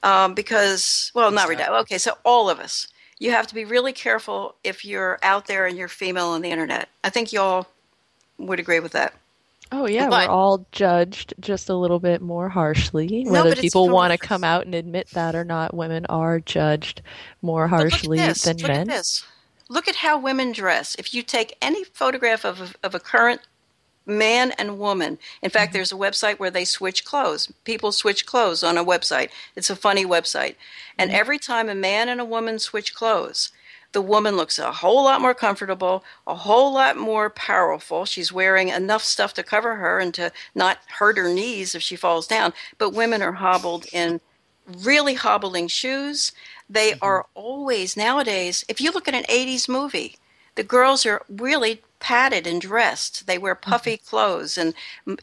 um, because, well, not redacted. Okay, so all of us, you have to be really careful if you're out there and you're female on the internet. I think y'all would agree with that. Oh yeah, But- we're all judged just a little bit more harshly. No, Whether people want to come out and admit that or not, women are judged more harshly look at this. than look men. At this. Look at how women dress. If you take any photograph of of a current man and woman, in fact, Mm-hmm. there's a website where they switch clothes. People switch clothes on a website. It's a funny website. And Mm-hmm. every time a man and a woman switch clothes, the woman looks a whole lot more comfortable, a whole lot more powerful. She's wearing enough stuff to cover her and to not hurt her knees if she falls down. But women are hobbled in really hobbling shoes. They Mm-hmm. are always nowadays. If you look at an '80s movie, the girls are really padded and dressed. They wear puffy Mm-hmm. clothes, and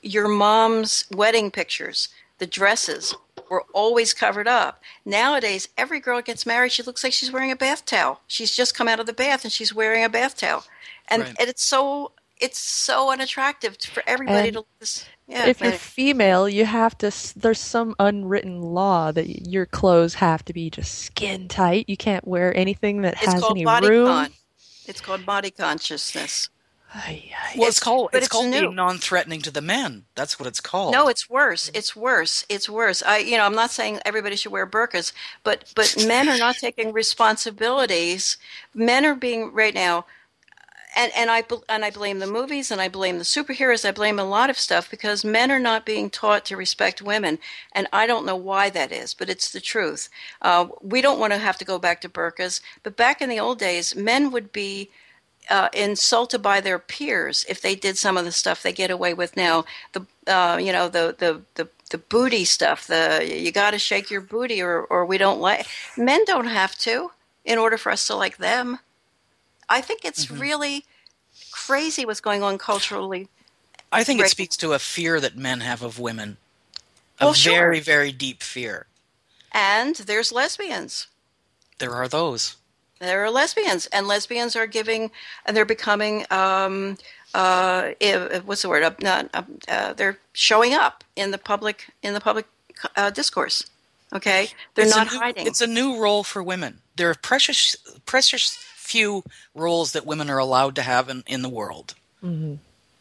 your mom's wedding pictures, the dresses were always covered up. Nowadays, every girl gets married, she looks like she's wearing a bath towel. She's just come out of the bath and she's wearing a bath towel, and, Right. and it's so it's so unattractive for everybody And to. This, yeah, if you're female, you have to. There's some unwritten law that your clothes have to be just skin tight. You can't wear anything that it's has any body room. con. It's called body consciousness. Well, it's, called it's, it's called new. being non-threatening to the men. That's what it's called. No, it's worse. It's worse. It's worse. I, you know, I'm not saying everybody should wear burqas, but but men are not taking responsibilities. Men are being right now, and and I and I blame the movies and I blame the superheroes. I blame a lot of stuff because men are not being taught to respect women, and I don't know why that is, but it's the truth. Uh, we don't want to have to go back to burqas, but back in the old days, men would be uh, insulted by their peers if they did some of the stuff they get away with now. The uh, you know the the the the booty stuff. The you got to shake your booty or or we don't like. Men don't have to in order for us to like them. I think it's Mm-hmm. really crazy what's going on culturally. I think it speaks to a fear that men have of women. A Well, sure. very, very deep fear. And there's lesbians. There are those. There are lesbians, and lesbians are giving, and they're becoming. Um, uh, what's the word? Uh, not, uh, uh, they're showing up in the public in the public uh, discourse. Okay, they're It's not new- hiding. It's a new role for women. There are precious, precious few roles that women are allowed to have in, in the world. Mm-hmm.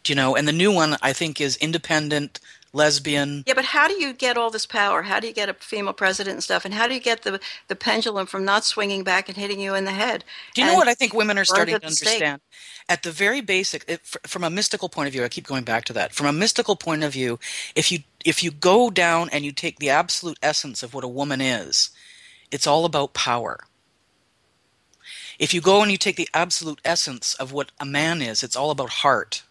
Do you know? And the new one, I think, is independent, lesbian. Yeah, but how do you get all this power? How do you get a female president and stuff? And how do you get the the pendulum from not swinging back and hitting you in the head? Do you know what I think women are starting to understand? At the very basic, it, from a mystical point of view, I keep going back to that. From a mystical point of view, if you if you go down and you take the absolute essence of what a woman is, it's all about power. If you go and you take the absolute essence of what a man is, it's all about heart.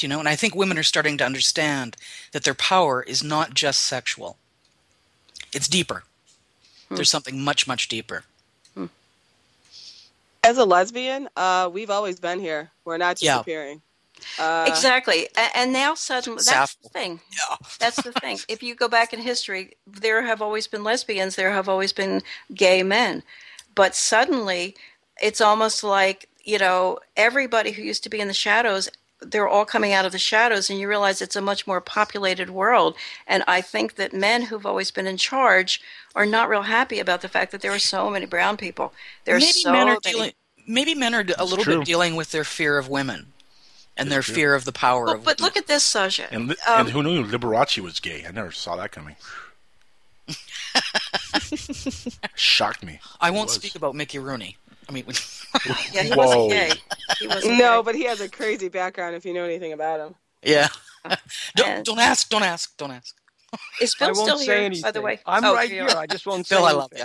Do you know? And I think women are starting to understand that their power is not just sexual. It's deeper. There's something much, much deeper. As a lesbian, uh, we've always been here. We're not Yeah. disappearing. Uh, exactly. And now suddenly, that's Sappho. the thing. That's the thing. If you go back in history, there have always been lesbians, there have always been gay men. But suddenly, it's almost like, you know, everybody who used to be in the shadows, they're all coming out of the shadows, and you realize it's a much more populated world. And I think that men who've always been in charge are not real happy about the fact that there are so many brown people. There are maybe so men are many. dealing. Maybe men are a little true. bit dealing with their fear of women and their true. fear of the power Well, of. but look at this, Sasha. And, li- Um, and who knew Liberace was gay? I never saw that coming. Shocked me. I won't speak about Mickey Rooney. I mean, yeah, he Whoa. wasn't gay. He wasn't no, gay. but he has a crazy background if you know anything about him. yeah. don't And- don't ask. Don't ask. Don't ask. Is I Bill won't still say here, anything. by the way? I'm Oh, right here. I just won't say Bill, I love you.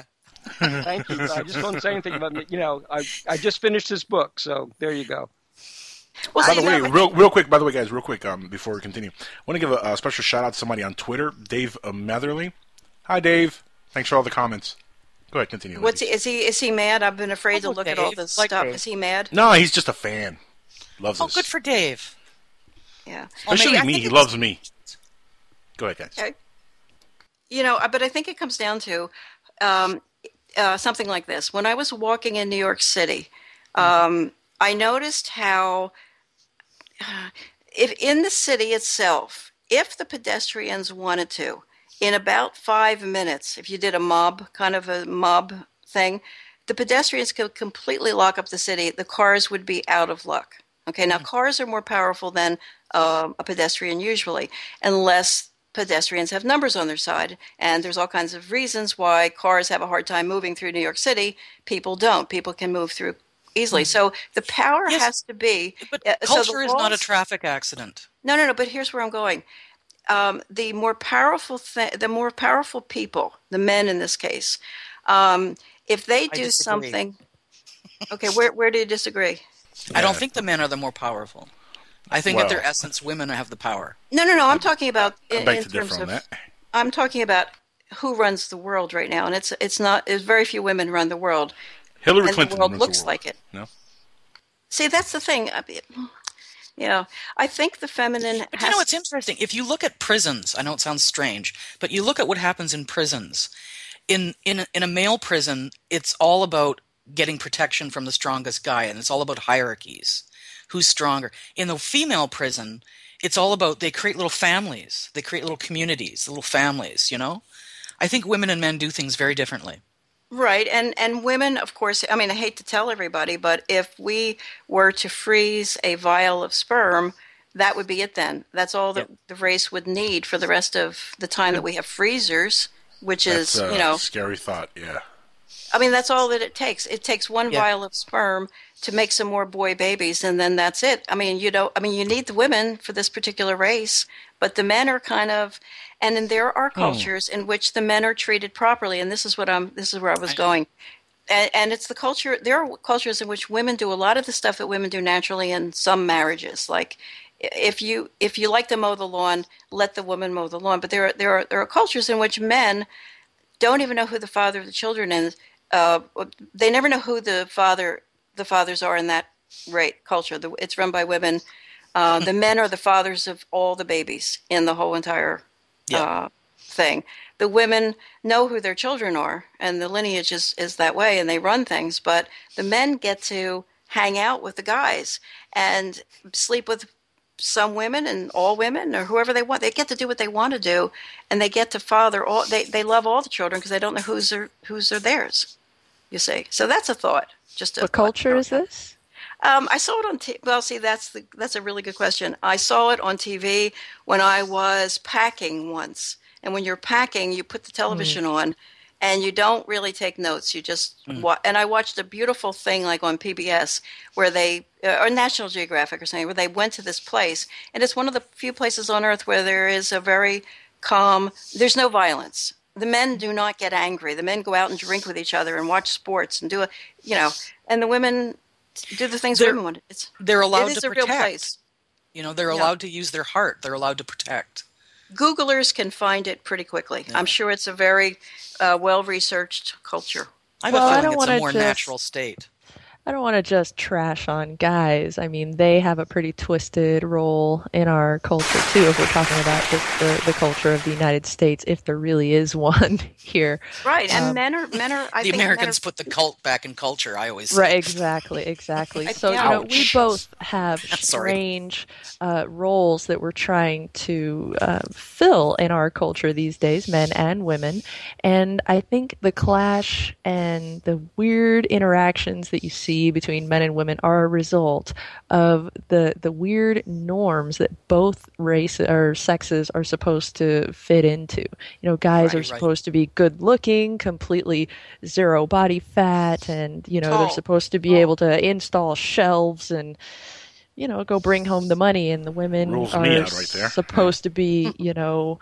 Thank you. I just won't say anything about you know. I I just finished this book, so there you go. Well, by the way, real real quick. By the way, guys, real quick. Um, before we continue, I want to give a, a special shout out to somebody on Twitter, Dave Matherly. Hi, Dave. Thanks for all the comments. Go ahead, continue. What's he, is he? Is he mad? I've been afraid to Oh, look at all this Like stuff. Dave. Is he mad? No, he's just a fan. Loves Oh, us. good for Dave. Yeah. Especially Well, me. He loves me. Go ahead, guys. Okay. You know, uh, but I think it comes down to um, uh, something like this. When I was walking in New York City, um, I noticed how, uh, if in the city itself, if the pedestrians wanted to, in about five minutes, if you did a mob kind of a mob thing, the pedestrians could completely lock up the city. The cars would be out of luck. Okay, now cars are more powerful than uh, a pedestrian usually, unless pedestrians have numbers on their side. And there's all kinds of reasons why cars have a hard time moving through New York City. People don't. People can move through easily. So the power Yes, has to be. But uh, so culture is not a traffic accident. no, no, no. But here's where I'm going. Um, the more powerful, th- the more powerful people, the men in this case, um, if they do something, okay, where where do you disagree? I don't think the men are the more powerful. I think at their essence, women have the power. No, no, no. I'm talking about I in, in terms of. that. I'm talking about who runs the world right now, and it's it's not. It's very few women run the world, Hillary and Clinton the world runs looks the world. like it. No. See, that's the thing. I mean, you know, I think the feminine. But you know, it's interesting. If you look at prisons, I know it sounds strange, but you look at what happens in prisons. In in in a male prison, it's all about getting protection from the strongest guy, and it's all about hierarchies. Who's stronger? In the female prison, it's all about they create little families. They create little communities, little families. You know, I think women and men do things very differently. Right, and and women, of course. I mean, I hate to tell everybody, but if we were to freeze a vial of sperm, that would be it. Then that's all that the race would need for the rest of the time that we have freezers, which That's is a you know, scary thought. Yeah. I mean, that's all that it takes. It takes one Yeah. vial of sperm to make some more boy babies, and then that's it. I mean, you know, I mean, you need the women for this particular race, but the men are kind of, and then there are cultures in which the men are treated properly, and this is what I'm. This is where I was going. And, and it's the culture. There are cultures in which women do a lot of the stuff that women do naturally in some marriages. Like if you if you like to mow the lawn, let the woman mow the lawn. But there are there are there are cultures in which men don't even know who the father of the children is. Uh, they never know who the father the fathers are in that right culture. The, it's run by women. Uh, the men are the fathers of all the babies in the whole entire Yeah. uh, thing. the women know who their children are, and the lineage is, is that way, and they run things. But the men get to hang out with the guys and sleep with some women and all women or whoever they want. They get to do what they want to do, and they get to father all. They they love all the children because they don't know whose are whose are theirs. You see, so that's a thought. Just a What thought. culture is this? Um, I saw it on. T- well, see, that's the that's a really good question. I saw it on TV when I was packing once, and when you're packing, you put the television on, and you don't really take notes. You just wa- and I watched a beautiful thing like on PBS where they uh, or National Geographic or something where they went to this place, and it's one of the few places on Earth where there is a very calm. There's no violence. The men do not get angry. The men go out and drink with each other and watch sports and do a, you know, and the women do the things They're- women want. It's They're allowed it is to a real protect. place. You know, they're Yeah. allowed to use their heart. They're allowed to protect. Googlers can find it pretty quickly. I'm sure it's a very uh, well researched culture. I have Well, I a feeling it's a more just- natural state. I don't want to just trash on guys. I mean, they have a pretty twisted role in our culture too. If we're talking about just the, the culture of the United States, if there really is one here, Right, and Um, men are men are. I the think men Americans are- put the cult back in culture. I always say. Right, exactly, exactly. I- So you yeah. know, we both have strange uh, roles that we're trying to uh, fill in our culture these days, men and women. And I think the clash and the weird interactions that you see between men and women are a result of the the weird norms that both race or sexes are supposed to fit into. You know, guys Right, are right. supposed to be good looking, completely zero body fat, and you know they're oh. supposed to be oh. able to install shelves and you know go bring home the money. And the women Rules are right there. supposed to be hmm. you know.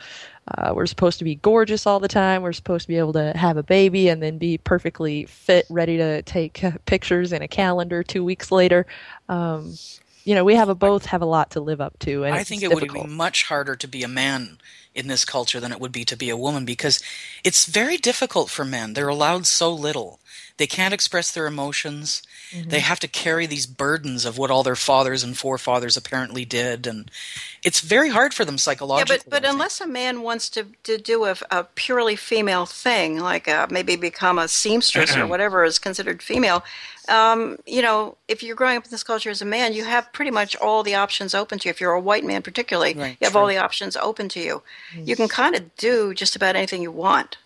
Uh, we're supposed to be gorgeous all the time. We're supposed to be able to have a baby and then be perfectly fit, ready to take uh, pictures in a calendar two weeks later. Um, you know, we have a, both have a lot to live up to, and I think it difficult. would be much harder to be a man in this culture than it would be to be a woman because it's very difficult for men. They're allowed so little. They can't express their emotions. Mm-hmm. They have to carry these burdens of what all their fathers and forefathers apparently did, and it's very hard for them psychologically. Yeah, psychologically. but but unless a man wants to, to do a, a purely female thing, like uh, maybe become a seamstress or whatever is considered female, um, you know, if you're growing up in this culture as a man, you have pretty much all the options open to you. If you're a white man, particularly, Right, you have all the options open to you. You can kind of do just about anything you want.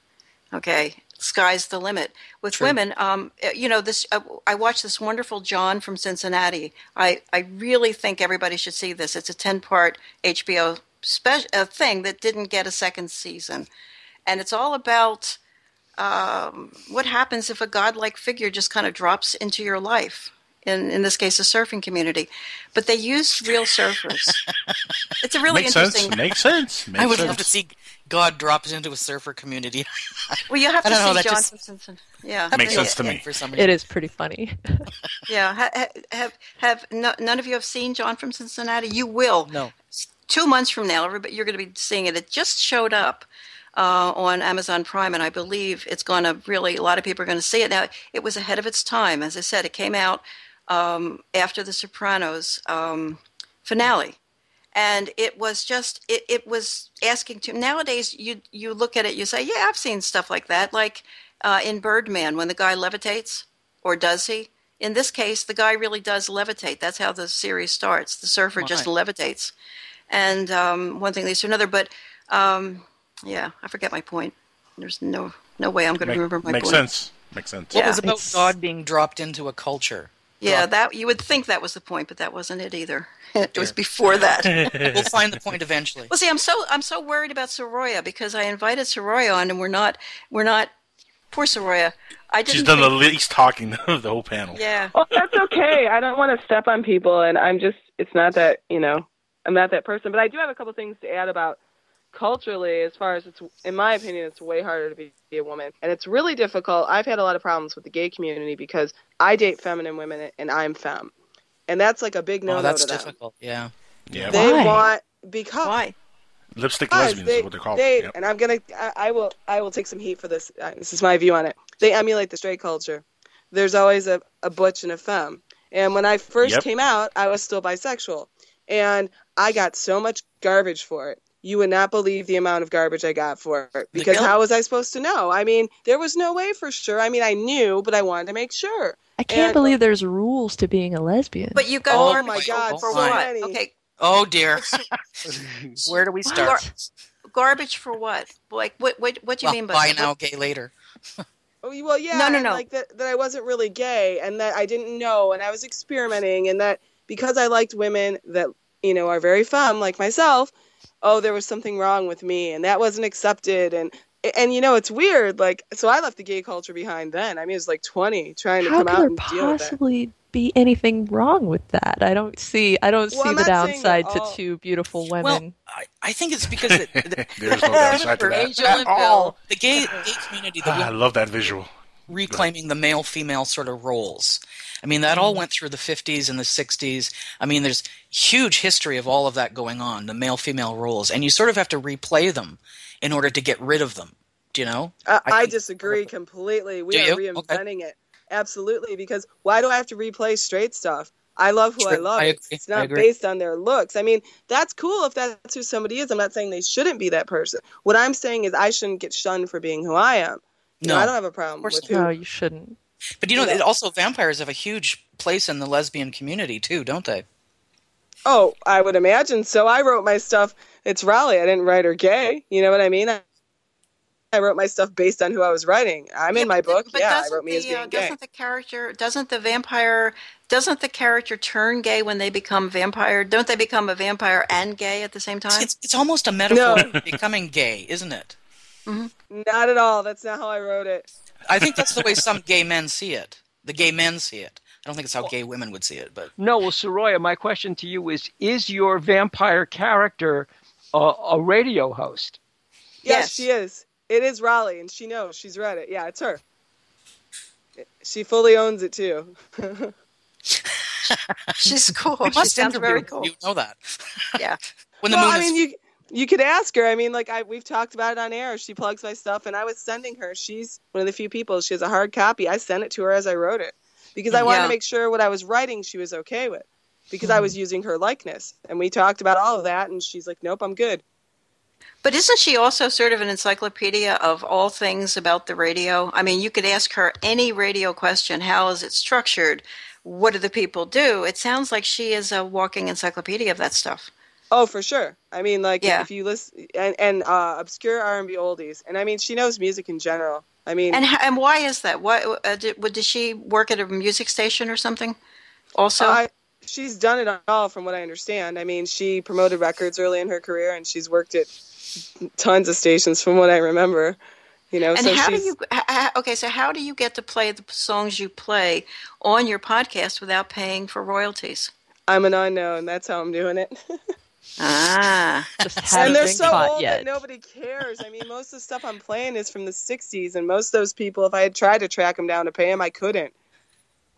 Okay, sky's the limit. With True. women, um, uh, you know, this. Uh, I watched this wonderful John from Cincinnati. I I really think everybody should see this. It's a ten part HBO spe- uh, thing that didn't get a second season, and it's all about um, what happens if a godlike figure just kind of drops into your life. In, in this case, a surfing community, but they use real surfers. it's a really Makes interesting. sense. Makes sense. Makes I would sense. love to see God drops into a surfer community. Well, you have to don't know, see John just- from Cincinnati. Yeah, Makes sense to me. For some It reason. is pretty funny. Yeah, ha- ha- have have no, none of you have seen John from Cincinnati? You will. No. Two months from now, everybody, you're going to be seeing it. It just showed up uh, on Amazon Prime, and I believe it's going to really. A lot of people are going to see it now. It was ahead of its time, as I said. It came out um, after The Sopranos um, finale, and it was just it, it was asking to. Nowadays, you you look at it, you say, yeah, I've seen stuff like that, like uh, in Birdman when the guy levitates, or does he? In this case, the guy really does levitate. That's how the series starts. The surfer just levitates, and um, one thing leads to another. But um, yeah, I forget my point. There's no no way I'm going to remember my makes point. Makes sense. Makes sense. What Yeah. was about God being dropped into a culture? Yeah, Dropped- that you would think that was the point, but that wasn't it either. it was before that. We'll find the point eventually. Well, see, I'm so I'm so worried about Soraya because I invited Soraya on, and we're not we're not. Poor Soraya. I didn't. She's done the think- least talking of the whole panel. Yeah. Well, that's okay. I don't want to step on people, and I'm just, it's not that, you know, I'm not that person. But I do have a couple things to add about culturally, as far as it's, in my opinion, it's way harder to be, be a woman. And it's really difficult. I've had a lot of problems with the gay community because I date feminine women and I'm femme. And that's like a big no no oh, that's to them. difficult. Yeah. Yeah. They Why? want, because. Why? Lipstick lesbians they, is what they're called. they Yep. and I'm gonna, I, I will, I will take some heat for this. Uh, this is my view on it. They emulate the straight culture. There's always a, a butch and a femme. And when I first Yep. came out, I was still bisexual, and I got so much garbage for it. You would not believe the amount of garbage I got for it. Because how was I supposed to know? I mean, there was no way for sure. I mean, I knew, but I wanted to make sure. I can't And- believe there's rules to being a lesbian. But you got Oh garbage my God, for what? many. Okay, Oh dear. Where do we start? Gar- garbage for what? Like what? What? What do you Well, mean by buy that? now, gay later. Oh, well, yeah. No, no, no. Like that, that I wasn't really gay, and that I didn't know, and I was experimenting, and that because I liked women that you know are very femme like myself. Oh, there was something wrong with me, and that wasn't accepted, and and you know it's weird. Like, so I left the gay culture behind. Then I mean, it was like twenty, trying to How come could out there and deal with that. possibly be anything wrong with that? I don't see. I don't Well, see I'm the downside to two beautiful women. Well, I, I think it's because it, the, There's no downside to that Angel at all. The gay, gay community, the Ah, I love that visual. reclaiming the male female sort of roles. I mean, that all Mm-hmm. went through the 50s and the 60s. I mean, there's huge history of all of that going on, the male female roles, and you sort of have to replay them in order to get rid of them. Do you know? I, I think- disagree completely. We are you? Okay. reinventing it. Absolutely, because why do I have to replay straight stuff? I love who I love. I It's- agree. It's I not based on their looks. I mean, that's cool if that's who somebody is. I'm not saying they shouldn't be that person. What I'm saying is I shouldn't get shunned for being who I am. You know, No. I don't have a problem with who. no, you shouldn't. But you know, You know. it also vampires have a huge place in the lesbian community too, don't they? Oh, I would imagine so. I wrote my stuff. It's Rollye. I didn't write her gay. You know what I mean? I, I wrote my stuff based on who I was writing. I'm in my book. But yeah, I doesn't wrote me the, as being uh, gay. doesn't the character doesn't the vampire doesn't the character turn gay when they become vampire? Don't they become a vampire and gay at the same time? It's it's almost a metaphor No. for becoming gay, isn't it? Not at all. That's not how I wrote it. I think that's the way some gay men see it. The gay men see it. I don't think it's how gay women would see it, but No, well, Soraya, my question to you is: Is your vampire character a, a radio host? Yes, she is. It is Rollye, and she knows. She's read it. Yeah, it's her. She fully owns it too. She's cool. we she must sounds very cool. You know that. Yeah. When the well, moon I is mean, you you could ask her. I mean, like I we've talked about it on air. She plugs my stuff, and I was sending her. She's one of the few people. She has a hard copy. I sent it to her as I wrote it because I wanted Yeah. to make sure what I was writing she was okay with because I hmm. was using her likeness, and we talked about all of that. And she's like, "Nope, I'm good." But isn't she also sort of an encyclopedia of all things about the radio? I mean, you could ask her any radio question. How is it structured? What do the people do? It sounds like she is a walking encyclopedia of that stuff. Oh, for sure. I mean, like Yeah. if you listen and, and uh, obscure R and B oldies, and I mean, she knows music in general. I mean, And and why is that? Why uh, did, what- did she work at a music station or something? Also, I, she's done it all, from what I understand. I mean, she promoted records early in her career, and she's worked at tons of stations, from what I remember. You know, and so how do you? h- h- Okay, so how do you get to play the songs you play on your podcast without paying for royalties? I'm an unknown. That's how I'm doing it. Ah, just and they're so old yet. that nobody cares. I mean, most of the stuff I'm playing is from the '60s, and most of those people, if I had tried to track them down to pay them, I couldn't.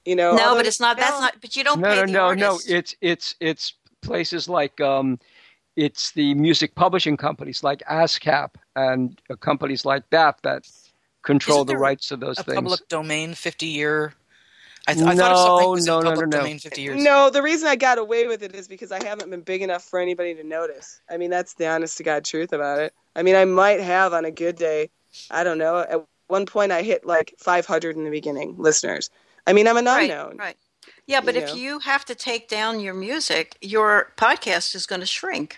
You know. no, but it's not. That's not. But you don't no, pay no, the no, no. It's it's it's places like um, it's the music publishing companies like ASCAP and uh, companies like that that control Isn't the rights to those a things. public domain 50 year. I, th- I no, thought if something was no, in no, public no, no. domain 50 years. No, the reason I got away with it is because I haven't been big enough for anybody to notice. I mean, that's the honest to God truth about it. I mean, I might have on a good day, I don't know. At one point, I hit like 500 in the beginning listeners. I mean, I'm an right, unknown. right. Yeah, but you if know. you have to take down your music, your podcast is going to shrink.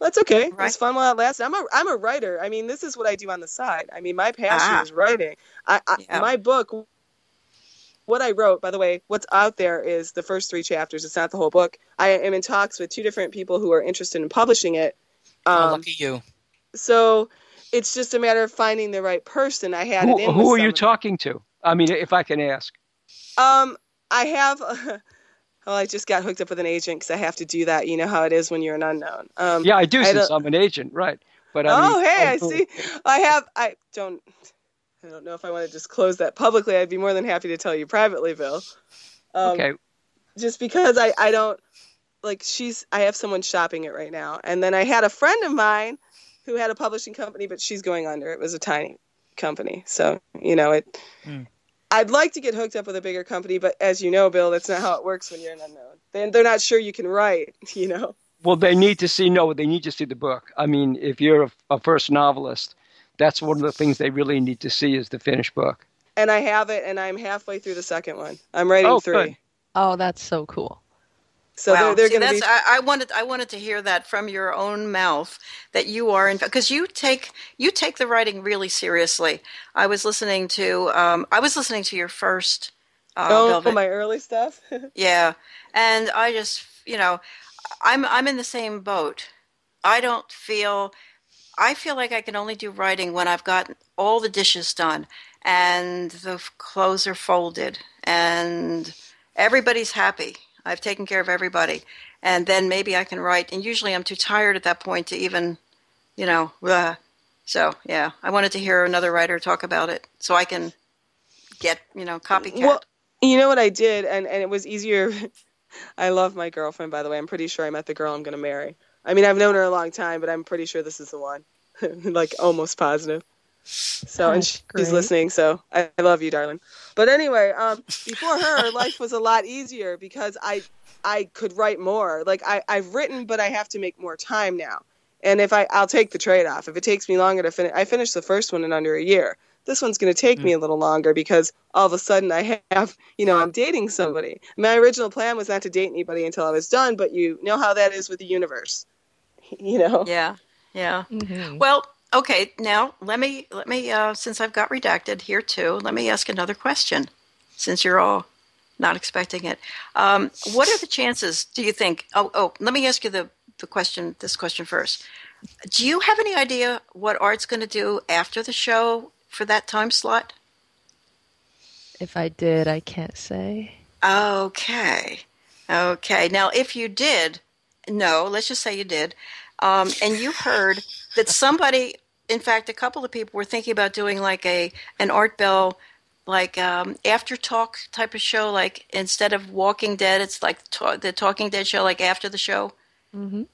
That's okay. Right. It's fun while it lasts. I'm a I'm a writer. I mean, this is what I do on the side. I mean, my passion Ah. is writing. I, I Yeah. my book. What I wrote, by the way, what's out there is the first three chapters. It's not the whole book. I am in talks with two different people who are interested in publishing it. oh, Um, lucky you. so it's just a matter of finding the right person. I had Who, it in who are you talking to? I mean, if I can ask. Um, I have. well, I just got hooked up with an agent because I have to do that. You know how it is when you're an unknown. Um, Yeah, I do had since a- I'm an agent, right? But I oh, mean, hey, I oh, see. I have. I don't. I don't know if I want to disclose that publicly. I'd be more than happy to tell you privately, Bill. Um, Okay. Just because I I don't like she's. I have someone shopping it right now, and then I had a friend of mine who had a publishing company, but she's going under. It was a tiny company, so you know it. Hmm. I'd like to get hooked up with a bigger company, but as you know, Bill, that's not how it works when you're an unknown. Then they're not sure you can write. You know. Well, they need to see no, they need to see the book. I mean, if you're a, a first novelist, that's one of the things they really need to see is the finished book. And I have it, and I'm halfway through the second one. I'm writing Oh, three. good. Oh, that's so cool. So wow. they're, they're going to that's, be. I, I wanted I wanted to hear that from your own mouth that you are in because you take you take the writing really seriously. I was listening to um, I was listening to your first uh, oh, Velvet. my early stuff. Yeah, and I just you know I'm I'm in the same boat. I don't feel I feel like I can only do writing when I've got all the dishes done and the clothes are folded and everybody's happy. I've taken care of everybody. And then maybe I can write. And usually I'm too tired at that point to even, you know, uh, so yeah, I wanted to hear another writer talk about it so I can get, you know, copycat. Well, you know what I did, and, and it was easier. I love my girlfriend, by the way. I'm pretty sure I met the girl I'm going to marry. I mean, I've known her a long time, but I'm pretty sure this is the one. like, almost positive. So, and That's she's listening, so I, I love you, darling. But anyway, um, before her, life was a lot easier because I I could write more. Like I, I've written, but I have to make more time now. And if I, I'll take the trade off. If it takes me longer to finish, I finished the first one in under a year. This one's going to take me a little longer because all of a sudden I have, you know, I'm dating somebody. My original plan was not to date anybody until I was done, but you know how that is with the universe. You know? Yeah, yeah. Well, okay. Now let me let me uh, since I've got redacted here too. Let me ask another question, since you're all not expecting it. Um, what are the chances? Do you think? Oh, oh. Let me ask you the the question. This question first. Do you have any idea what Art's going to do after the show for that time slot? If I did, I can't say. Okay. Okay. Now, if you did, no, let's just say you did, um, and you heard that somebody, in fact, a couple of people were thinking about doing like a an Art Bell like um, after talk type of show, like instead of Walking Dead, it's like ta- the Talking Dead show, like after the show. Mm-hmm.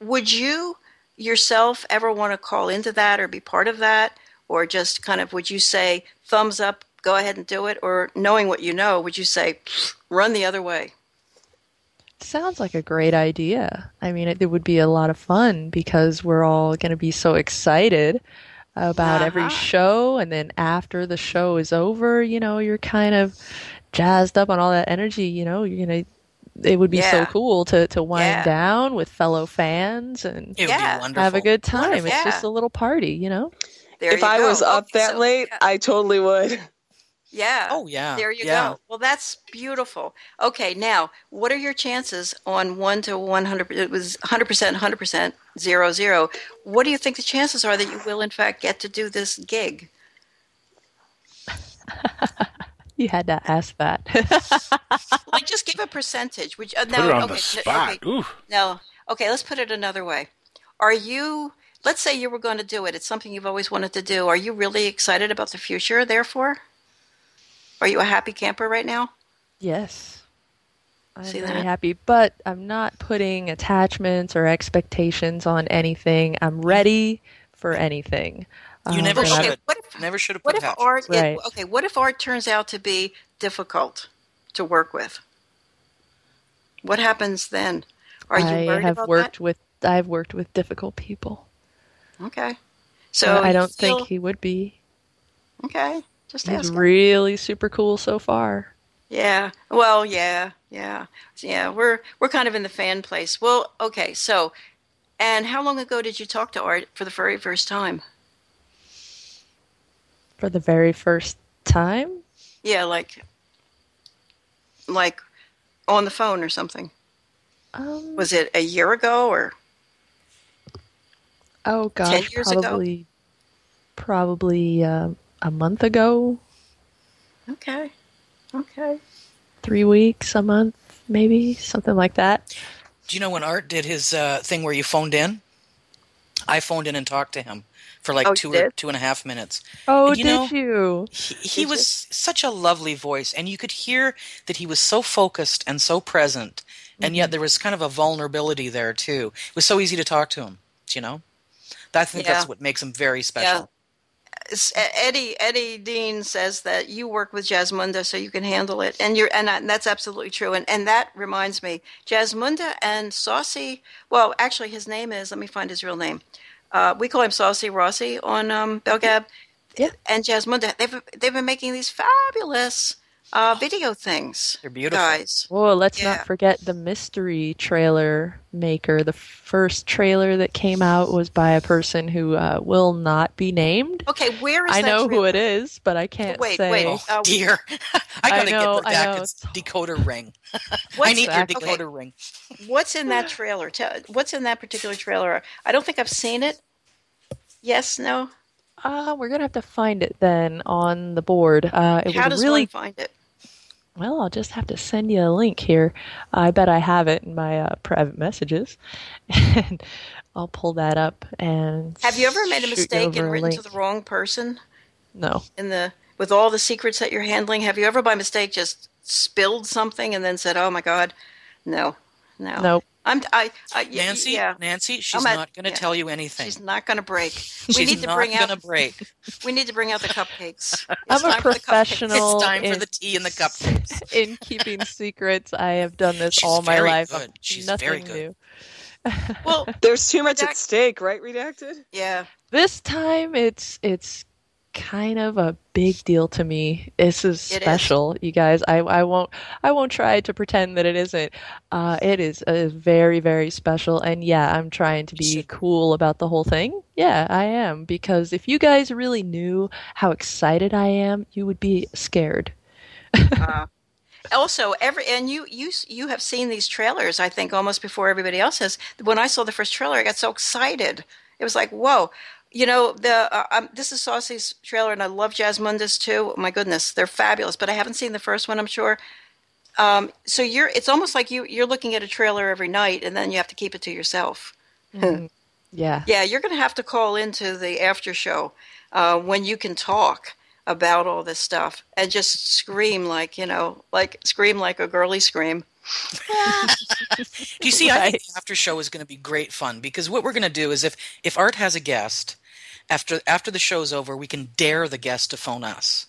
Would you yourself ever want to call into that or be part of that, or just kind of would you say thumbs up, go ahead and do it, or knowing what you know, would you say run the other way? Sounds like a great idea. I mean, it, it would be a lot of fun because we're all going to be so excited about every Uh-huh. show. And then after the show is over, you know, you're kind of jazzed up on all that energy. You know, you're going to. It would be so cool to, to wind Yeah. down with fellow fans and It would Yeah. be have a good time. Wonderful. It's Yeah. just a little party, you know? There if you I go. was up Okay, that so- late, I totally would. Yeah. Oh, yeah. There you Yeah. go. Well, that's beautiful. Okay, now what are your chances on one to one hundred? It was hundred percent, hundred percent, zero zero. What do you think the chances are that you will in fact get to do this gig? You had to ask that. Like, just give a percentage. Which uh, Put no, her on okay, the n- spot. okay, Ooh. no, okay. Let's put it another way. Are you? Let's say you were going to do it. It's something you've always wanted to do. Are you really excited about the future? Therefore, are you a happy camper right now? Yes. I'm See very that? happy, but I'm not putting attachments or expectations on anything. I'm ready for anything. You Um, never and I'm- should. What Never should have What put if that. art? it- Right. okay, what if art turns out to be difficult to work with? What happens then? Are you I worried have about worked with I've worked with difficult people. Okay, so I don't feel- think he would be. Okay, just He's really super cool so far. Yeah. Well, yeah, yeah, yeah. We're we're kind of in the fan place. Well, okay. So, and how long ago did you talk to Art for the very first time? For the very first time? Yeah, like, like, on the phone or something. Um, Was it a year ago or? oh gosh, years ago? probably probably uh, a month ago, Okay. Okay. three weeks, a month, maybe something like that. Do you know when Art did his uh, thing where you phoned in? I phoned in and talked to him for like Oh, you two or two and a half minutes. Oh, And you did know, you? He, he was such a lovely voice, and you could hear that he was so focused and so present, and Mm-hmm. yet there was kind of a vulnerability there too. It was so easy to talk to him. Do You know, I think Yeah. that's what makes him very special. Eddie Eddie Dean says that you work with Jasmunda, so you can handle it, and you're and, I- and that's absolutely true. And and that reminds me, Jasmunda and Saucy. Well, actually, his name is. Let me find his real name. Uh, we call him Saucy Rossi on um, Belgab. Yeah. And Jasmunda, they've they've been making these fabulous uh, video things. They're beautiful. guys. Whoa, let's Yeah. not forget the mystery trailer maker. The first trailer that came out was by a person who uh, will not be named. Okay, where is I that know who it is, but I can't Wait, say. wait. Oh Uh, dear, I gotta know, get I know. Redacted's decoder ring. I What's need that? your Okay. decoder ring. What's in that trailer? Tell, what's in that particular trailer? I don't think I've seen it. Yes, no. Uh, we're gonna have to find it then on the board. Uh, it How was does really one find it? Well. I'll just have to send you a link here. I bet I have it in my uh, private messages, and I'll pull that up. And Have you ever made a mistake and written to the wrong person No. in the with all the secrets that you're handling? Have you ever by mistake just spilled something and then said, "Oh my God, no, no"? Nope. I'm I, I y- Nancy, Yeah, Nancy, she's at- not going to yeah. tell you anything. she's not going to break. We She's need to not bring out. gonna break. We need to bring out the cupcakes. I'm a time for the cupcakes. professional. It's time for in- the tea and the cupcakes. in keeping secrets. I have done this She's all my very life. good. She's Nothing very good. new. Well, There's too much at stake, right? Redacted. yeah. This time it's it's kind of a big deal to me. This is It is. special, you guys. I, I won't I won't try to pretend that it isn't. Uh, it is uh, very very special, and yeah, I'm trying to be cool about the whole thing. Yeah, I am because if you guys really knew how excited I am, you would be scared. Uh, also, every and you you you have seen these trailers. I think almost before everybody else has. When I saw the first trailer, I got so excited. It was like, whoa. You know, the uh, um, this is Saucy's trailer, and I love Jasmundus too. Oh, My goodness, they're fabulous. But I haven't seen the first one. I'm sure. Um, so you're. It's almost like you you're looking at a trailer every night, and then you have to keep it to yourself. Mm, yeah. Yeah, you're going to have to call into the after show uh, when you can talk about all this stuff and just scream like you know, like scream like a girly scream. Do you see? I think the after show is going to be great fun because what we're going to do is if if Art has a guest after after the show's over, we can dare the guest to phone us.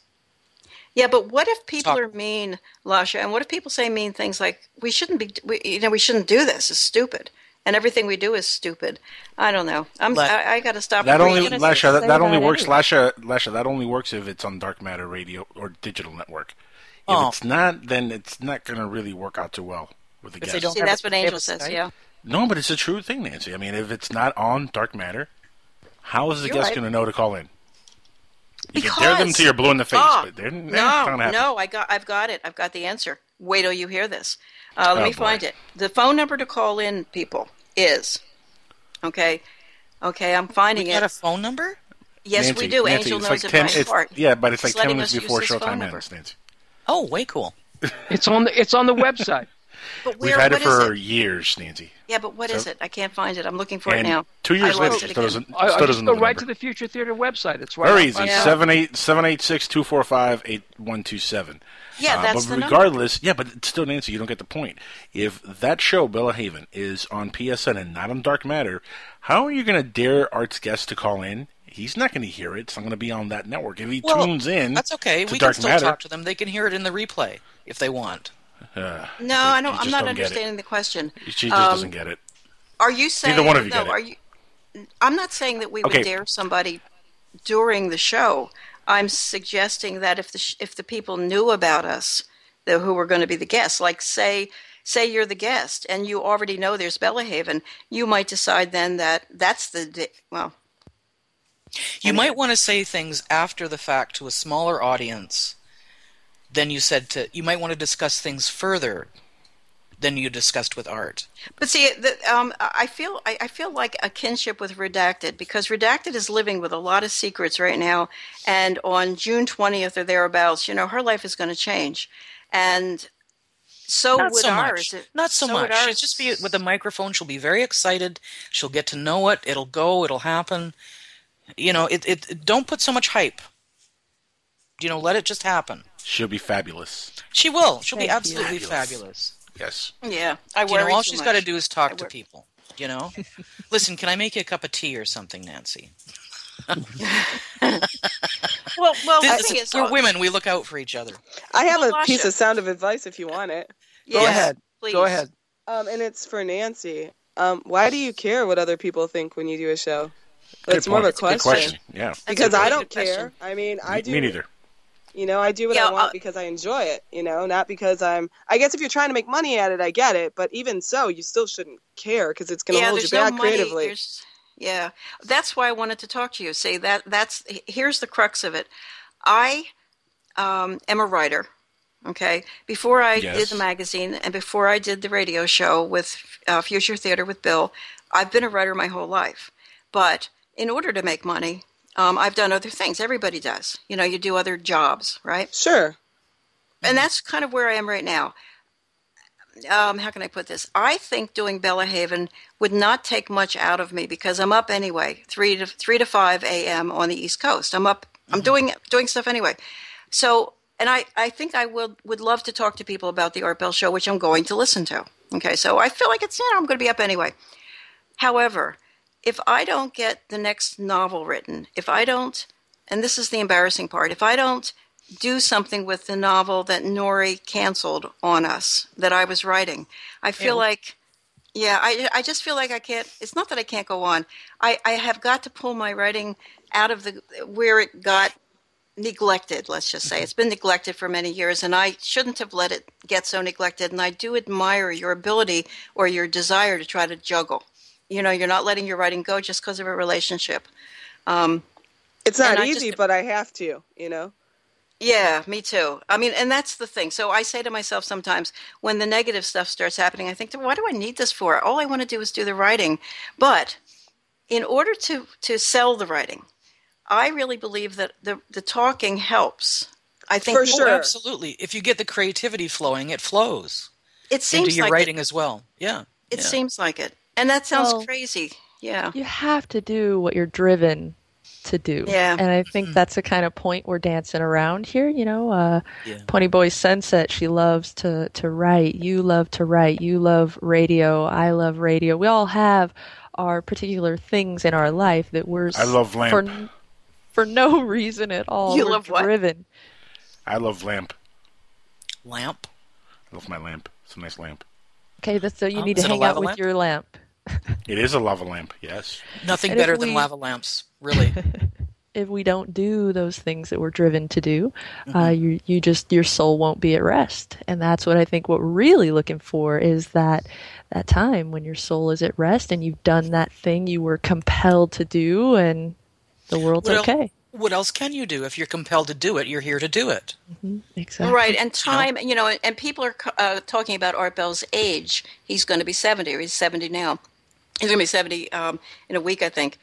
Yeah, but what if people Talk- are mean, Lasha? And what if people say mean things like we shouldn't be, we, you know, we shouldn't do this. It's stupid, and everything we do is stupid. I don't know. I'm. Let- I, I got to stop. That only. Lasha, that, that only works. anyway. Lasha, Lasha, that only works if it's on Dark Matter Radio or digital network. If Oh. it's not, then it's not going to really work out too well with the If they guests. don't See, that's what Angel says. Skype? Yeah. No, but it's a true thing, Nancy. I mean, if it's not on Dark Matter, how is the You're guest right. going to know to call in? You can dare them Because- to your blue in the face, Ah, but they're, they're no, not going to happen. no, I got, I've got it. I've got the answer. Wait till you hear this. Uh, let Oh, me boy. find it. The phone number to call in, people, is okay. Okay, I'm finding We it. got a phone number? yes, Nancy, we do. Nancy, Angel it's knows like it 10, by heart. Yeah, but it's He's like 10 minutes before showtime ends, Nancy. Oh, way cool. It's on the it's on the website. But We've had it what is for years, Nancy. Yeah, but what is So- it? I can't find it. I'm looking for it now. two years I later, it still doesn't, I, I just doesn't go right to the Future Theater website. It's right. Very easy. my- Seven eight seven eight six two four five eight one two seven. Yeah, uh, that's but the number. regardless, yeah, but it's still, Nancy, you don't get the point. If that show, Bella Haven, is on PSN and not on Dark Matter, how are you going to dare Art's guest to call in? He's not going to hear it. It's not going to be on that network. If he Well, tunes in, That's okay. To We Dark can still Matter, talk to them. They can hear it in the replay if they want. Uh, No, I don't. I'm not don't understanding the question. She just Um, doesn't get it. Are you saying Neither one of you no? get it. Are you? I'm not saying that we Okay. would dare somebody during the show. I'm suggesting that if the sh- if the people knew about us, the, who were going to be the guests, like say say you're the guest and you already know there's Bella Haven, you might decide then that that's the di- well. You might want to say things after the fact to a smaller audience than you said to. You might want to discuss things further than you discussed with Art. But see, the, um, I feel I, I feel like a kinship with Redacted because Redacted is living with a lot of secrets right now, and on June twentieth or thereabouts, you know, her life is going to change, and so Not would so ours. much. Not so, so much. would ours. She'll just be with the microphone. She'll be very excited. She'll get to know it. It'll go. It'll happen. You know, it. It. it- don't put so much hype. You know, let it just happen. She'll be fabulous. She will. She'll be Thank you. absolutely Fabulous. fabulous. Yes. Yeah, I You know, all she's got to do is talk to people. You know, listen. Can I make you a cup of tea or something, Nancy? well, well, the This- thing is, we're women. We look out for each other. I have a Lasha. piece of sound of advice if you want it. Go ahead. please. Go ahead. Um, and it's for Nancy. Um, why do you care what other people think when you do a show? That's Good more of a question. question. Yeah. Because a I don't care. question. I mean, I Me- do. Me neither. You know, I do what Yeah, I want uh, because I enjoy it. You know, not because I'm. I guess if you're trying to make money at it, I get it. But even so, you still shouldn't care because it's going to yeah, hold you there's no back money. creatively. Yeah, that's why I wanted to talk to you. See that that's here's the crux of it. I um, am a writer. Okay, before I Yes. did the magazine and before I did the radio show with uh, Future Theater with Bill, I've been a writer my whole life. But in order to make money, um, I've done other things. Everybody does. You know, you do other jobs, right? Sure. and that's kind of where I am right now. Um, how can I put this? I think doing Bella Haven would not take much out of me because I'm up anyway, three to three to five a.m. on the East Coast. I'm up. I'm doing doing stuff anyway. So, and I I think I would would love to talk to people about the Art Bell Show, which I'm going to listen to. Okay, so I feel like it's you know I'm going to be up anyway. However, if I don't get the next novel written, if I don't, and this is the embarrassing part, if I don't do something with the novel that Noory canceled on us that I was writing, I feel Yeah. like, yeah, I, I just feel like I can't, it's not that I can't go on. I, I have got to pull my writing out of the, where it got neglected, let's just say. Mm-hmm. It's been neglected for many years, and I shouldn't have let it get so neglected. And I do admire your ability or your desire to try to juggle. You know, you're not letting your writing go just because of a relationship. Um, It's not and I easy, just- but I have to. You know. yeah, me too. I mean, and that's the thing. So I say to myself sometimes when the negative stuff starts happening, I think, why do I need this for? All I want to do is do the writing. But in order to to sell the writing, I really believe that the the talking helps. I think For people- sure. Absolutely. If you get the creativity flowing, it flows It seems into your like writing it. as well. Yeah. It yeah. seems like it, and that sounds Well, crazy. Yeah. You have to do what you're driven to do. Yeah. And I think that's the kind of point we're dancing around here. You know, uh, Yeah. Pony Boy Sunset, she loves to, to write. You love to write. You love radio. I love radio. We all have our particular things in our life that we're I love lamp. for for no reason at all. You we're love what? I love lamp. Lamp. I love my lamp. It's a nice lamp. Okay, that's so you Oh, need to hang out with lamp? your lamp. It is a lava lamp. Yes. Nothing And if better than we- lava lamps, really. if we don't do those things that we're driven to do, uh, Mm-hmm. you you just your soul won't be at rest, and that's what I think. What we're really looking for is that that time when your soul is at rest and you've done that thing you were compelled to do, and the world's What el- okay. what else can you do? If you're compelled to do it, you're here to do it. Exactly. Right, and time, you know, and people are uh, talking about Art Bell's age. He's going to be 70, or he's 70 now. He's going to be 70 um, in a week, I think.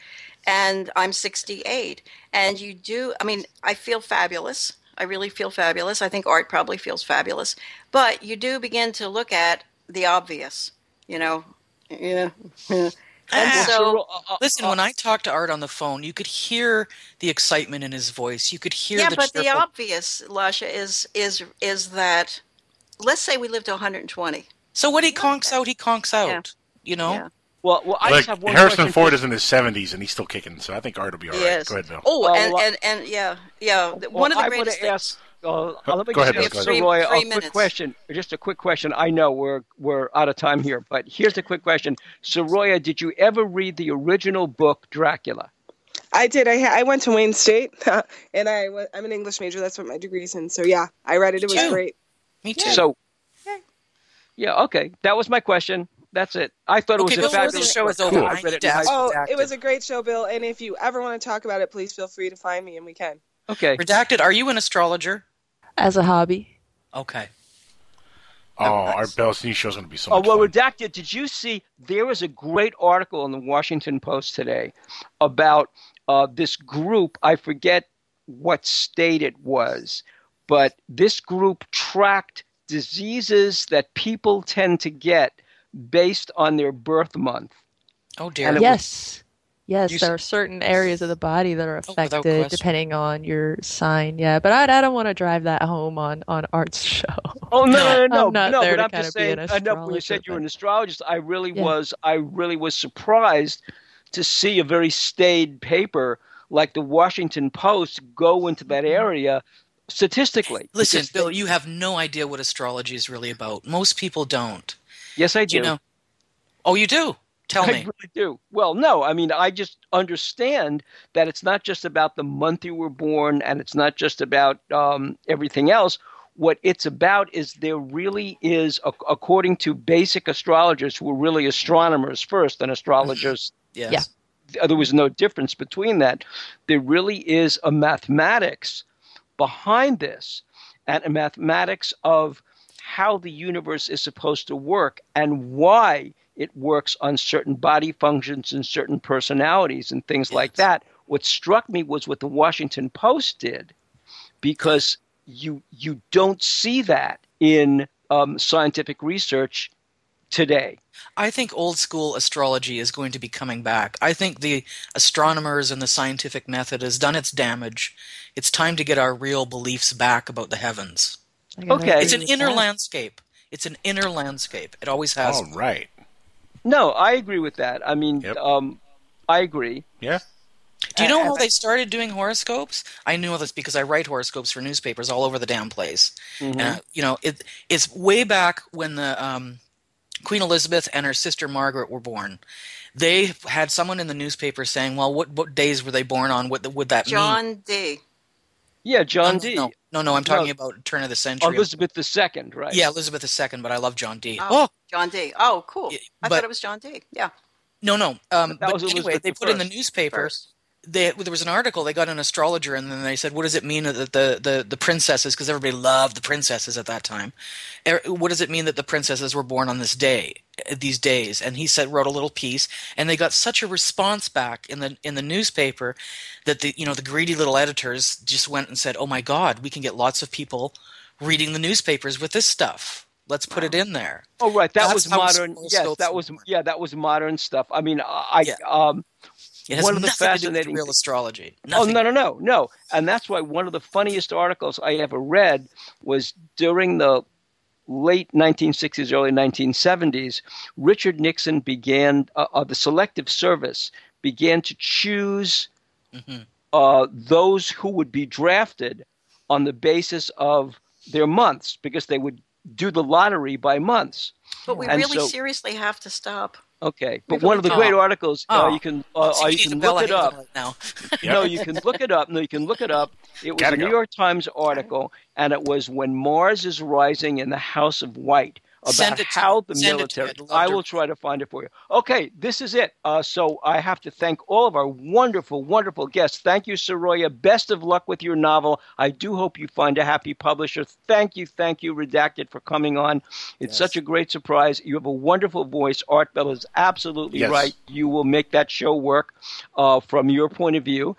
And I'm 68. And you do, I mean, I feel fabulous. I really feel fabulous. I think Art probably feels fabulous. But you do begin to look at the obvious, you know. Yeah. yeah. And so, Listen, when I talked to Art on the phone, you could hear the excitement in his voice. You could hear yeah, the but the obvious, Lasha, is is is that let's say we live to 120. So what he conks out, he conks out. Yeah. You know? Yeah. Well, well, I like just have one Harrison question Ford for- is in his seventies and he's still kicking, so I think Art will be all right. Yes. Go ahead, Bill. Oh, Well, and, well, and and yeah, yeah. Well, One of the I greatest want things. ask. Uh, let me Go ahead, just Bill, ask go ahead. Roy Three- a three quick question. Just a quick question. I know we're we're out of time here, but here's a quick question. Soraya, did you ever read the original book Dracula? I did. I I went to Wayne State, and I I'm an English major. That's what my degree's in. So yeah, I read it. It was great. Me too. So, yeah, okay, that was my question. That's it. I thought it Okay, was a Bill, once the fabulous. show is over, I I read it to in high ask- school. Oh, it was a great show, Bill. And if you ever want to talk about it, please feel free to find me, and we can. Okay. Redacted, are you an astrologer? As a hobby, Okay. Oh, Art Bell's new is going to be so Oh much well, fun. redacted. Did you see? There was a great article in the Washington Post today about uh, this group. I forget what state it was, but this group tracked diseases that people tend to get based on their birth month. Oh dear. And it was- yes. Yes, there s- are certain areas of the body that are Oh, affected question. depending on your sign. Yeah, but I, I don't want to drive that home on on Art's show. Oh no, no, no, no, I'm not no! there But to I'm just saying. an I know when you said you were an astrologist, I really Yeah. was. I really was surprised to see a very staid paper like the Washington Post go into that mm-hmm. area statistically. Listen, Bill, you have no idea what astrology is really about. Most people don't. Yes, I do. You know? Oh, you do. Tell I me. I really do. Well, no, I mean, I just understand that it's not just about the month you were born and it's not just about um, everything else. What it's about is there really is, ac- according to basic astrologers who were really astronomers first and astrologers, Yes. Yeah. there was no difference between that. There really is a mathematics behind this and a mathematics of how the universe is supposed to work and why it works on certain body functions and certain personalities and things like that. What struck me was what the Washington Post did because you you don't see that in um, scientific research today. I think old school astrology is going to be coming back. I think the astronomers and the scientific method has done its damage. It's time to get our real beliefs back about the heavens. Okay. It's an inner landscape. It's an inner landscape. It always has. All right. No, I agree with that. I mean, um, I agree. Yeah. Do you know Uh, how they started doing horoscopes? I know this because I write horoscopes for newspapers all over the damn place. Mhm. And, uh, you know, it, it's way back when the um, Queen Elizabeth and her sister Margaret were born. They had someone in the newspaper saying, "Well, what what days were they born on? What would that mean?" John Dee. Yeah, John Um, D. No, no, no I'm talking about turn of the century. Elizabeth II, right? Yeah, Elizabeth II, but I love John Dee. Oh, John Dee. Oh, cool. I but- thought it was John Dee. Yeah. No, no. Um, That but was anyway, Elizabeth they the put in the first. newspaper. They, there was an article. They got an astrologer, and then they said, "What does it mean that the the, the princesses? Because everybody loved the princesses at that time. Er, What does it mean that the princesses were born on this day, these days?" And he said, wrote a little piece, and they got such a response back in the in the newspaper that the you know the greedy little editors just went and said, "Oh my God, we can get lots of people reading the newspapers with this stuff. Let's put it in there." Oh, right. That That's was modern. Yes, that was yeah, that was modern stuff. I mean, I um, It has one of the nothing to do with fascinating real astrology. Oh no no no no! And that's why one of the funniest articles I ever read was during the late 1960s, early 1970s. Richard Nixon began uh, uh, the Selective Service began to choose Mm-hmm. uh, those who would be drafted on the basis of their months because they would do the lottery by months. But we And really so- seriously have to stop. Okay, but We've one of the only great talked. articles uh, Oh. you can uh, uh, you you can look it up. Haven now. No, you can look it up. No, you can look it up. It was Gotta a New. York Times article, and it was when Mars is rising in the House of White about Send it how me. the Send it to military. I'd love I to will try to find it for you. Okay, this is it. Uh, so I have to thank all of our wonderful, wonderful guests. Thank you, Soraya. Best of luck with your novel. I do hope you find a happy publisher. Thank you, thank you, Redacted, for coming on. It's such a great surprise. You have a wonderful voice. Art Bell is absolutely Yes. right. You will make that show work uh, from your point of view.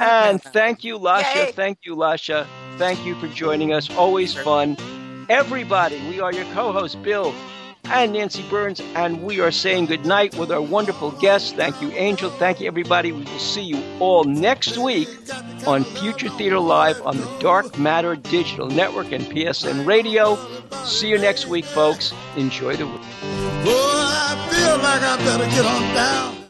And thank you, Lasha. Yay. Thank you, Lasha. Thank you for joining us. Always fun. Everybody, we are your co hosts, Bill and Nancy Burns, and we are saying goodnight with our wonderful guests. Thank you, Angel. Thank you, everybody. We will see you all next week on Future Theater Live on the Dark Matter Digital Network and PSN Radio. See you next week, folks. Enjoy the week. Boy, I feel like I better get on down.